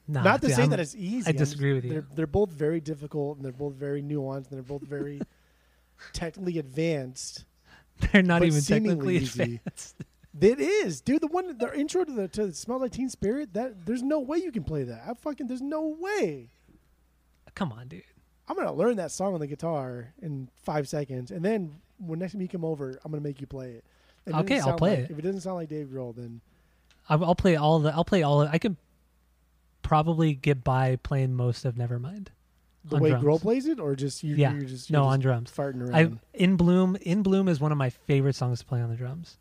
Nah, Not to dude, say I'm- that it's easy. I disagree with you. They're they're both very difficult and they're both very nuanced and they're both very technically advanced. they're not even technically easy. advanced. It is, dude. The one, the intro to the to Smell Like Teen Spirit. That there's no way you can play that. I fucking there's no way. Come on, dude. I'm gonna learn that song on the guitar in five seconds, and then when next time you come over, I'm gonna make you play it. It Okay, I'll play like- it. If it doesn't sound like Dave Grohl, then I'll, I'll play all the. I'll play all. I could probably get by playing most of Nevermind. The On way drums. Grohl plays it, or just you, Yeah. you're just No, you're on just drums. farting around. I in bloom. In bloom is one of my favorite songs to play on the drums.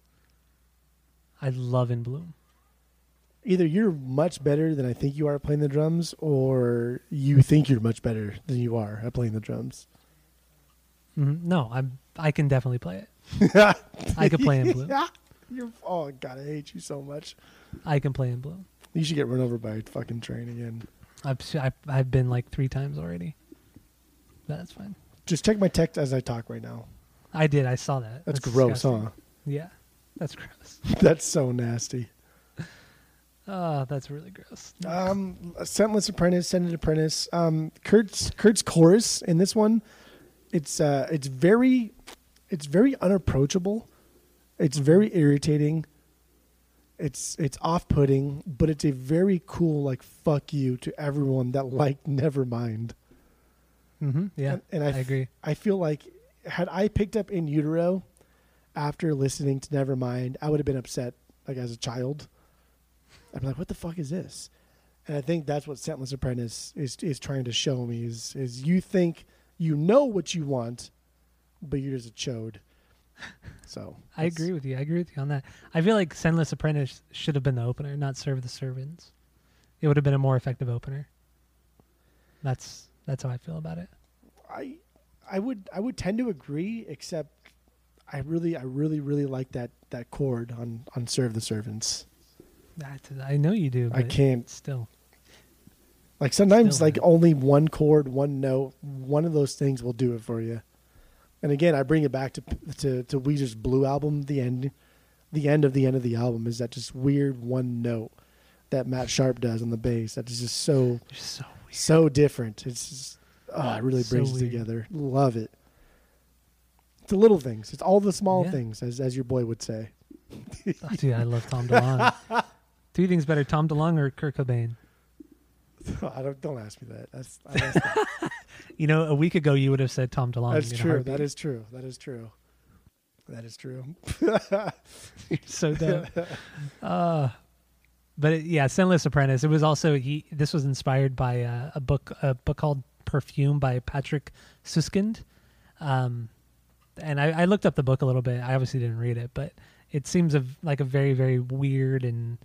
I love in bloom. Either you're much better than I think you are at playing the drums, or you think you're much better than you are at playing the drums. Mhm. No, I'm. I can definitely play it. I could play in bloom. Yeah. You're, oh God, I hate you so much. I can play in bloom. You should get run over by a fucking train again. I've I've, I've been like three times already. That's fine. Just check my text as I talk right now. I did. I saw that. That's, gross, disgusting. huh? Yeah, that's gross. That's so nasty. Oh, that's really gross. Um, Scentless Apprentice, Scented Apprentice. Um, Kurt's Kurt's chorus in this one, it's uh, it's very, it's very unapproachable. It's very irritating. It's it's off putting, but it's a very cool like fuck you to everyone that liked Nevermind. hmm Yeah, and, and I, I, f- agree. I feel like had I picked up In Utero after listening to Nevermind, I would have been upset like as a child. I'd be like, "What the fuck is this?" And I think that's what Scentless Apprentice is is trying to show me is is you think you know what you want, but you're just a chode. So I agree with you. I agree with you on that. I feel like Scentless Apprentice should have been the opener, not Serve the Servants. It would have been a more effective opener. That's that's how I feel about it. I I would I would tend to agree, except I really I really really like that that chord on on Serve the Servants. That, I know you do. I can't still. Like sometimes, Still, like only one chord, one note, one of those things will do it for you. And again, I bring it back to to to Weezer's Blue album. The end, the end of the end of the album is that just weird one note that Matt Sharp does on the bass. That is just so so weird. so different. It's just, oh, it really So brings it together. Love it. It's the little things. It's all the small Yeah. things, as as your boy would say. Oh, dude, I love Tom DeLonge. You think's better, Tom DeLonge or Kurt Cobain? I don't don't ask me that. That's I. You know, a week ago you would have said Tom DeLonge. That's true. That is true. That is true. That is true. so dumb. uh, but it, yeah, Sinless Apprentice. It was also he. This was inspired by uh, a book, a book called Perfume by Patrick Suskind. Um, and I, I looked up the book a little bit. I obviously didn't read it, but it seems a, like a very, very weird and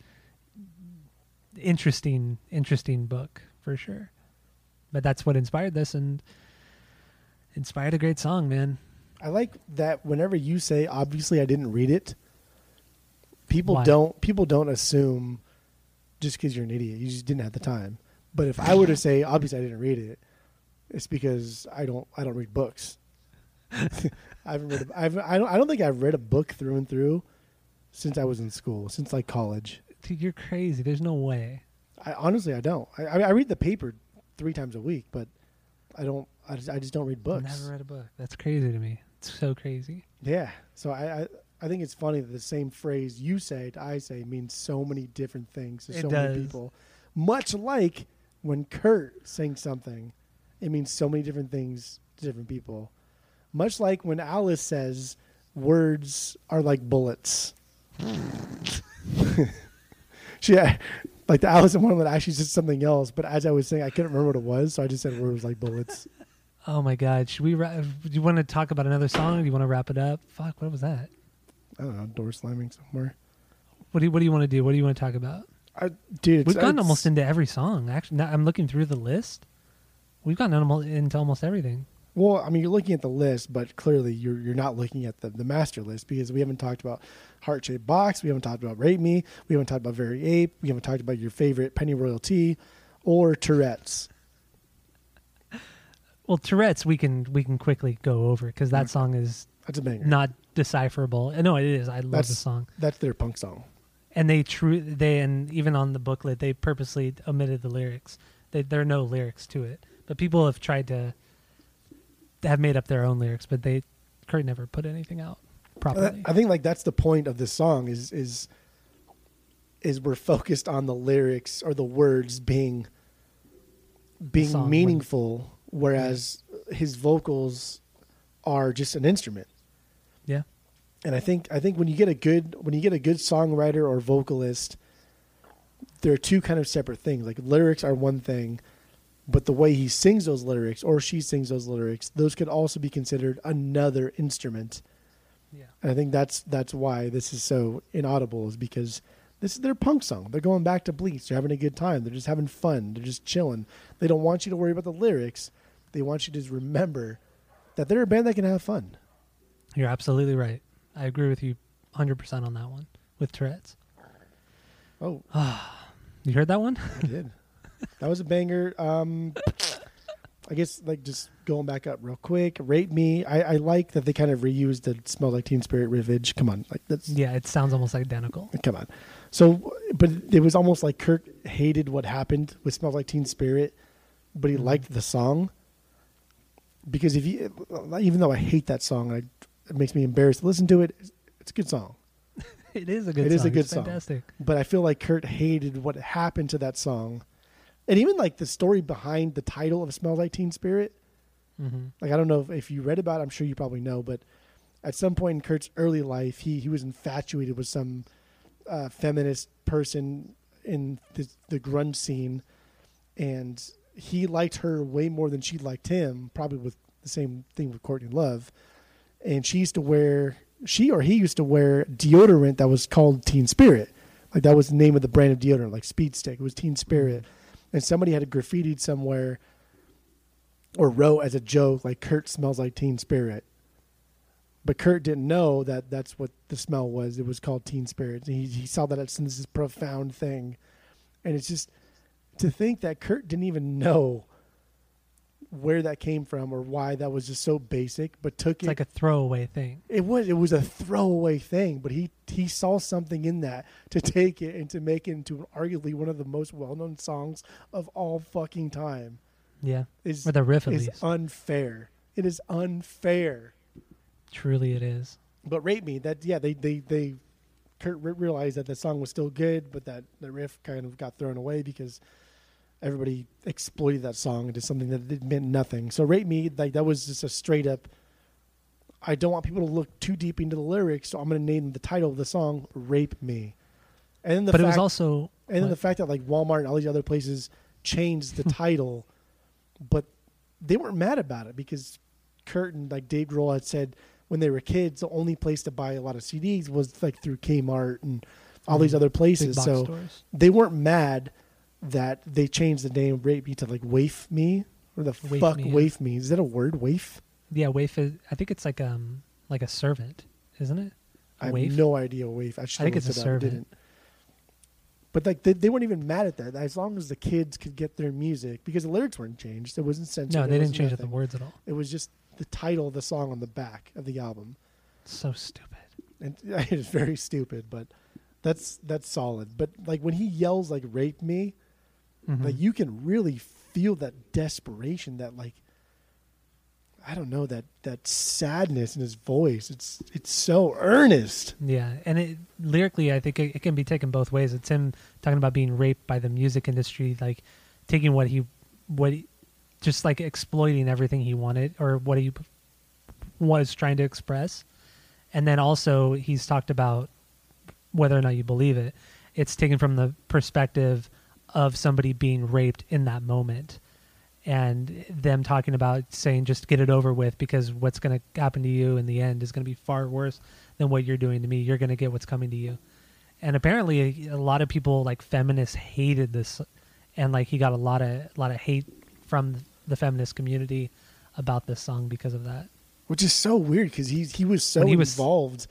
interesting, interesting book for sure. But that's what inspired this and inspired a great song, man. I like that whenever you say obviously I didn't read it, people Why? don't people don't assume just because you're an idiot. You just didn't have the time. But if I were to say obviously I didn't read it, it's because I don't I don't read books. I haven't read. A, I've, I don't. I don't think I've read a book through and through since I was in school, since like college. Dude, you're crazy. There's no way. I honestly I don't. I, I I read the paper three times a week, but I don't. I just, I just don't read books. I never read a book. That's crazy to me. It's so crazy. Yeah. So I, I I think it's funny that the same phrase you say to I say means so many different things to It so many does. people. Much like when Kurt sings something, it means so many different things to different people. Much like when Alice says words are like bullets. she like the Alice in Wonderland actually said something else, but as I was saying, I couldn't remember what it was, so I just said words like bullets. Oh my God. Should we? Ra- do you want to talk about another song? Do you want to wrap it up? Fuck. What was that? I don't know, door slamming somewhere. What do you What do you want to do? What do you want to talk about? I, dude, We've gotten almost into every song. Actually, now I'm looking through the list. We've gotten into almost everything. Well, I mean, you're looking at the list, but clearly you're you're not looking at the, the master list because we haven't talked about Heart Shaped Box, we haven't talked about rate Me, we haven't talked about Very Ape, we haven't talked about your favorite Pennyroyal Tea or Tourette's. Well, Tourette's we can we can quickly go over because that song is That's a banger. not decipherable. No, it is. I love the song. That's their punk song. And they true they and even on the booklet they purposely omitted the lyrics. They, there are no lyrics to it, but people have tried to have made up their own lyrics, but they Kurt never put anything out properly. I think like that's the point of this song is is is we're focused on the lyrics or the words being being meaningful, whereas his vocals are just an instrument. yeah, And I think I think when you get a good when you get a good songwriter or vocalist, there are two kind of separate things. Like lyrics are one thing, but the way he sings those lyrics or she sings those lyrics, those could also be considered another instrument. yeah. And I think that's that's why this is so inaudible is because this is their punk song. They're going back to Bleach. They're having a good time. They're just having fun. They're just chilling. They don't want you to worry about the lyrics. They want you to just remember that they're a band that can have fun. You're absolutely right. I agree with you 100% on that one with Tourette's. Oh, You heard that one? I did. that was a banger. Um, I guess like just going back up real quick. Rate me. I, I like that they kind of reused the "Smell Like Teen Spirit" riffage. Come on, like that's yeah, it sounds almost identical. Come on. So, but it was almost like Kurt hated what happened with "Smells Like Teen Spirit," but he Mhm. liked the song. Because if you, even though I hate that song, I, it makes me embarrassed to listen to it. It's a good song, It is a good It song. is a good It's song. Fantastic. but I feel like Kurt hated what happened to that song, and even like the story behind the title of "Smells Like Teen Spirit." hmm Like I don't know if, if you read about it, I'm sure you probably know, but at some point in Kurt's early life, he he was infatuated with some uh, feminist person in the, the grunge scene, and he liked her way more than she liked him. Probably with the same thing with Courtney Love, and she used to wear she or he used to wear deodorant that was called Teen Spirit, like that was the name of the brand of deodorant, like Speed Stick. It was Teen Spirit, and somebody had graffitied somewhere or wrote as a joke like Kurt smells like Teen Spirit. But Kurt didn't know that that's what the smell was. It was called Teen Spirit. He, he saw that as this profound thing. And it's just to think that Kurt didn't even know where that came from or why that was just so basic, but took It's it like a throwaway thing. it was it was a throwaway thing, but he he saw something in that to take it and to make it into arguably one of the most well known songs of all fucking time. Yeah. Is Or the riff, at is least. unfair. It is unfair. Truly, it is. But rate me that yeah they they they Kurt realized that the song was still good, but that the riff kind of got thrown away because everybody exploited that song into something that it meant nothing. So rate me like that was just a straight up. I don't want people to look too deep into the lyrics, so I'm going to name the title of the song "Rape Me." And then the but fact, it was also. and then the fact that like Walmart and all these other places changed the title, but they weren't mad about it because Kurt and like Dave Grohl had said when they were kids, the only place to buy a lot of CDs was like through Kmart and all these Mhm. other places. So stores. they weren't mad that they changed the name Rape Me to like Waif Me or the Waif fuck Me, yeah. Waif Me. Is that a word? Waif? Yeah, waif is. I think it's like um like a servant, isn't it? I have no idea waif. I, I think it's a it servant. Didn't. But like they, they weren't even mad at that. As long as the kids could get their music, because the lyrics weren't changed. It wasn't censored. No, they didn't change the words at all. It was just the title of the song on the back of the album, So stupid. and it's very stupid. But that's that's solid. But like when he yells like "rape me," Mhm. like you can really feel that desperation, that like I don't know that that sadness in his voice. It's it's so earnest. Yeah, and it lyrically, I think it, it can be taken both ways. It's him talking about being raped by the music industry, like taking what he, what he, just like exploiting everything he wanted or what he was trying to express, and then also he's talked about whether or not you believe it. It's taken from the perspective of somebody being raped in that moment. And them talking about saying just get it over with because what's going to happen to you in the end is going to be far worse than what you're doing to me. You're going to get what's coming to you. And apparently, a, a lot of people like feminists hated this, and like he got a lot of a lot of hate from the feminist community about this song because of that. which is so weird because he he was so When he was- involved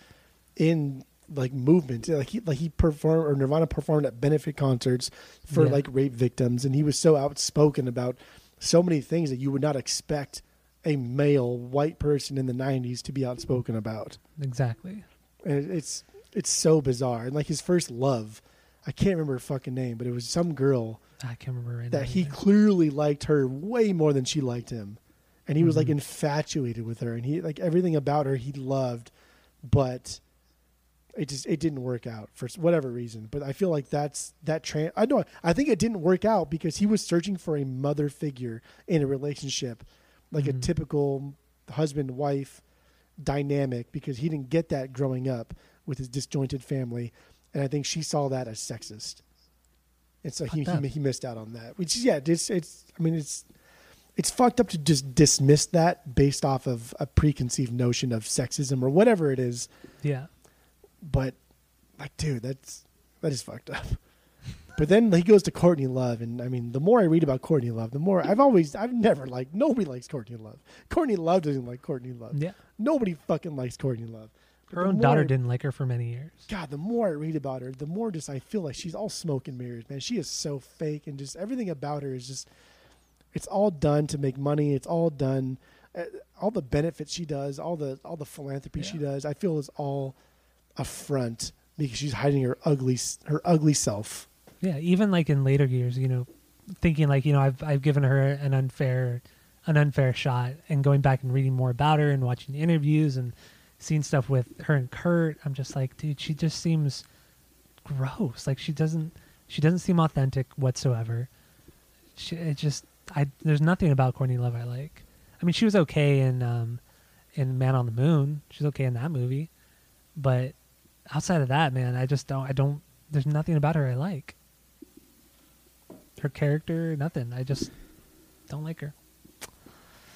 in like movement like he like he performed or Nirvana performed at benefit concerts for Yeah. like rape victims and he was so outspoken about so many things that you would not expect a male white person in the 90s to be outspoken about. Exactly. And it's it's so bizarre. And like his first love, I can't remember her fucking name, but it was some girl I can't remember right now. that he either. clearly liked her way more than she liked him. And he was like Mhm. infatuated with her and he like everything about her he loved, but it just it didn't work out for whatever reason. But I feel like that's that tran I know I think it didn't work out because he was searching for a mother figure in a relationship, like a Mhm. typical husband wife dynamic because he didn't get that growing up with his disjointed family, and I think she saw that as sexist, and so he he, he missed out on that. Which yeah, it's it's I mean it's it's fucked up to just dismiss that based off of a preconceived notion of sexism or whatever it is. Yeah. But like, dude, that's that is fucked up. But then he goes to Courtney Love, and I mean, the more I read about Courtney Love, the more I've always, I've never liked. Nobody likes Courtney Love. Courtney Love doesn't like Courtney Love. Yeah. Nobody fucking likes Courtney Love. But Her own daughter I- didn't like her for many years. God, the more I read about her, the more just I feel like she's all smoke and mirrors, man. She is so fake, and just everything about her is just, it's all done to make money. It's all done, uh, all the benefits she does, all the all the philanthropy she does. I feel is all a front because she's hiding her ugly her ugly self. Yeah, even like in later years, you know, thinking like, you know, I've I've given her an unfair an unfair shot and going back and reading more about her and watching interviews and seeing stuff with her and Kurt, I'm just like, dude, she just seems gross. Like she doesn't she doesn't seem authentic whatsoever. She it just I there's nothing about Courtney Love I like. I mean, she was okay in um in Man on the Moon. She's okay in that movie. But outside of that, man, I just don't I don't there's nothing about her I like her character, nothing. I just don't like her.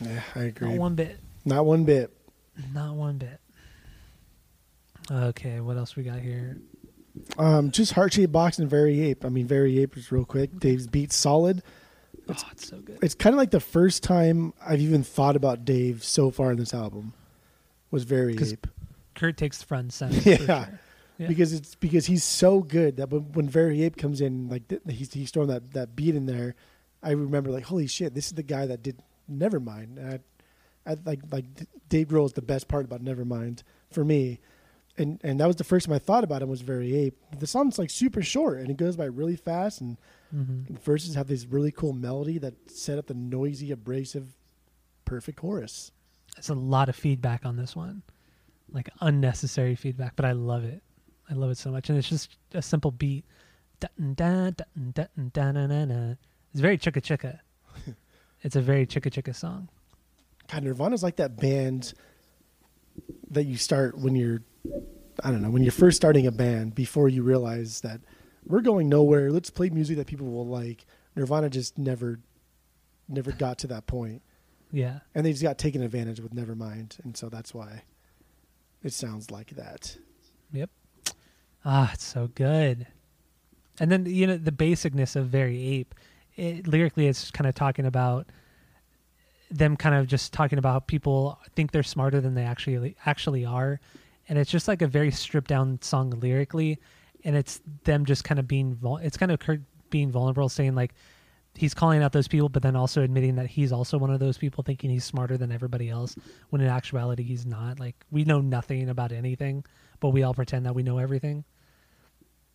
Yeah, I agree. Not one bit. Not one bit. Not one bit. Okay, what else we got here? Um, just heart shaped box and very ape. I mean, very ape is real quick. Dave's beat solid. Oh, it's so good. It's kind of like the first time I've even thought about Dave so far in this album was very ape. Kurt takes the front and center. Yeah. sure. Yeah. because it's because he's so good that when, when Very Ape comes in, like th- he's he's throwing that, that beat in there, I remember like holy shit, this is the guy that did Nevermind. And I, I like like Dave Grohl is the best part about Nevermind for me, and and that was the first time I thought about him was Very Ape. The song's like super short and it goes by really fast, and Mhm. the verses have this really cool melody that set up the noisy, abrasive, perfect chorus. It's a lot of feedback on this one, like unnecessary feedback, but I love it. I love it so much, and it's just a simple beat. It's very chicka chicka. it's a very chicka chicka song. God, Nirvana's like that band that you start when you're, I don't know, when you're first starting a band before you realize that we're going nowhere. Let's play music that people will like. Nirvana just never, never got to that point, Yeah, and they just got taken advantage with Nevermind, and so that's why it sounds like that. Yep. Ah, it's so good. And then you know the basicness of Very Ape. It, lyrically, it's kind of talking about them, kind of just talking about people think they're smarter than they actually actually are, and it's just like a very stripped down song lyrically, and it's them just kind of being it's kind of being vulnerable, saying like he's calling out those people, but then also admitting that he's also one of those people thinking he's smarter than everybody else, when in actuality he's not. Like we know nothing about anything, but we all pretend that we know everything.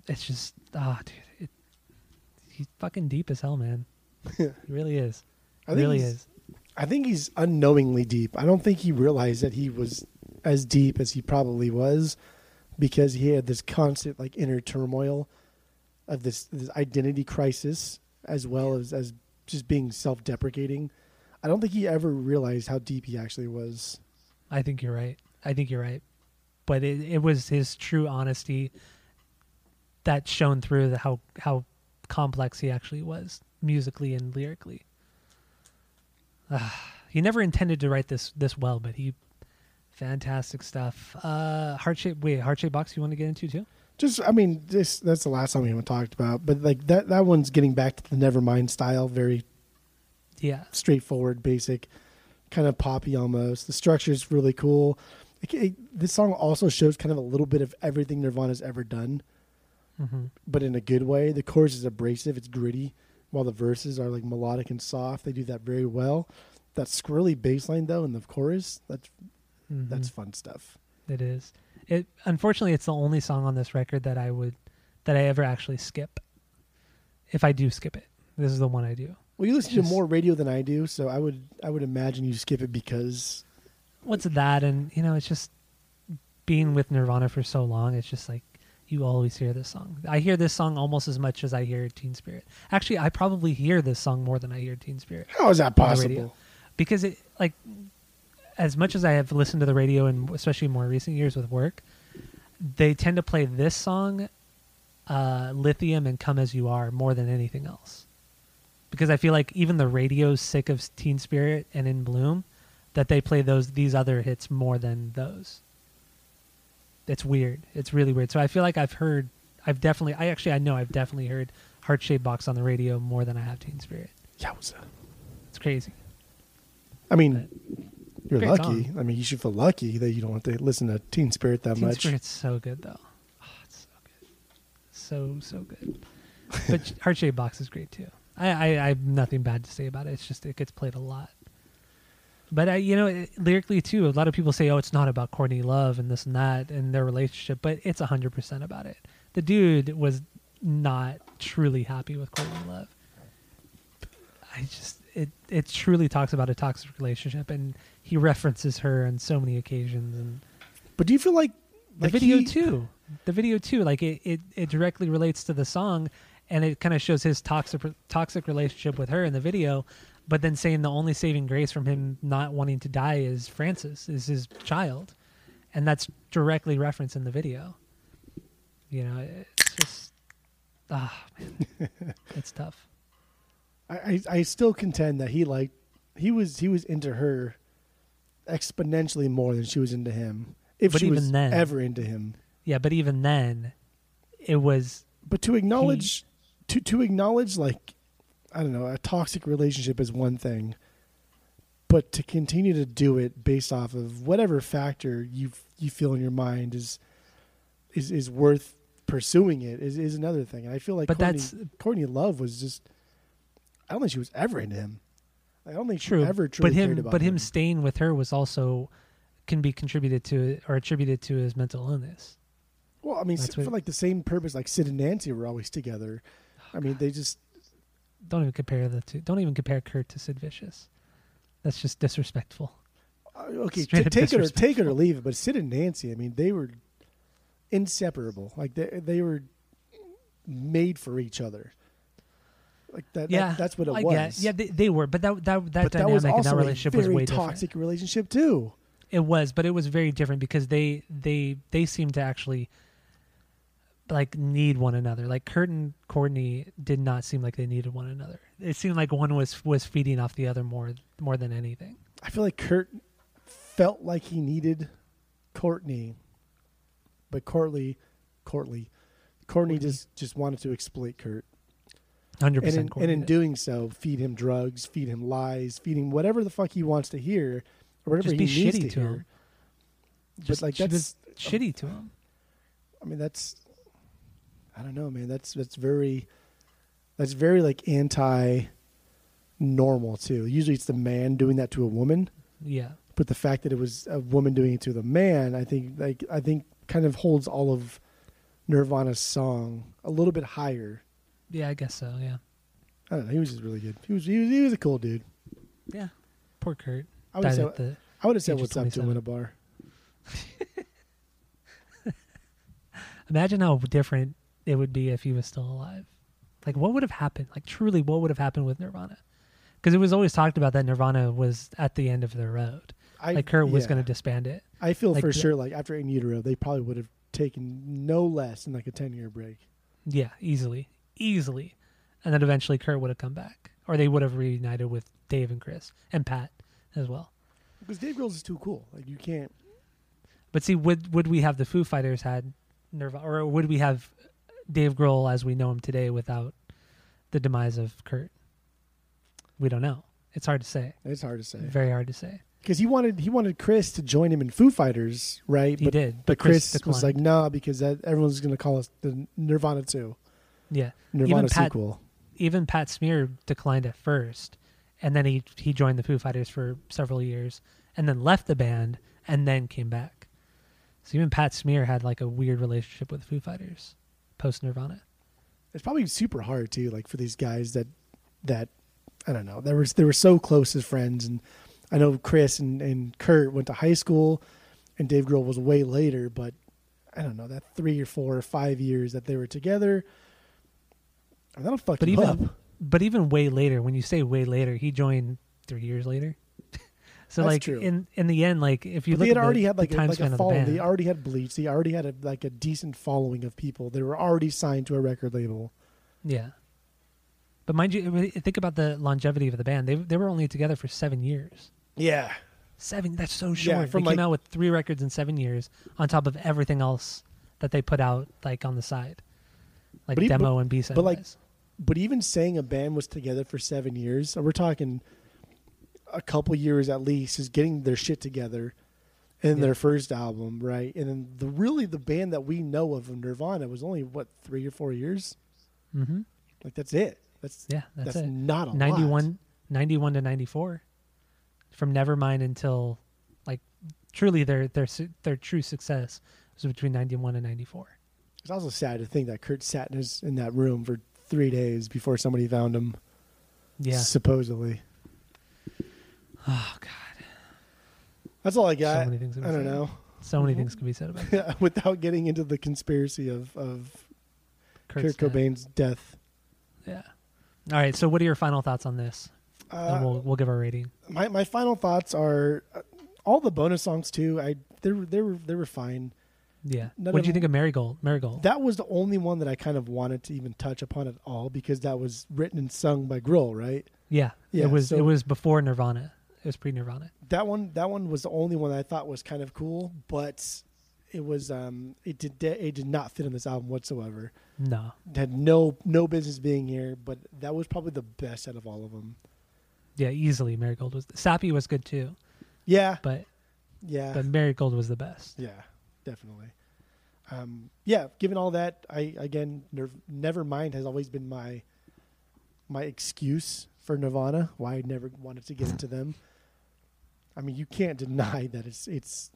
It's just ah, dude, it, he's fucking deep as hell, man. he really is. I think really is. I think he's unknowingly deep. I don't think he realized that he was as deep as he probably was because he had this constant like inner turmoil of this this identity crisis as well as as just being self-deprecating. I don't think he ever realized how deep he actually was. I think you're right. I think you're right. But it, it was his true honesty that shone through the, how how complex he actually was musically and lyrically. Ah, he never intended to write this this well, but he fantastic stuff. Uh, heart shape. Wait, heart shape box. You want to get into too? Just I mean, this that's the last song we haven't talked about, but like that that one's getting back to the Nevermind style, very Yeah. straightforward, basic, kind of poppy almost. The structure's really cool. It, it, this song also shows kind of a little bit of everything Nirvana's ever done, hmm but in a good way. The chorus is abrasive, it's gritty, while the verses are like melodic and soft. They do that very well. that squirrely bass line though in the chorus. That's Mhm. that's fun stuff. It is. It unfortunately it's the only song on this record that I would that I ever actually skip. If I do skip it, this is the one I do. Well, you listen Just- to more radio than I do, so I would I would imagine you skip it because What's that? And you know, it's just being with Nirvana for so long. It's just like you always hear this song. I hear this song almost as much as I hear Teen Spirit. Actually, I probably hear this song more than I hear Teen Spirit. how is that on the radio. possible? because it like as much as I have listened to the radio and especially more recent years with work, they tend to play this song, uh, "Lithium" and "Come as You Are" more than anything else. Because I feel like even the radio's sick of Teen Spirit and In Bloom, that they play those these other hits more than those. It's weird. It's really weird. So I feel like I've heard, I've definitely, I actually, I know I've definitely heard Heart Shaped Box on the radio more than I have Teen Spirit. Yowza. It's crazy. I mean, you're Great lucky. song. I mean, you should feel lucky that you don't have to listen to Teen Spirit that Teen much. Spirit's so good though. Oh, it's so good. So so good. But Heart Shaped Box is great too. I, I I have nothing bad to say about it. It's just it gets played a lot. But I, you know, it, lyrically too, a lot of people say, "Oh, it's not about Courtney Love and this and that and their relationship," but it's hundred percent about it. The dude was not truly happy with Courtney Love. I just it it truly talks about a toxic relationship, and he references her on so many occasions, and But do you feel like the like video he- too. The video too. Like it, it, it directly relates to the song and it kind of shows his toxic toxic relationship with her in the video but then saying the only saving grace from him not wanting to die is Frances is his child. And that's directly referenced in the video. You know it's just ah man it's tough. I, I I still contend that he like he was he was into her exponentially more than she was into him. If But she even was then- ever into him. yeah but even then it was But to acknowledge to to acknowledge like I don't know, a toxic relationship is one thing. But to continue to do it based off of whatever factor you you feel in your mind is is is worth pursuing it is, is another thing. And I feel like But Courtney, that's- Courtney Love was just I don't think she was ever into him. I don't think true ever truly but him but him staying with her was also can be contributed to or attributed to his mental illness Well, I mean, That's for what- like the same purpose, like Sid and Nancy were always together. Oh, I mean, they just don't even compare the two. Don't even compare Kurt to Sid Vicious. That's just disrespectful. uh, okay. T- take it or take it or leave it. But Sid and Nancy, I mean, they were inseparable. Like they they were made for each other. Like that. yeah, that- that's what it I was. get- Yeah, they, they were, but that that that but that dynamic was and that relationship a was way toxic different. relationship too. It was, but it was very different because they they they seemed to actually like need one another. Like Kurt and Courtney did not seem like they needed one another. It seemed like one was was feeding off the other more more than anything. I feel like Kurt felt like he needed Courtney, but Courtney, Courtney, Courtney just just wanted to exploit Kurt. Hundred and in, percent. and in doing so, feed him drugs, feed him lies, feed him whatever the fuck he wants to hear, or whatever just be he needs shitty to, to hear. him. But Just, like that's, shitty to him. I mean, that's, I don't know, man. That's that's very, that's very like anti, normal too. Usually, it's the man doing that to a woman, Yeah. but the fact that it was a woman doing it to the man, I think, like I think, kind of holds all of Nirvana's song a little bit higher. Yeah, I guess so. Yeah. I don't know. He was just really good. He was he was, he was a cool dude. Yeah. Poor Kurt. I would Died say at the I would have said age of what's up to him in a bar. Imagine how different it would be if he was still alive. Like, what would have happened? Like, truly, what would have happened with Nirvana? Because it was always talked about that Nirvana was at the end of their road. I, Like, Kurt was yeah. going to disband it. I feel like for the- sure, like after In Utero, they probably would have taken no less than like a ten year break. Yeah, easily, easily, and then eventually Kurt would have come back, or they would have reunited with Dave and Chris and Pat as well. Because Dave Grohl is too cool. Like you can't. But see, would would we have the Foo Fighters had Nirvana, or would we have Dave Grohl as we know him today without the demise of Kurt? We don't know. It's hard to say. It's hard to say. Very hard to say. Because he wanted he wanted Chris to join him in Foo Fighters, right? He but, did, But but Chris Chris, was like. "No, because that everyone's going to call us the Nirvana too, Yeah. Nirvana Pat- sequel." Even Pat Smear declined at first, and then he he joined the Foo Fighters for several years, and then left the band, and then came back. So even Pat Smear had like a weird relationship with Foo Fighters post Nirvana. It's probably super hard too, like for these guys that that I don't know. They were they were so close as friends, and I know Chris and, and Kurt went to high school, and Dave Grohl was way later. But I don't know that three or four or five years that they were together. That'll fuck But you even up. but even way later, when you say way later, he joined three years later. so That's like true. in in the end, like if you But look they had at the, already had the like a, like a of the They already had Bleach. They already had a, like a decent following of people. They were already signed to a record label. yeah. But mind you, think about the longevity of the band. They they were only together for seven years. Yeah, Seven. That's so Yeah, short. from they came like- out with three records in seven years, on top of everything else that they put out, like on the side, like But demo and B side. but, like, but even saying a band was together for seven years, so we're talking a couple years at least, is getting their shit together in Yeah. their first album, right? And then the really the band that we know of Nirvana was only what three or four years. hmm Like that's it. That's yeah, that's, that's, it. not a lot. 91, 91 to ninety four, from Nevermind until like truly their their their true success was between ninety one and ninety four. It's also sad to think that Kurt sat in his in that room for three days before somebody found him. Yeah. supposedly. Oh God, That's all I got. many things I don't know. so many things can be said about Yeah, without getting into the conspiracy of of Kurt's Kurt. Cobain's death. Yeah. All right. So, what are your final thoughts on this? Uh, and we'll we'll give our rating. my my final thoughts are uh, all the bonus songs too. I they were they were they were fine. Yeah. none What do you think of Marigold? Marigold. That was the only one that I kind of wanted to even touch upon at all because that was written and sung by Grohl, right? yeah. Yeah, It was so- it was before Nirvana. It was pre Nirvana. That one that one was the only one that I thought was kind of cool, but it was um it did it did not fit on this album whatsoever. No. It had no no business being here, but that was probably the best out of all of them. Yeah. Easily, Marigold was. Sappy was good too, Yeah, but yeah. but Marigold was the best. Yeah, definitely. Um, yeah, given all that, I again, Nir- Nevermind has always been my my excuse for Nirvana. Why I never wanted to get into them. I mean, you can't deny that it's it's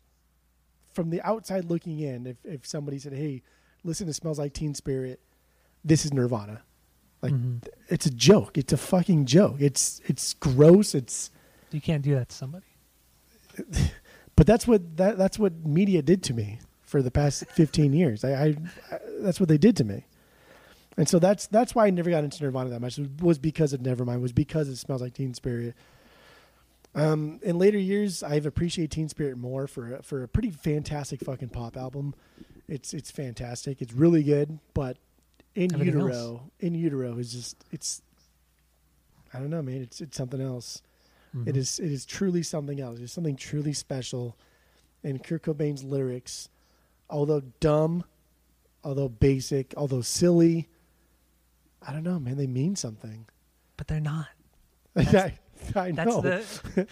from the outside looking in. If if somebody said, "Hey, listen to Smells Like Teen Spirit," this is Nirvana. Like Mhm. it's a joke. It's a fucking joke. It's it's gross. It's You can't do that to somebody. but that's what that that's what media did to me for the past 15 years. I, I, I that's what they did to me. And so that's that's why i never got into nirvana that much was because of nevermind was because it smells like teen spirit. Um, in later years i've appreciated teen spirit more for a- for a pretty fantastic fucking pop album. It's it's fantastic. It's really good but in Everything utero else. in utero is just it's i don't know man. It's it's something else it Mhm. is it is truly something else. It's something truly special. And Kurt Cobain's lyrics, although dumb, although basic, although silly, I don't know, man. They mean something. But they're not. I, I That's know, the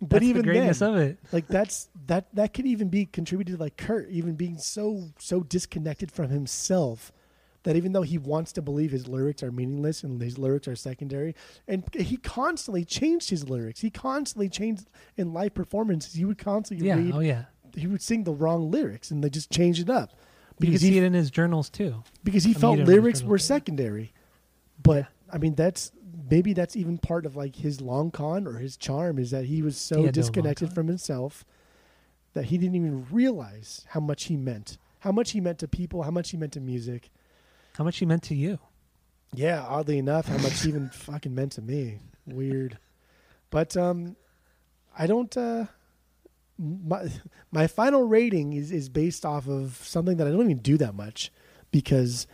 but that's even the greatness then, of it. like that's that that could even be contributed like Kurt, even being so so disconnected from himself that even though he wants to believe his lyrics are meaningless and his lyrics are secondary, and he constantly changed his lyrics. He constantly changed in live performances. He would constantly Yeah. read. Oh yeah. He would sing the wrong lyrics, and they just changed it up You because see he it in his journals too. because he I felt you lyrics were journals, secondary. But I mean, that's maybe that's even part of like his long con or his charm is that he was so no long disconnected con. from himself that he didn't even realize how much he meant, how much he meant to people, how much he meant to music. How much he meant to you. Yeah, oddly enough, how much he even fucking meant to me. Weird. But um I don't uh my my final rating is is based off of something that I don't even do that much because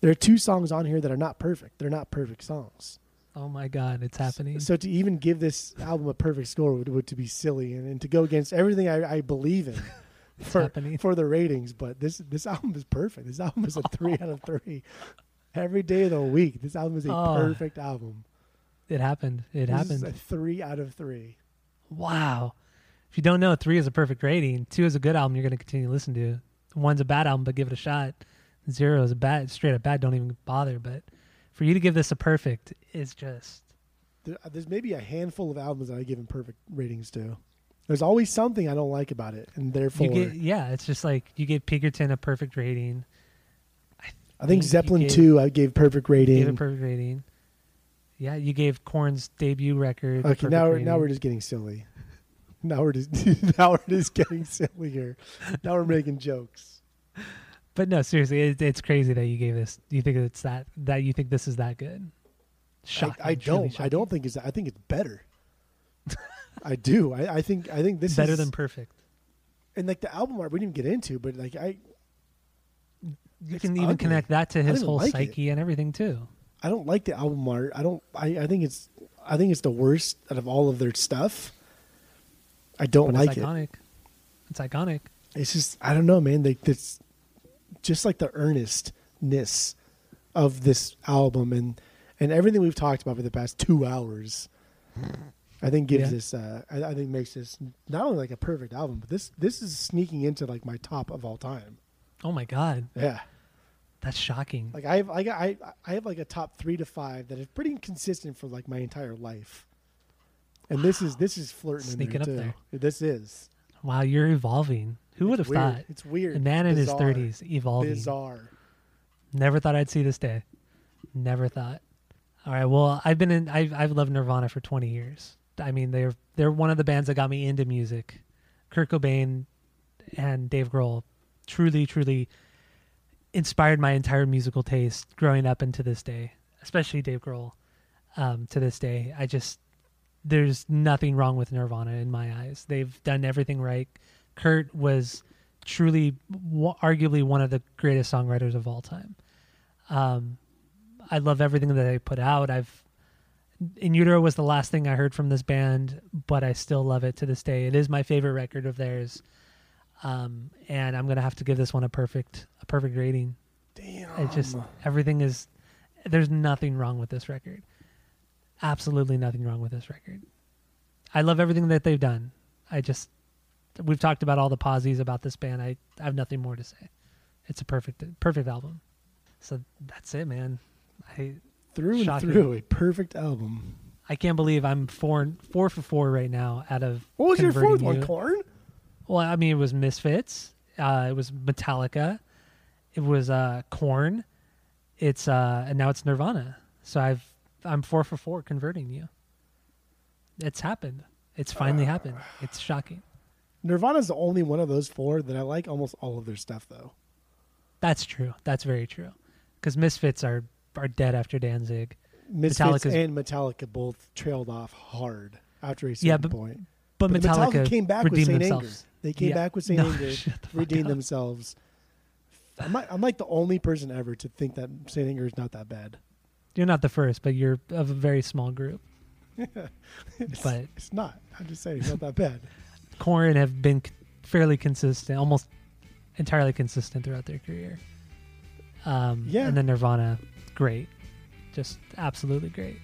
there are two songs on here that are not perfect. They're not perfect songs. Oh my God, it's happening. So to even give this album a perfect score would, would to be silly and, and to go against everything I, I believe in for happening. for the ratings. But this this album is perfect. This album is a three out of three. Every day of the week, this album is a Oh. perfect album. It happened. It This is happened. a three out of three. Wow. If you don't know, three is a perfect rating. Two is a good album you're going to continue to listen to. One's a bad album, but give it a shot. Zero is a bad, straight up bad. Don't even bother. But for you to give this a perfect is just uh, there's maybe a handful of albums that I give him perfect ratings to. There's always something I don't like about it, and therefore, You get yeah, it's just like you gave Pinkerton a perfect rating. I think Zeppelin gave- two I gave perfect rating. Gave a perfect rating. Yeah, you gave Korn's debut record. a okay, now we're, rating. now we're just getting silly. Now we're just now we're just getting silly here. Now we're making jokes. But no, seriously, it, it's crazy that you gave this. You think it's that that you think this is that good? Shocking. I, I don't. I shocking. don't think it's. I think it's better. I do. I, I think. I think this is better is than perfect. and like the album art we didn't get into, but like I, You can even ugly. connect that to his whole like it. psyche and everything too. I don't like the album art. I don't. I, I think it's. I think it's the worst out of all of their stuff. I don't But like it's it. iconic. It's iconic. It's just. I don't know, man. They. It's just like the earnestness of this album and and everything we've talked about for the past two hours. I think gives Yeah. this. Uh, I, I think makes this not only like a perfect album, but this this is sneaking into like my top of all time. Oh my god, Yeah. that's shocking. Like I have, I, got- I, I have like a top three to five that is pretty consistent for like my entire life. And this is this is flirting Sneaking in up there. This is. Wow, you're evolving. Who would have weird. thought? It's weird. A man in his thirties evolving. Bizarre. Never thought I'd see this day. Never thought. All right. Well, I've been in. I've I've loved Nirvana for twenty years. I mean, they're they're one of the bands that got me into music. Kurt Cobain and Dave Grohl truly, truly inspired my entire musical taste growing up and to this day. Especially Dave Grohl. Um, to this day, I just there's nothing wrong with Nirvana in my eyes. They've done everything right. Kurt was truly, w- arguably, one of the greatest songwriters of all time. Um, I love everything that they put out. I've In Utero was the last thing I heard from this band, but I still love it to this day. It is my favorite record of theirs, um, and I'm gonna have to give this one a perfect a perfect rating. Damn. It just everything is there's nothing wrong with this record. Absolutely nothing wrong with this record. I love everything that they've done. I just we've talked about all the posies about this band. I, I have nothing more to say. It's a perfect perfect album. So that's it, man. I through and through a perfect album. I can't believe I'm four four for four right now out of What was your fourth converting one? you. Korn. Well, I mean, it was Misfits. Uh, it was Metallica. It was uh, Korn. It's uh, and now it's Nirvana. So I've I'm four for four converting you. It's happened. It's finally happened. It's shocking. Nirvana's the only one of those four that I like almost all of their stuff though. That's true. That's very true. Because Misfits are are dead after Danzig. Misfits Metallica's- and Metallica both trailed off hard after a certain Yeah, but point. But, But Metallica, came back with Saint themselves. Anger. They came Yeah. back with Saint No, Anger, the redeemed up. themselves. I'm like, I'm like the only person ever to think that Saint Anger is not that bad. You're not the first, but you're of a very small group. It's, But- it's not. I'm just saying it's not that bad. Korn have been fairly consistent, almost entirely consistent throughout their career. Um, Yeah. And then Nirvana, great, just absolutely great,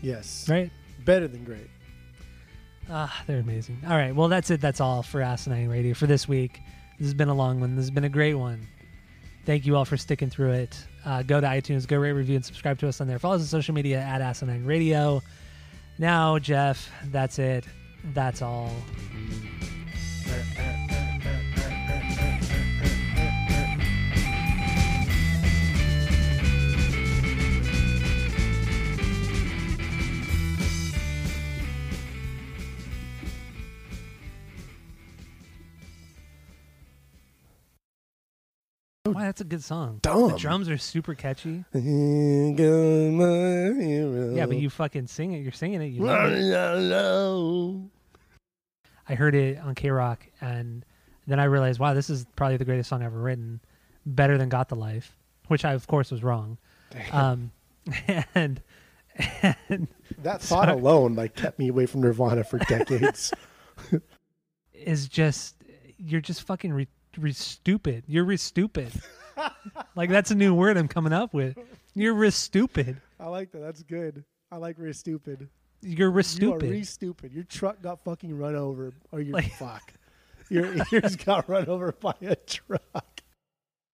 Yes, right? better than great. Ah, they're amazing. All right, well that's it. That's all for Asinine Radio for this week. This has been a long one. This has been a great one. Thank you all for sticking through it. Uh, go to iTunes, go rate, review, and subscribe to us on there. Follow us on social media at Asinine Radio. Now, Jeff, that's it. That's all. Wow, that's a good song. Dumb. The drums are super catchy. Here goes my hero. Yeah, but you fucking sing it. You're singing it. You it. I heard it on K Rock, and then I realized, wow, this is probably the greatest song ever written, better than "Got the Life," which I, of course, was wrong. Um, and and That thought Sorry. alone like kept me away from Nirvana for decades. is just you're just fucking re, re stupid. You're re stupid. like that's a new word I'm coming up with. You're re stupid. I like that. That's good. I like re stupid. You're re You are stupid. re stupid. Your truck got fucking run over, or your Like- fuck. Your ears got run over by a truck.